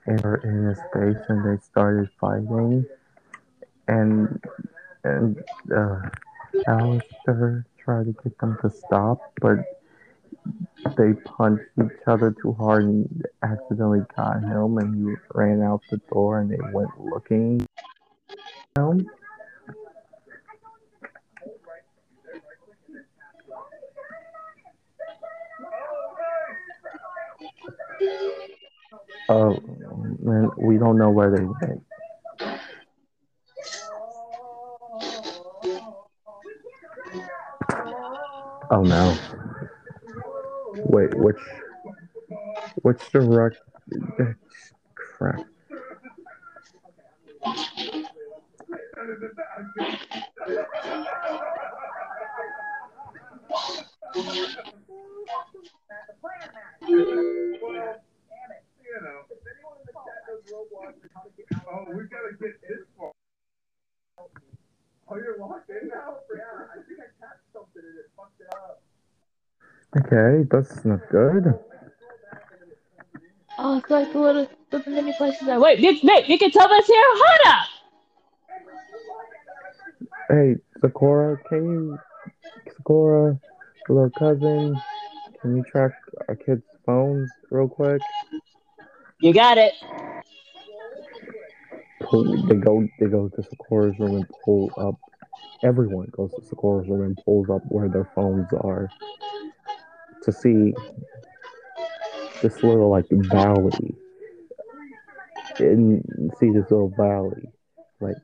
in her in his face, and they started fighting. And and uh, Alistair tried to get them to stop, but they punched each other too hard and accidentally got him, and he ran out the door, and they went looking him. Oh, man, we don't know where they went. Oh no. Wait, which which direct crap. Okay, that's not good. Oh, it's like the little the many places. That... Wait, Nick, Nick, you can tell us here. Hold up. Hey, Sakura, can you, Sakura, little cousin, can you track our kids' phones real quick? You got it. Pull, they go, they go to Sakura's room and pull up. Everyone goes to Sakura's room and pulls up where their phones are to see this little like valley and see this little valley like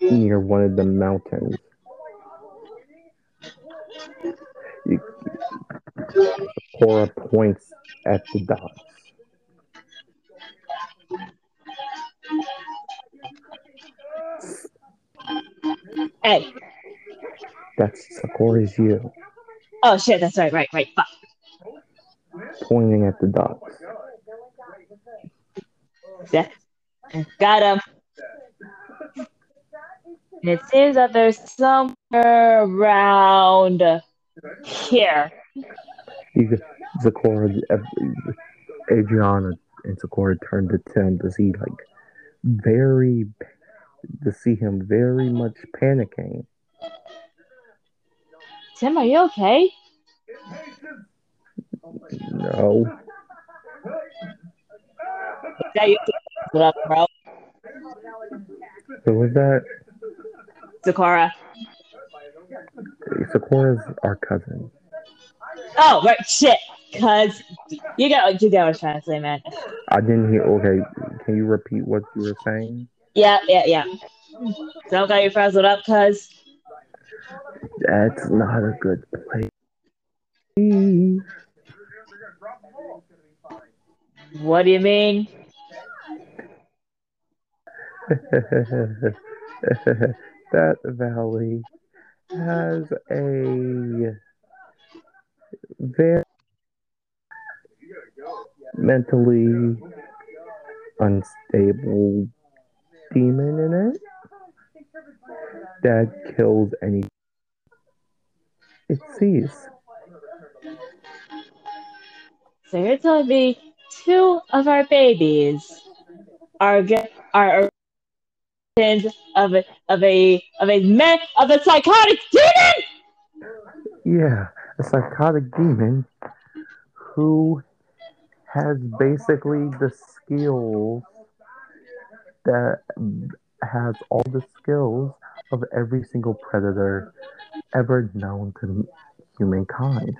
near one of the mountains. You, Cora points at the dots. Hey. That's Sakura's you Oh shit, that's right, right, right. Fuck. pointing at the dots. Yeah. Got him. It seems that there's somewhere around here. You, Sakura, Adriana, and Sakura turn to Tim to see like very to see him very much panicking. Tim, are you okay? No, what up, bro? who was that? Sakura. Sakura's our cousin. Oh, right, shit. Cause you got you got what I was trying to say, man. I didn't hear. Okay, can you repeat what you were saying? Yeah, yeah, yeah. Don't got you frazzled up, cuz. That's not a good place. What do you mean? that valley has a very mentally unstable demon in it that kills any it sees. So you're telling me two of our babies are are of a of a of a man of a psychotic demon? Yeah, a psychotic demon who has basically the skills that has all the skills of every single predator ever known to humankind.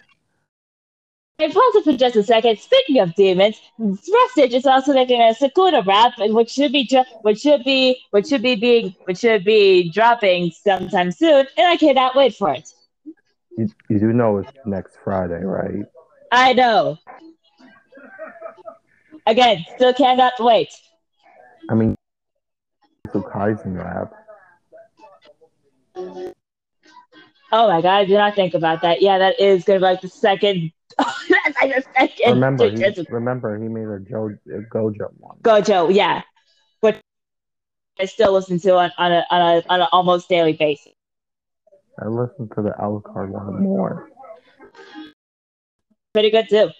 Pause it for just a second. Speaking of demons, Rustage is also making a Sakura rap, which should be which should be which should be being which should be dropping sometime soon, and I cannot wait for it. You, you do know it's next Friday, right? I know. Again, still cannot wait. I mean, so rap. Oh my god, I did not think about that. Yeah, that is gonna be like the second. like the second. Remember, he, remember he made a, jo- a Gojo one. Gojo, yeah, which I still listen to on, on a on a on an almost daily basis. I listen to the Alucard one more. Pretty good too.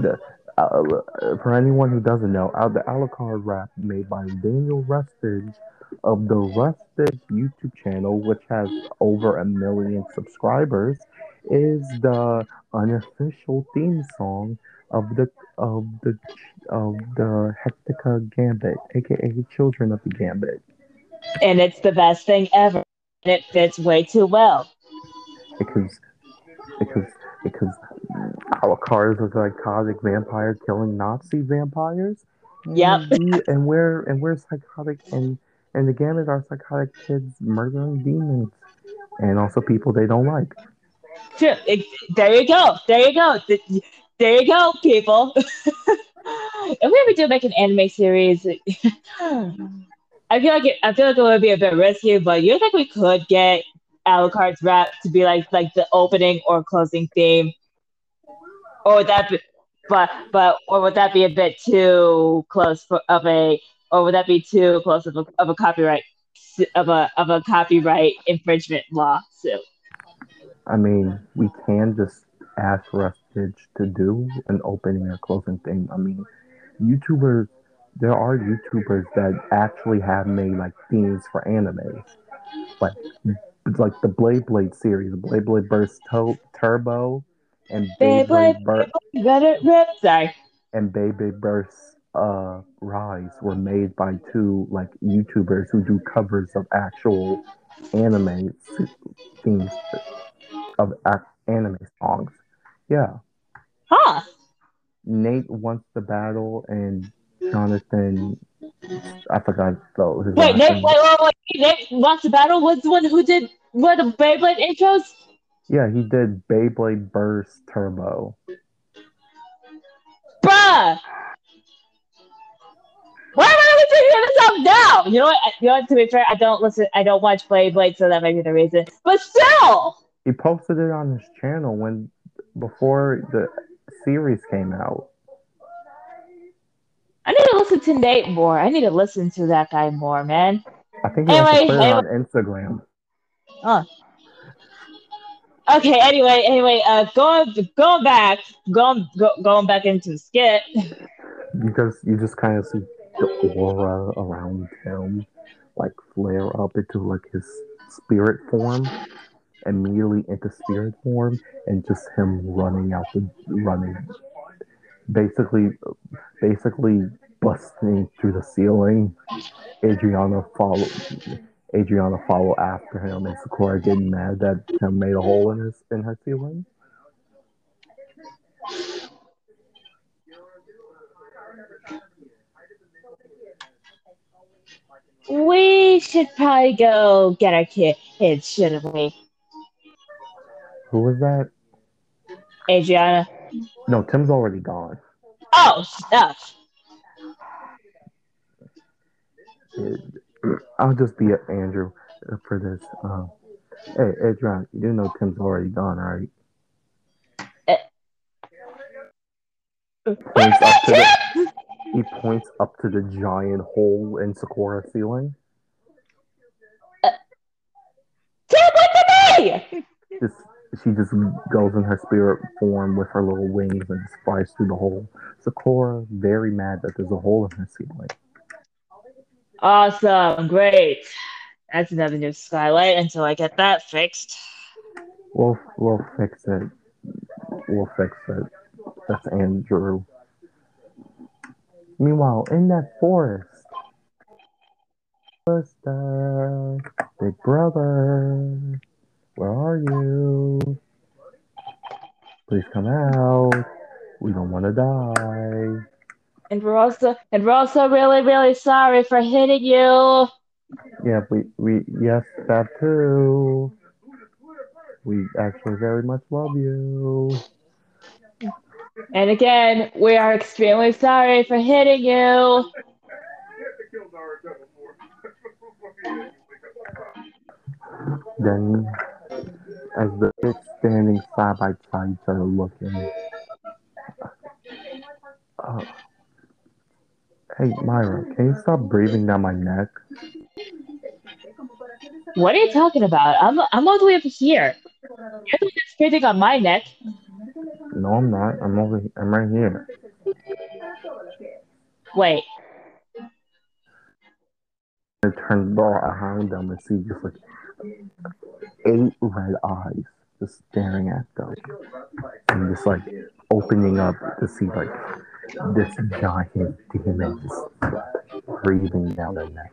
The, uh, for anyone who doesn't know, uh, the Alucard rap made by Daniel Rustage of the Rustage YouTube channel, which has over a million subscribers, is the unofficial theme song of the of the of the Hectica Gambit, aka Children of the Gambit, And it's the best thing ever. And it fits way too well. because because because Alucard is a psychotic vampire killing Nazi vampires. Yep. And, we- and we're and we're psychotic and and the Gambit are psychotic kids murdering demons and also people they don't like. There you go. There you go. There you go, people. if we ever do make an anime series, I feel like it, I feel like it would be a bit risky, but you think we could get Alucard's rap to be like like the opening or closing theme, or would that be, but but or would that be a bit too close for, of a or would that be too close of a of a copyright of a of a copyright infringement lawsuit? I mean, we can just ask Rustage to do an opening or closing thing. I mean, YouTubers, there are YouTubers that actually have made like themes for anime, like like the Beyblade series, Beyblade Burst to- Turbo, and Beyblade Burst Let it rip. Sorry. and Beyblade Burst uh, Rise were made by two like YouTubers who do covers of actual anime themes of ac- anime songs. Yeah, Huh. Nate wants the battle, and Jonathan, I forgot though his Wait, Nate, wait, wait, wait. NateWantsToBattle. Was the one who did what the Beyblade intros? Yeah, he did Beyblade Burst Turbo. Bruh! Why am I figuring this out now? You know what? You know what? To be fair, I don't listen. I don't watch Beyblade, so that might be the reason. But still, He posted it on his channel when before the series came out. I need to listen to Nate more. I need to listen to that guy more, man. I think he Anyway, anyway. on Instagram. Oh. Okay. Anyway, anyway, uh, going going back, going go, going back into the skit. because you just kind of see the aura around him like flare up into like his spirit form immediately into spirit form and just him running out the running basically basically busting through the ceiling. Adriana follow adriana follow after him and sakura getting mad that him made a hole in his in her ceiling We should probably go get our kids, shouldn't we, who was that Adriana? no tim's already gone Oh, stuff. I'll just be Andrew uh, for this. Um, hey, Adrian, you do know Tim's already gone, right? To the, he points up to the giant hole in Sakura ceiling. Tim, what to me? Just she just goes in her spirit form with her little wings and just flies through the hole. Sakura very mad that there's a hole in her ceiling. Awesome, great. That's another new skylight until I get that fixed. We'll we'll fix it. We'll fix it. That's Andrew. Meanwhile, in that forest, sister, big brother, where are you? Please come out. We don't want to die. And we're also and we're also really, really sorry for hitting you. Yeah, we we yes that too. We actually very much love you. And again, we are extremely sorry for hitting you. Then, as the kids standing side by side started looking, uh, hey Myra, can you stop breathing down my neck? What are you talking about? I'm I'm all the way up here. You're the one that's breathing on my neck. No, I'm not. I'm over. Here. I'm right here. Wait. I turned around them and see just like eight red eyes just staring at them, and just like opening up to see like this giant demon just breathing down their neck.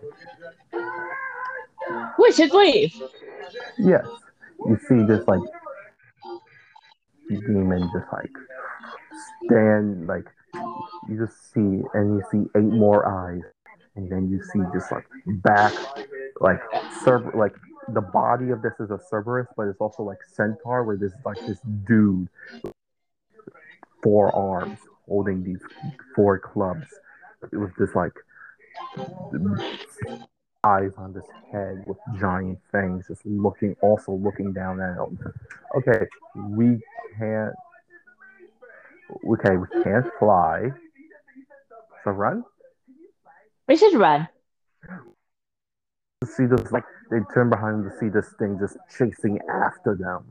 We should leave. Yes, you see this like demon just like stand like you just see and you see eight more eyes and then you see just like back like Cerber like the body of this is a Cerberus but it's also like centaur where there's like this dude four arms holding these four clubs It was this like eyes on this head with giant fangs just looking also looking down at him. Okay we can't okay we can't fly. So run. We should run. see this like they turn behind to see this thing just chasing after them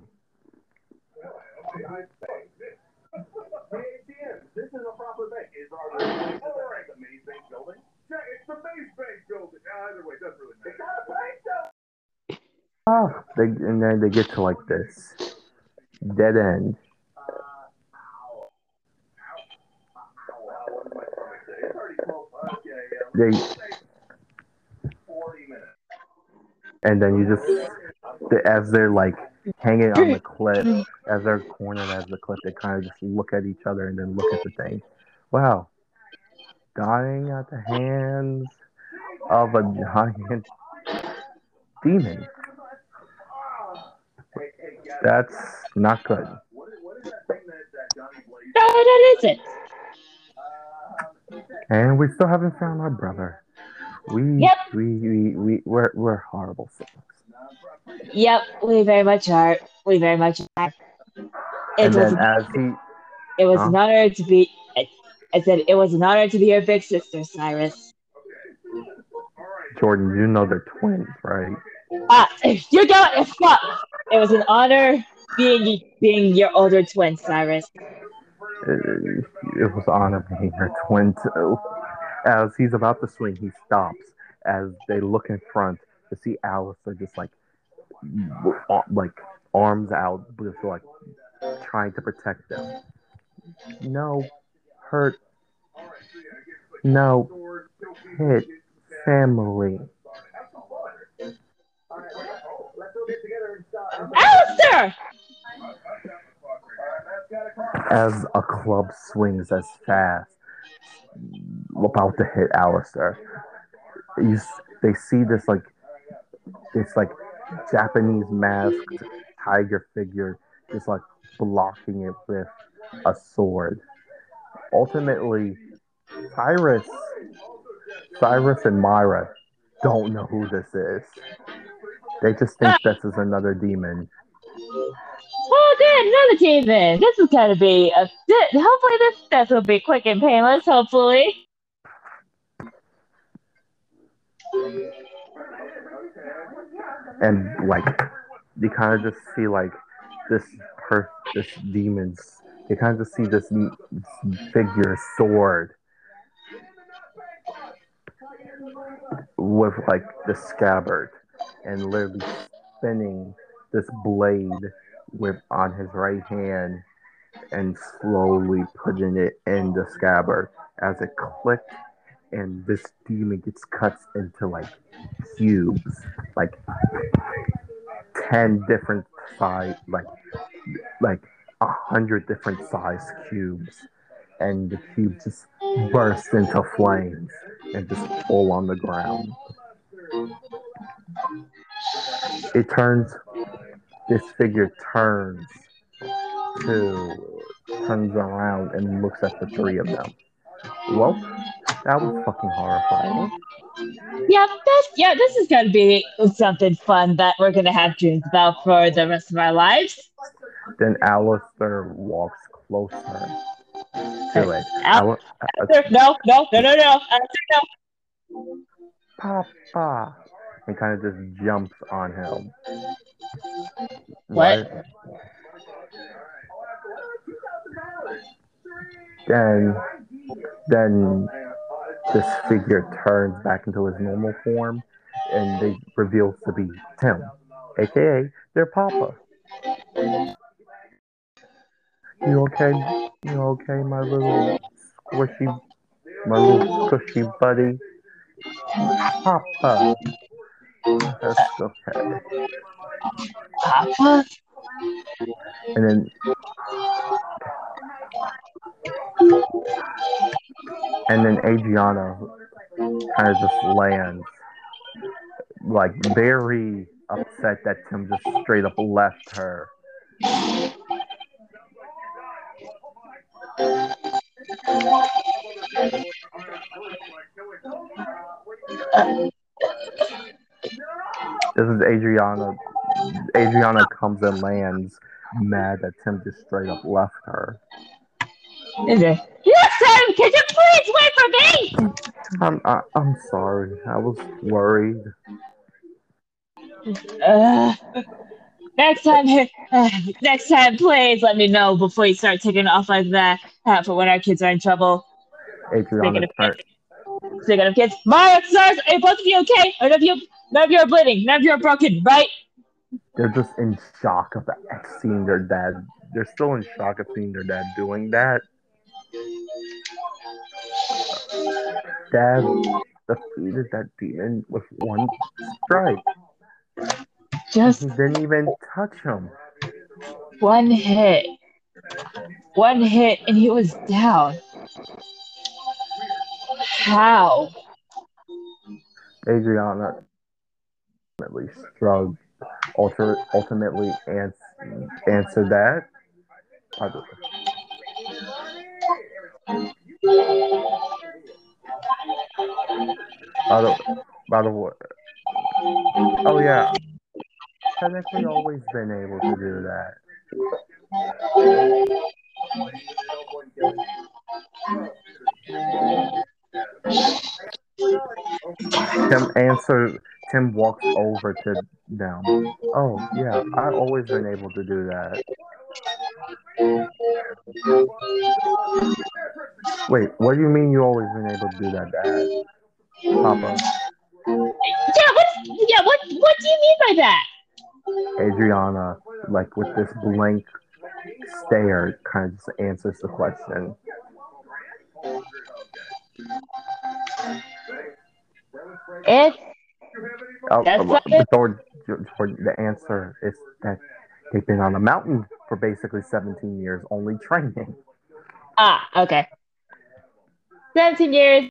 it's the base bank building. Yeah, either way, it doesn't really matter. It's not a bank though. ah, they, and then they get to like this dead end. They and then you just as they're like hanging on the cliff, as they're cornered as the cliff, they kind of just look at each other and then look at the thing. Wow, dying at the hands of a giant demon. That's not good. No, that isn't. And we still haven't found our brother. We Yep. we we, we we're we're horrible siblings. Yep, we very much are. We very much are. It And was then as he it was Huh? an honor to be. I, said it was an honor to be your big sister, Cyrus. Jordan, you know they're twins, right? Ah, you got it. Fuck. It was an honor being being your older twin, Cyrus. It, it was honor being your twin too. As he's about to swing, he stops as they look in front to see Alistair just like uh, like arms out, just like trying to protect them. No, hurt. No, hit family. Alistair! as a club swings as fast, about to hit Alistair. You, they see this like this like Japanese masked tiger figure just like blocking it with a sword. Ultimately, Cyrus, Cyrus and Myra don't know who this is. They just think ah. this is another demon. Oh, good, another demon. This is gonna be a. Hopefully, this death will be quick and painless. Hopefully. and like you kind of just see like this per this demon's you kind of just see this, figure sword with like the scabbard and literally spinning this blade with on his right hand and slowly putting it in the scabbard. As it clicked and this demon gets cut into like cubes like 10 different size like like a hundred different size cubes and the cube just burst into flames and just fall on the ground it turns this figure turns to turns around and looks at the three of them well that was fucking horrifying Yeah, that's yeah. This is gonna be something fun that we're gonna have dreams about for the rest of our lives. Then Alistair walks closer to it. Al- no, no, no, no, no. Alistair, no. Papa, and kind of just jumps on him. What? Right? Then, then this figure turns back into his normal form, and they reveals to be Tim, aka their Papa. You okay? You okay, my little squishy, my little squishy buddy? Papa. That's okay. Papa. And then and then Adriana kind of just lands like very upset that Tim just straight up left her. This is Adriana. Adriana comes and lands mad that Tim just straight up left her. Is it? Yes, Sam. Can you please wait for me? I'm I, I'm sorry. I was worried. Uh, next time, next time, please let me know before you start taking off like that uh, for when our kids are in trouble. Adriana Speaking of turned. kids, speaking of kids, Maya, stars, are both of you okay? None of you, none of you are bleeding, none of you are broken, right? they're just in shock of seeing their dad. They're still in shock of seeing their dad doing that. Dad defeated that demon with one strike. Just He didn't even touch him. one hit. One hit and he was down. How? Adriana ultimately ultra, ultimately ans- answered that. By the, by the way, oh yeah, technically always been able to do that. Tim answer. Tim walks over to them. Oh yeah, I've always been able to do that. Wait, what do you mean you always been able to do that, Dad? Papa, Yeah, what yeah, what what do you mean by that? Adriana, like with this blank stare, kind of just answers the question. It Oh, That's not but Thor- the answer is that they've been on the mountain for basically 17 years, only training. ah, okay. Seventeen years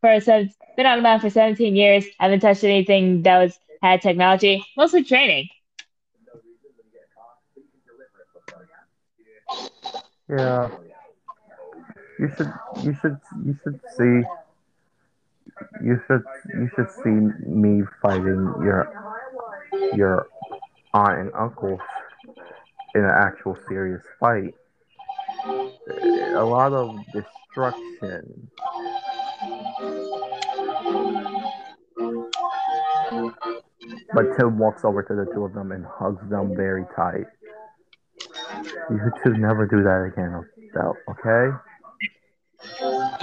for seven been on the mountain for seventeen years, I haven't touched anything that was had technology, mostly training. Yeah. You should you should you should see you should you should see me fighting your your aunt and uncle in an actual serious fight. A lot of destruction. But Tim walks over to the two of them and hugs them very tight. You two never do that again, okay?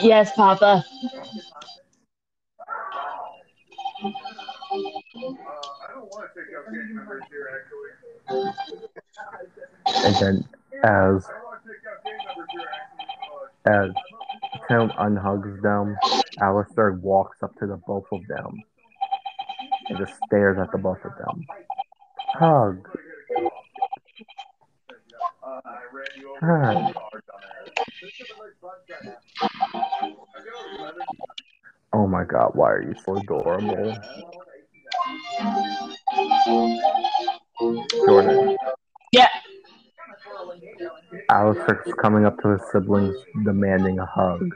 Yes, Papa. I don't want to take out gang members here, actually. And then as I don't want to take out gang members here, actually. As Tim unhugs them, Alistair walks up to the both of them and just stares at the both of them. Hug. I ran you over. Hug. Oh my god, why are you so adorable? Jordan. Yeah. is coming up to his siblings demanding a hug.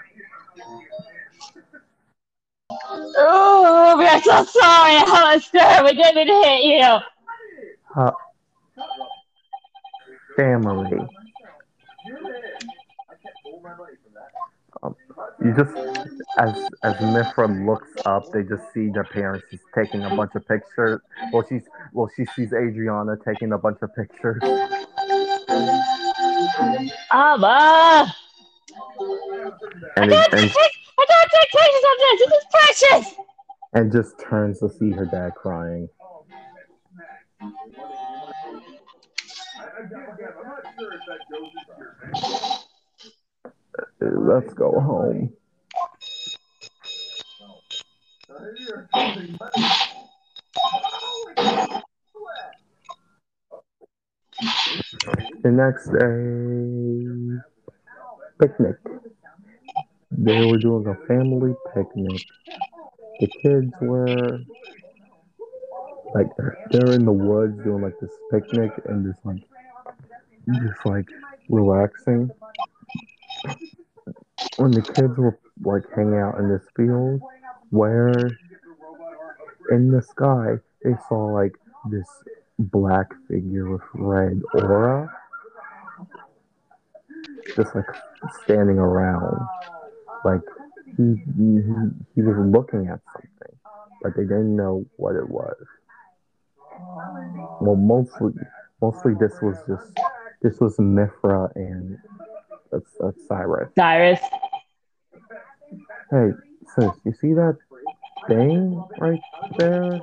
Oh, we're so sorry, Alistair. We didn't hit you. Hu- family. Um, you just as as Mythra looks up, they just see their parents just taking a bunch of pictures. Well, she's well, she sees Adriana taking a bunch of pictures, Abba. I and gotta and, take, I gotta take pictures of this. This is precious. and just turns to see her dad crying. I, I did that. I'm not sure if that goes into your name. Let's go home. The next day, picnic. They were doing a family picnic. The kids were like they're in the woods doing like this picnic and just like just like relaxing. When the kids were like hanging out in this field where in the sky they saw like this black figure with red aura just like standing around like he, he he was looking at something but they didn't know what it was well mostly mostly this was just this was mithra and that's, that's cyrus Cyrus. hey sis you see that thing right there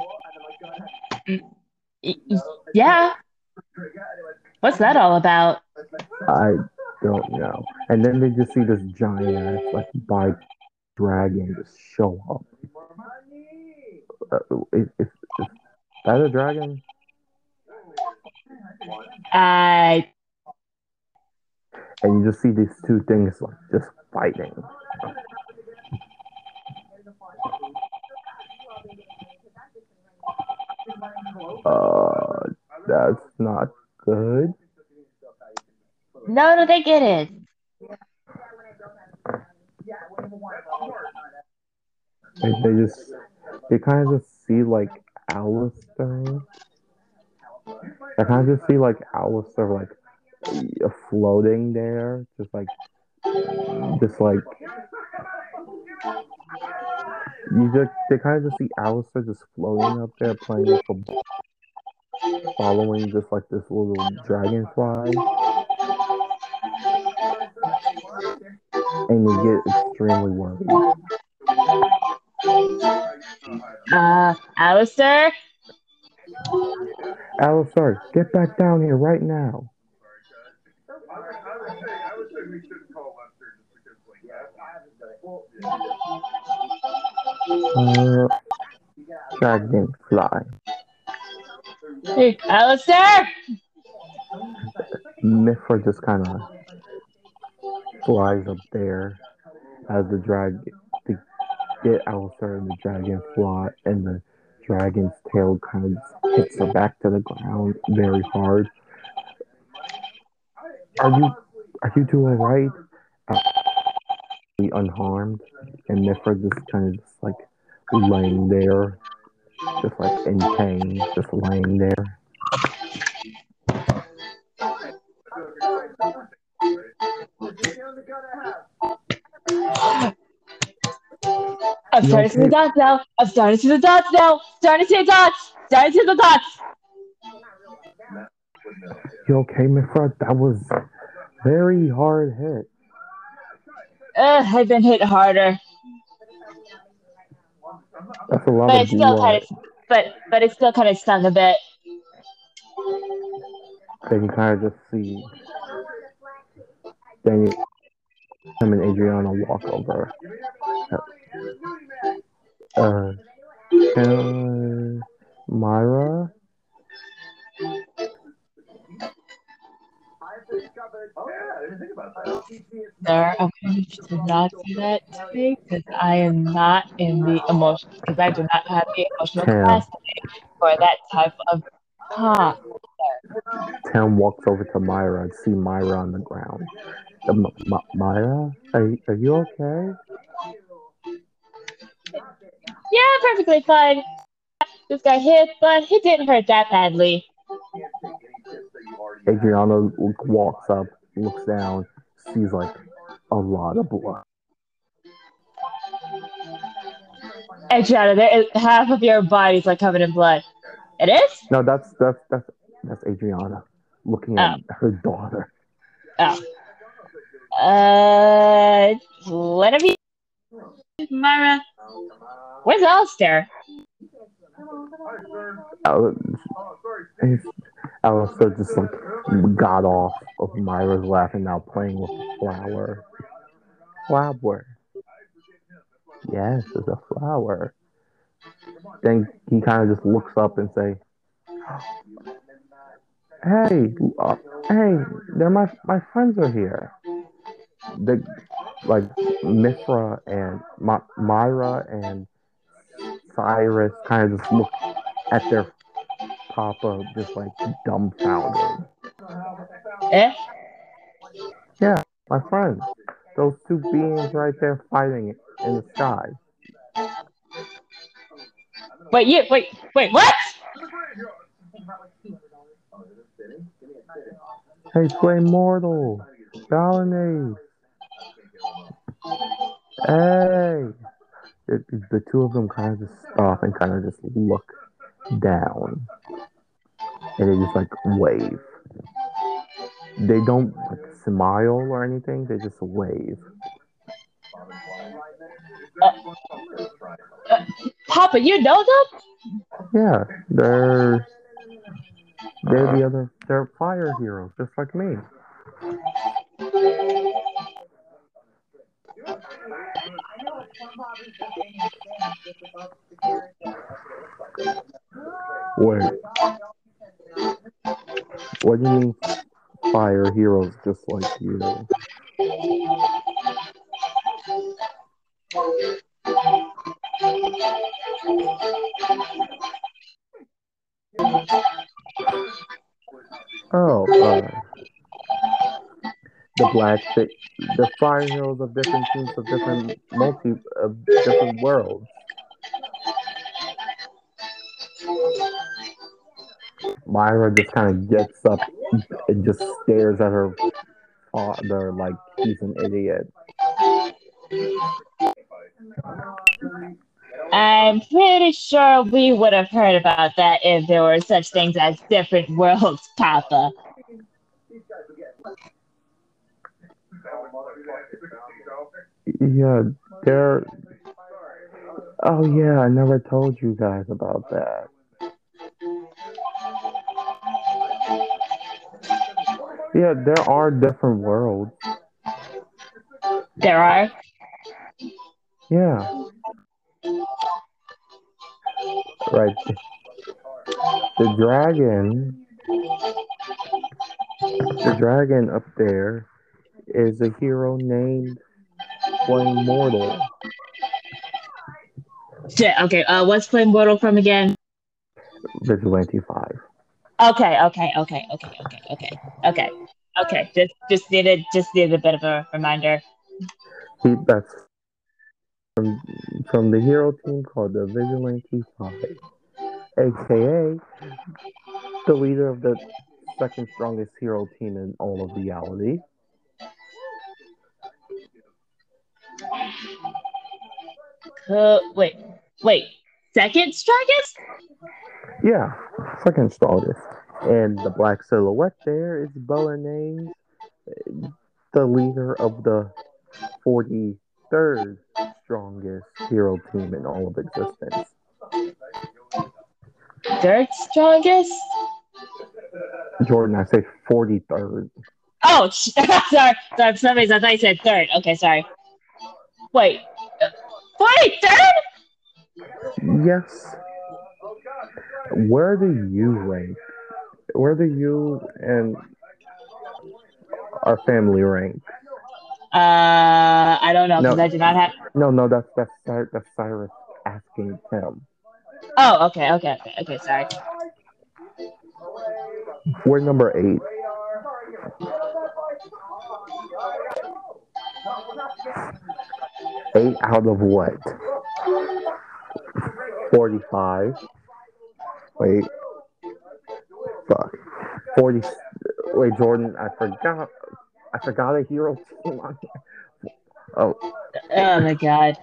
Yeah. What's that all about? I don't know. And then they just see this giant ass like bike dragon just show up. Uh, is, is, is that a dragon? I And you just see these two things like just fighting. Uh, that's not good. No, no, they get it. They, they just they kind of just see like Alistair. I kind of just see like Alistair like floating there, just like just like you just they kind of just see Alistair just floating up there playing with ball, following just like this little dragonfly, and you get extremely worried. Uh, Alistair? Alistair, get back down here right now. I would, I would say, I would say we shouldn't call Lester just because, like, that. Uh, dragonfly. Hey, Alistair? Mythra just kind of flies up there as the dragon to get Alistair and the dragon fly, and the dragon's tail kind of hits her back to the ground very hard. Are you are you doing right? Uh, unharmed, and Mythra just kind of just like laying there, just like in pain, just laying there. I'm starting to see the dots now. I'm starting to see the dots now. Starting to see the dots. Starting to see the dots. You okay, Mythra? That was very hard hit. Uh, I've been hit harder, That's a lot but of it still kind of, but but it still kind of stung a bit. Then you kind of just see. Then you, him and Adriana walk over. Uh, uh, Myra. Yeah, I didn't think about that. Sir, I'm going to not do that today because I am not in the emotion because I do not have the emotional Tam. capacity for that type of talk. Tam walks over to Myra and see Myra on the ground. Uh, M- M- Myra, are you, are you okay? Yeah, perfectly fine. Just got hit, but it didn't hurt that badly. Adriana walks up, looks down, sees like a lot of blood. Adriana, there is half of your body's like covered in blood. It is? No, that's that's that's that's Adriana looking at her daughter. Oh. Uh, let me. Myra, where's Alistair? Al- Oh. Alistair just like got off of Myra's lap and now playing with a flower. Flower. Yes, it's a flower. Then he kind of just looks up and say, "Hey, uh, hey, they're my my friends are here." The like Mythra and My- Myra and Cyrus kind of just look at their papa just like dumbfounded. Eh? Yeah, my friends. Those two beings right there fighting in the sky. Wait, you wait, wait, what? Hey, play Mortal, Balinese. Hey. The, the two of them kind of just stop and kind of just look down. And they just like wave. They don't like smile or anything, they just wave. Papa, you know them? Yeah, they're They're the other. They're fire heroes, just like me. Wait. What do you mean, fire heroes, just like you? Oh, uh, the black, the, fire heroes of different teams of different multi, of different worlds. Myra just kind of gets up and just stares at her father like he's an idiot. I'm pretty sure we would have heard about that if there were such things as different worlds, Papa. Yeah, they're. Oh yeah, I never told you guys about that. Yeah, there are different worlds. There are. Yeah. Right. The dragon. The dragon up there is a hero named Flame Mortal. Shit, okay, uh, what's Flame Mortal from again? Vigilante 5. Okay, okay, okay, okay, okay, okay, okay, okay. Just, just needed, just needed a bit of a reminder. He, that's from, from the hero team called the Vigilante 5, aka the leader of the second strongest hero team in all of reality. Uh, wait, wait. Second strongest? Yeah, second strongest. And the black silhouette there is named the leader of the 43rd strongest hero team in all of existence. Third strongest? Jordan, I say 43rd. Oh, sorry, sorry. For some reason, I thought you said third. Okay, sorry. Wait, wait, third? Yes. Where do you rank? Where do you and our family rank? Uh, I don't know No. I do not have. No, no, that's that's that's Cyrus asking Tim. Oh, okay, okay, okay, okay. Sorry. We're number eight. Eight out of what? Forty-five. Wait. Fuck. Forty. Wait, Jordan. I forgot. I forgot a hero team on here. Oh, Oh my god.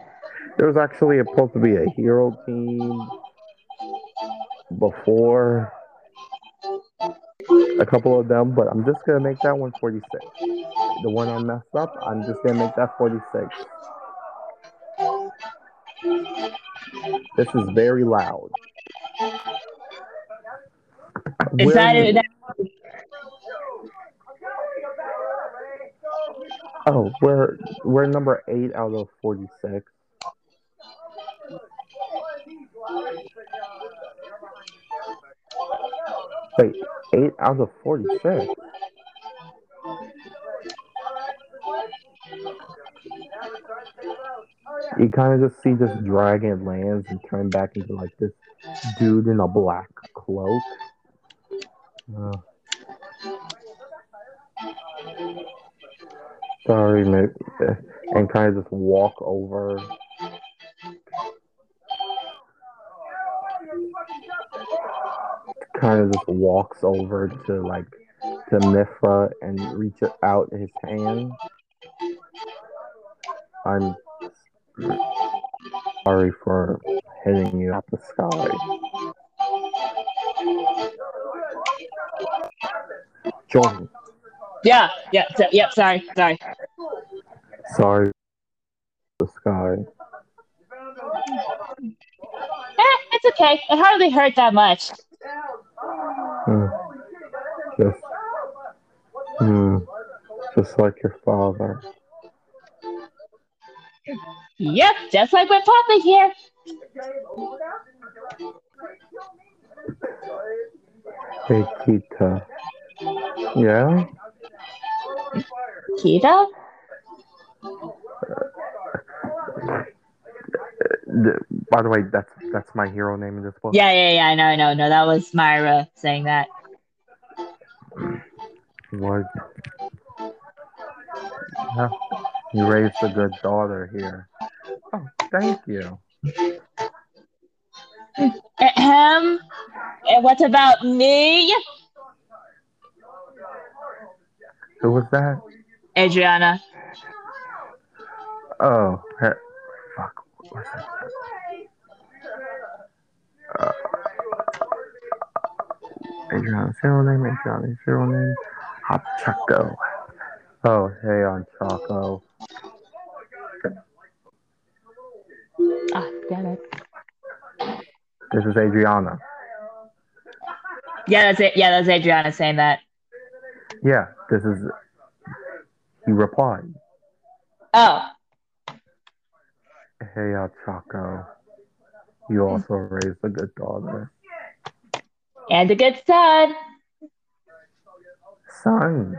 there was actually supposed to be a hero team before a couple of them, but I'm just gonna make that one 46. The one I messed up, I'm just gonna make that 46. This is very loud. Is Where- that it? Oh, we're we're number eight out of 46. Wait, eight out of 46. You kind of just see this dragon lands and turn back into like this dude in a black cloak. Uh, sorry, mate. And kind of just walk over. Kind of just walks over to like to Mythra and reaches out his hand. I'm sorry for hitting you at the sky. Jordan, Yeah, yeah, so, yep. Sorry, sorry. sorry. The sky. Eh, it's okay. It hardly hurt that much. Hmm. Just, hmm, just like your father. Yep, just like my papa here. Hey, Kita. Yeah? Kita? Uh, Th- By the way, that's that's my hero name in this book. Yeah, yeah, yeah. I know, I know. No, that was Myra saying that. What? Yeah, you raised a good daughter here. Oh, thank you. Ahem. And what about me? Who was that? Adriana. Oh, he- fuck. Uh, Adriana's hero name, Adriana's hero name. Hot Choco. Oh, hey, on Choco. Ah, damn it. This is Adriana. Yeah, that's it. Yeah, that's Adriana saying that. Yeah, this is. He replied, Oh, Hey, uh, Choco. You also raised a good daughter. and a good son. Sons.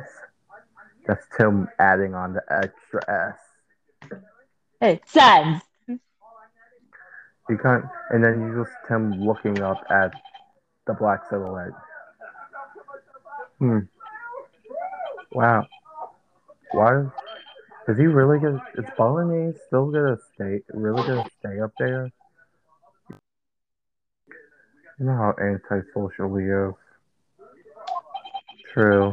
That's Tim adding on the extra S. Hey, sons. You can't, and then you just Tim looking up at the black silhouette. Hmm. Wow. Why? Is he really gonna? Is Bolognese still gonna stay? Really gonna stay up there? You know how antisocial he is. True.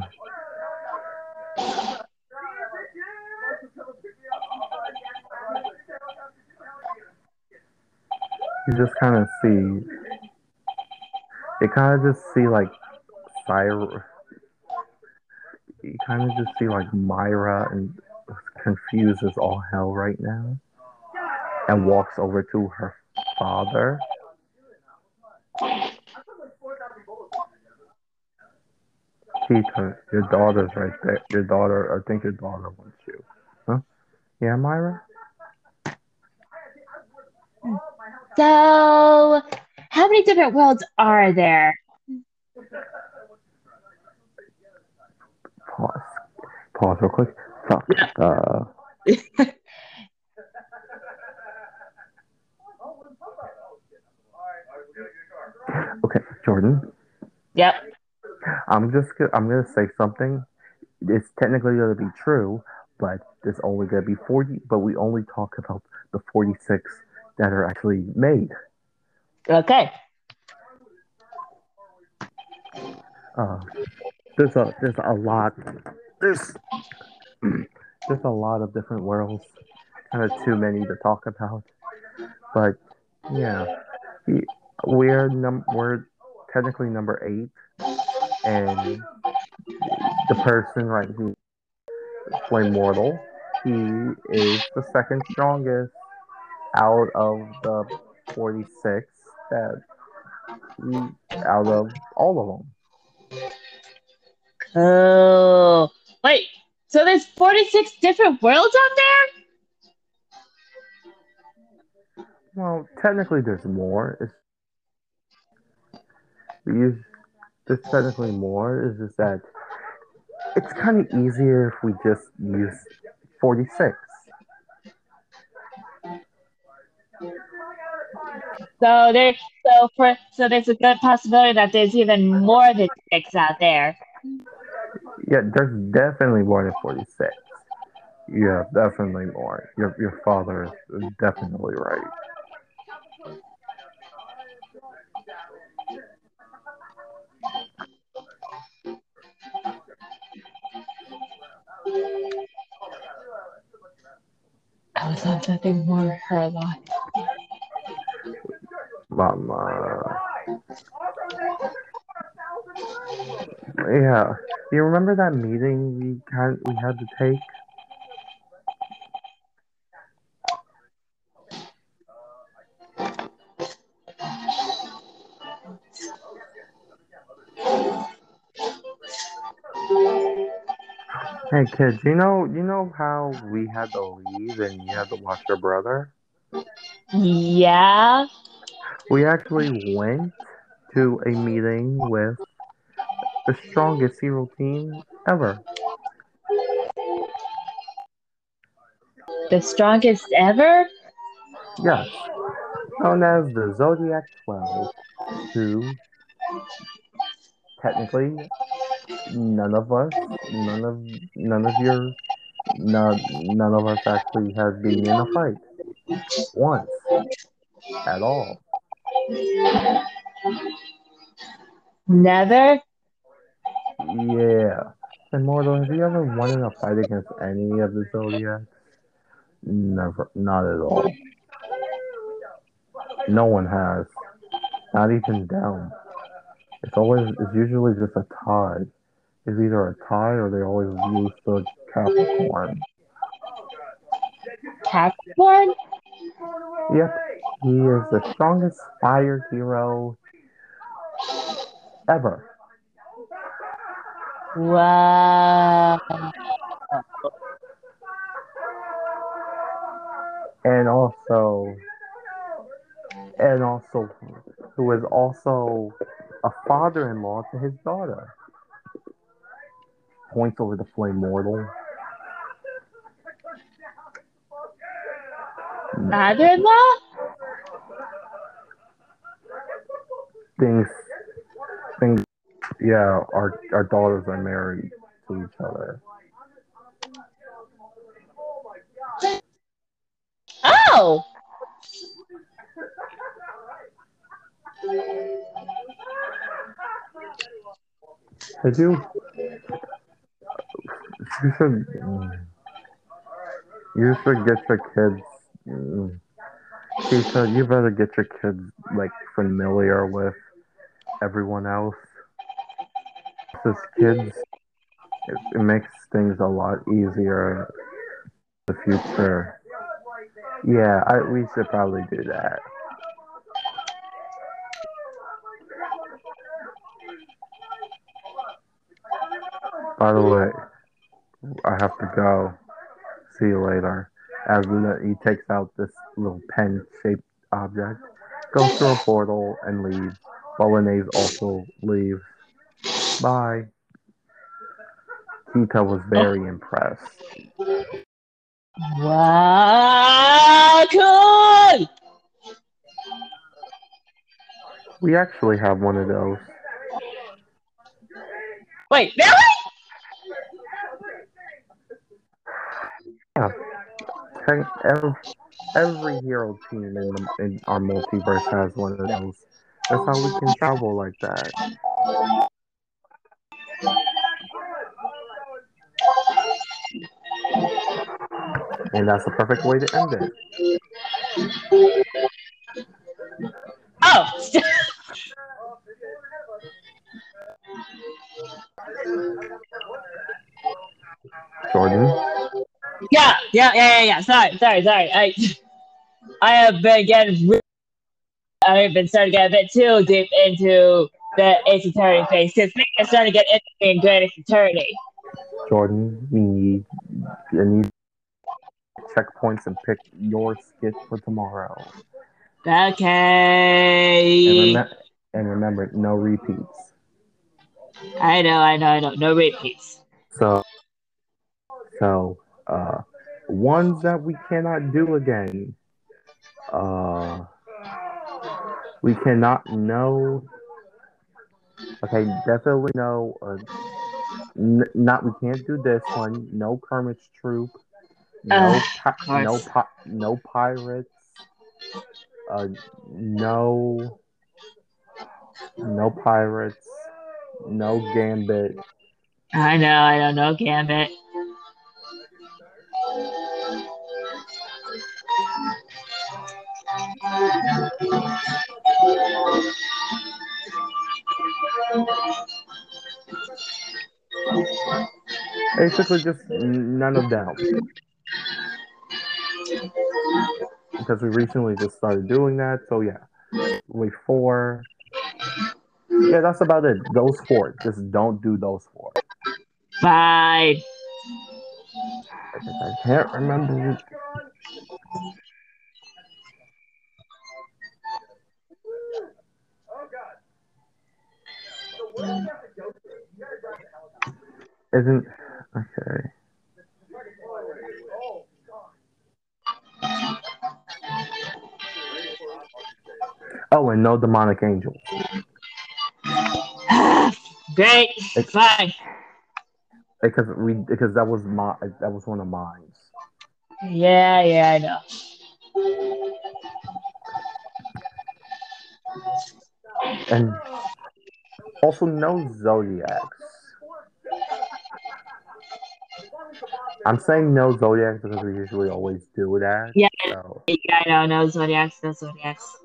You just kind of see. You kind of just see like Cyra. You kind of just see like Myra and confused as all hell right now, and walks over to her father. Keita, your daughter's right there. Your daughter, I think your daughter wants you. Huh? Yeah, Myra? So, how many different worlds are there? Pause. Pause real quick. Fuck. Uh, okay, Jordan. Yep. I'm just go- I'm gonna say something. It's technically gonna be true, but there's only gonna be forty. But we only talk about the forty-six that are actually made. Okay. Uh, there's a there's a lot. There's there's a lot of different worlds. Kind of too many to talk about. But yeah, we- we're num we're technically number eight, and the person right who Flame Mortal, he is the second strongest out of the forty six that we out of all of them. Oh, wait. So there's 46 different worlds out there? Well, technically, there's more. It's we use there's technically more. Is just that it's kind of easier if we just use 46. So there, so for so there's a good possibility that there's even more than six out there. Yeah, there's definitely more than 46. Yeah, definitely more. Your your father is definitely right. I was on something more her life. Mama. Yeah. You remember that meeting we had we had to take? Hey kids, you know you know how we had to leave and you had to watch your brother? Yeah. We actually went to a meeting with the strongest hero team ever. The strongest ever? Yes. Known as the Zodiac 12, who technically none of us, none of none of your none, none of us actually has been in a fight once at all. Never? Yeah. And Mortal, have you ever won in a fight against any of the Zodiacs? Never, not at all. No one has. Not even down. It's always, it's usually just a tie. It's either a tie or they always lose to Capricorn. Capricorn? Yep, he is the strongest fire hero ever. Wow. And also, and also, who is also a father-in-law to his daughter. Points over the flame mortal. Father-in-law? Things, things. Yeah, our our daughters are married to each other. Oh! Did you? You should. You should get your kids. mm, Keisha, you better get your kids like familiar with everyone else. As kids, it, it makes things a lot easier in the future. Yeah, I, we should probably do that. By the way, I have to go. See you later. As he takes out this little pen-shaped object, goes through a portal and leaves. While also leaves. Bye. Kita was very impressed. Wow! We actually have one of those. Wait, really? Yeah. Every, every hero team in, the, in our multiverse has one of those. That's how we can travel like that. And that's the perfect way to end it. Oh! Jordan, yeah, yeah, yeah, yeah, yeah. Sorry, sorry, sorry. I, I have been getting. I've been starting to get a bit too deep into the Ace Attorney phase because things are starting to get interesting in Grand Attorney. Jordan, we need, we need checkpoints and pick your skit for tomorrow. And, Okay. rem- and remember, no repeats. I know, I know, I know. No repeats. So, so, uh, ones that we cannot do again. Uh, we cannot know. Okay, definitely no. Uh, n- not we can't do this one. No Kermit's troop. No, Ugh, pi- no, pi- no pirates. Uh, no, no pirates. No gambit. I know, I don't know, Gambit. Basically, just none of them. Because we recently just started doing that. So yeah, wait four. Yeah, that's about it. Those four. Just don't do those four. Because I can't remember. Isn't okay? Oh. Oh, and no demonic angel. Great. It's- Fine. Because we because that was my that was one of mine. Yeah, yeah, I know. And also no zodiacs. I'm saying no zodiacs because we usually always do that. Yeah. So Yeah, I know. No zodiacs. No zodiacs.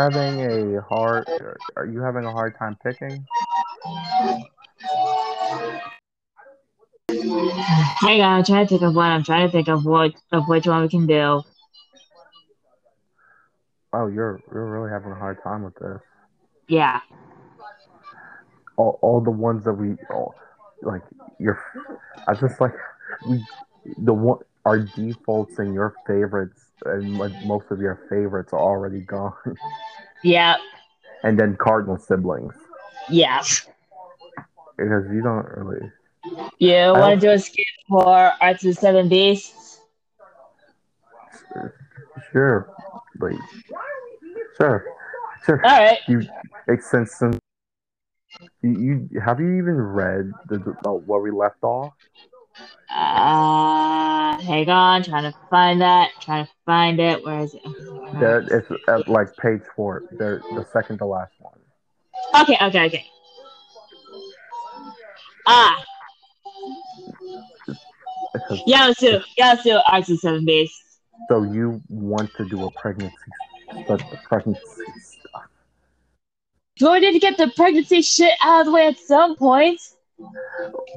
Having a hard are you having a hard time picking? Hang on, I'm trying to think of one. I'm trying to think of what of which one we can do. Oh, you're you're really having a hard time with this. Yeah. All, all the ones that we all like your I just like we the one our defaults and your favorites and like most of your favorites are already gone. Yeah. and then Cardinal siblings. Yeah. Because you don't really You want to do a skip for Arts of the Seven Beasts? sure like sure. Sure. All right. You like, since since you, you have you even read the, the where we left off? Uh, hang on. Trying to find that. Trying to find it. Where is it? There, it's at like page four. There, the second to last one. Okay. Okay. Okay. Ah, Yasu. Yasu. Arts of the Seven Beasts. so you want to do a pregnancy, but the pregnancy stuff. Do I need to get the pregnancy shit out of the way at some point?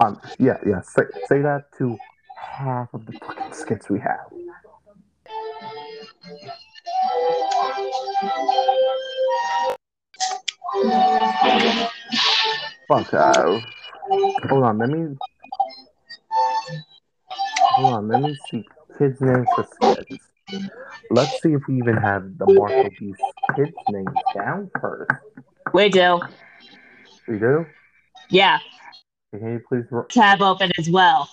Um, yeah, yeah. Say, say that to half of the fucking skits we have. Fuck. Uh, hold on. Let me. Hold on. Let me see. Kids' names for skits. Let's see if we even have the Marshall Beast kids' names down first. We do. We do. Yeah. Can you please? ro- Tab open as well.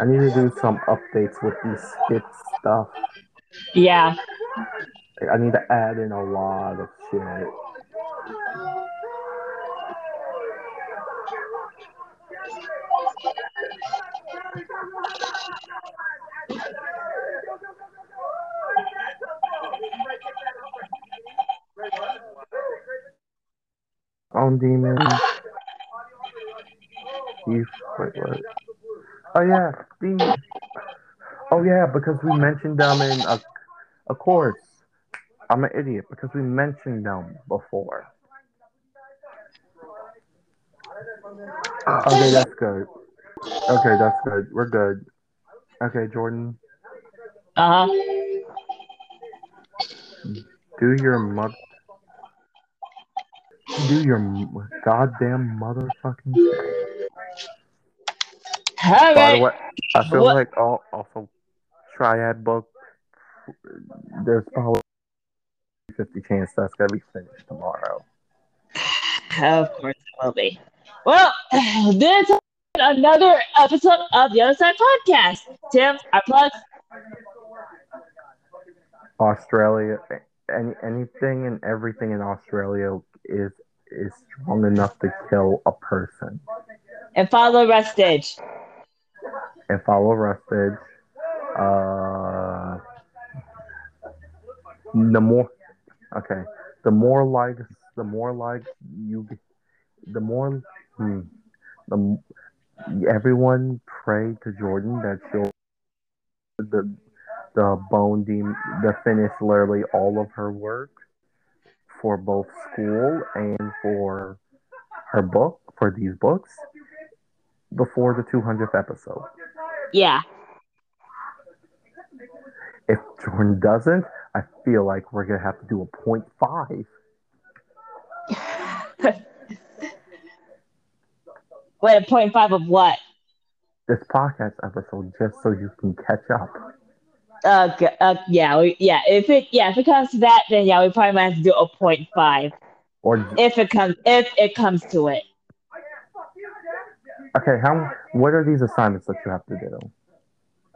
I need to do some updates with these skit stuff. Yeah. I need to add in a lot of shit. On demon. You wait, what? Oh yeah, the. Oh yeah, because we mentioned them in a, of course. I'm an idiot because we mentioned them before. Okay, that's good. Okay, that's good. We're good. Okay, Jordan, Uh huh. do your mother. Do your goddamn motherfucking thing. All By the way, I feel What- like all, also Triad book. There's probably fifty chance that's gonna be finished tomorrow. Of course it will be. Well, this is another episode of the Other Side Podcast. Tim, our plugs. Australia, any anything and everything in Australia is is strong enough to kill a person. And follow Rustage. And follow Rustage. Uh, the more, okay, the more likes the more likes you, the more, hmm, the everyone pray to Jordan that she'll the the bone deem to finish literally all of her work for both school and for her book for these books before the 200th episode. Yeah. If Jordan doesn't, I feel like we're gonna have to do a point five. Wait, a point five of what? This podcast episode just so you can catch up. Uh, uh yeah, we, yeah. If it, yeah, if it comes to that, then yeah, we probably might have to do a point five. Or If it comes, if it comes to it. okay, how what are these assignments that you have to do?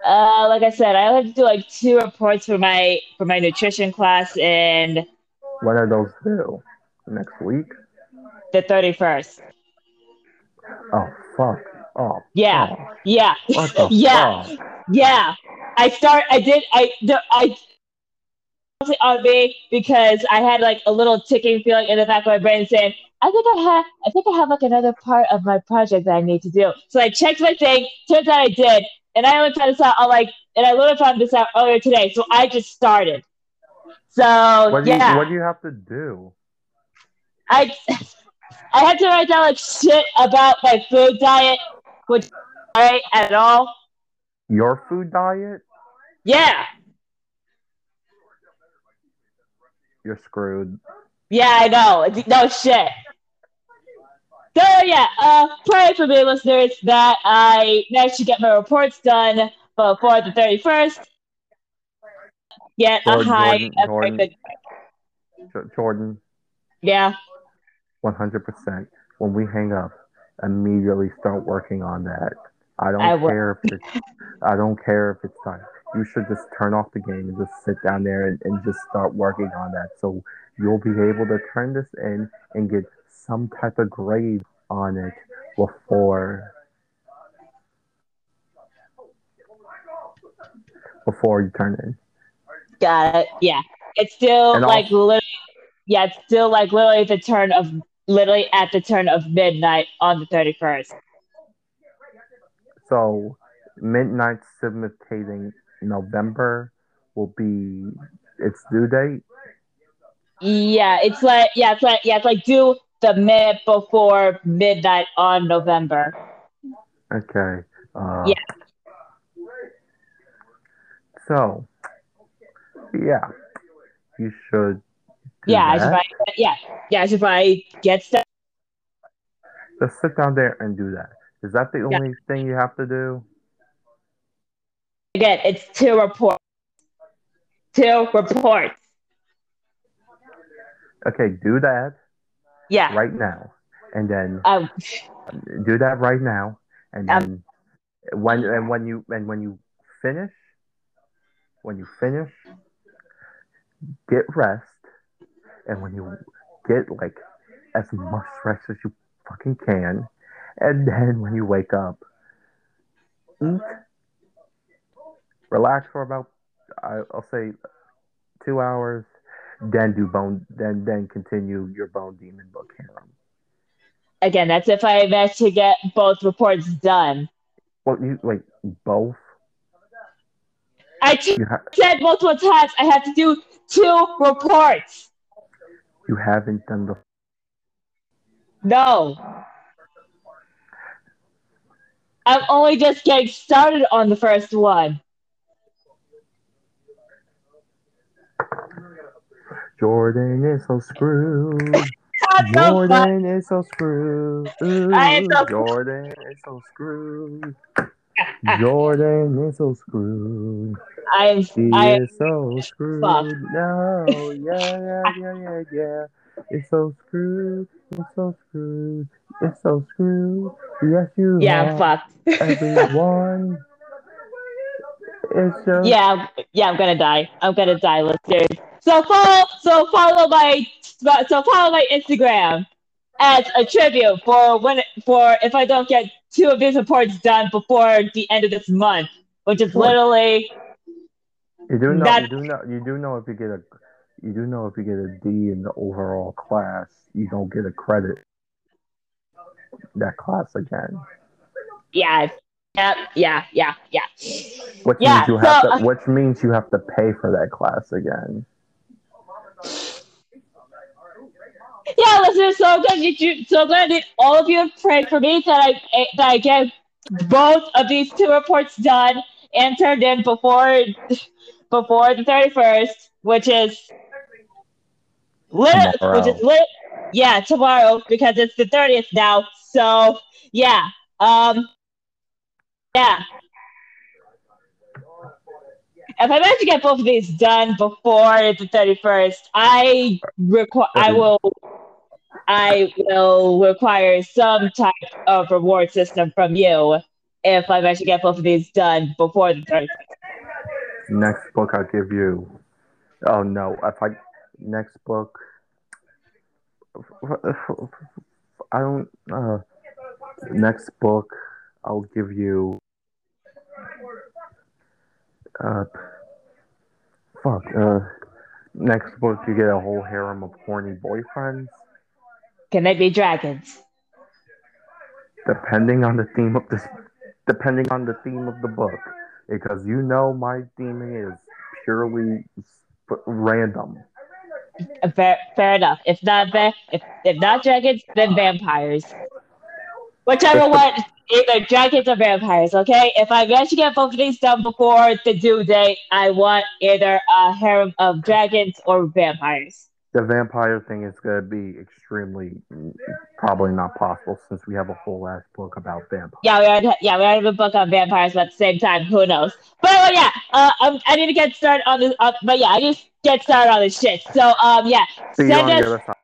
Uh, like I said, I have to do like two reports for my for my nutrition class and When are those due? Next week? the thirty first. Oh fuck. Oh Yeah, yeah, Yeah. fuck? yeah. I start. I did. I the, I on me because I had like a little ticking feeling in the back of my brain saying, I think I have. I think I have like another part of my project that I need to do. So I checked my thing. Turns out I did, and I only found this out. I'm like, and I literally found this out earlier today. So I just started. So What do you yeah. what do you have to do? I I had to write down like shit about my food diet, which right at all. Your food diet? Yeah, You're screwed. yeah, I know. No shit. So yeah, uh, pray for me, listeners, that I managed to get my reports done before the thirty first. Get a Jordan, high, Jordan, a very Jordan. Jordan, yeah, one hundred percent. When we hang up, immediately start working on that. I don't I care if it's I don't care if it's time. You should just turn off the game and just sit down there and, and just start working on that. So you'll be able to turn this in and get some type of grade on it before before you turn in. got it. Yeah, it's still And like also- literally, yeah, it's still like literally the turn of literally at the turn of midnight on the thirty first. So midnight simulating November will be its due date. Yeah, it's like yeah, it's like yeah, it's like due the minute before midnight on November. Okay. Uh, Yeah. So, yeah, you should. Yeah, I should that. probably, yeah, yeah, I should probably get stuff. Just sit down there and do that. Is that the Yeah. only thing you have to do? Again, it's two reports. Two reports. Okay, do that Yeah. right now, and then Um, do that right now, and then Um, then when and when you and when you finish, when you finish, get rest, and when you get like as much rest as you fucking can, and then when you wake up, eat, relax for about I'll say two hours, then do bone, then then continue your bone demon book harem. again, that's if I manage to get both reports done. Well, you like both. I t- ha- said multiple times I have to do two reports. You haven't done the. No. I'm only just getting started on the first one. Jordan is so screwed. So fun. Jordan is so screwed. I am so- Jordan is so screwed. Jordan is so screwed. I am. I is so screwed. fucked. No, yeah, yeah, yeah, yeah, yeah. It's so screwed. It's so screwed. It's so screwed. Yes, you Yeah, fucked. Everyone. It's just. yeah, yeah, I'm gonna die. I'm gonna die, listeners. So follow, so follow my, so follow my Instagram as a tribute for when, for if I don't get two of these reports done before the end of this month, which is literally You do know. That- You do know. You do know if you get a You do know if you get a D in the overall class, you don't get a credit that class again. Yeah. Yep. Yeah. Yeah. Yeah. Which Yeah, means you have so- to uh, which means you have to pay for that class again. Yeah, listeners, so good. You, you, so glad that all of you have prayed for me that I that I get both of these two reports done and turned in before before the thirty first, which is lit, Tomorrow. which is lit. Yeah, tomorrow because it's the thirtieth now. So yeah, um, yeah. If I manage to get both of these done before the thirty first, I require I will I will require some type of reward system from you if I manage to get both of these done before the thirty first. Next book I'll give you. Oh no! If I next book, I don't. Uh, next book I'll give you. Uh, fuck. Uh, next book you get a whole harem of horny boyfriends. Can they be dragons? depending on the theme of this depending on the theme of the book because you know my theming is purely random Fair, fair enough. If not, if, if not dragons, then vampires. Whichever one, either dragons or vampires. Okay. If I manage to get both of these done before the due date, I want either a harem of dragons or vampires. the vampire thing is going to be extremely probably not possible since we have a whole ass book about vampires Yeah, we already, yeah, we already have a book on vampires, but at the same time, who knows? But uh, yeah, uh, um, I need to get started on this. Uh, but yeah, I just get started on this shit. So um, yeah, see send us the other side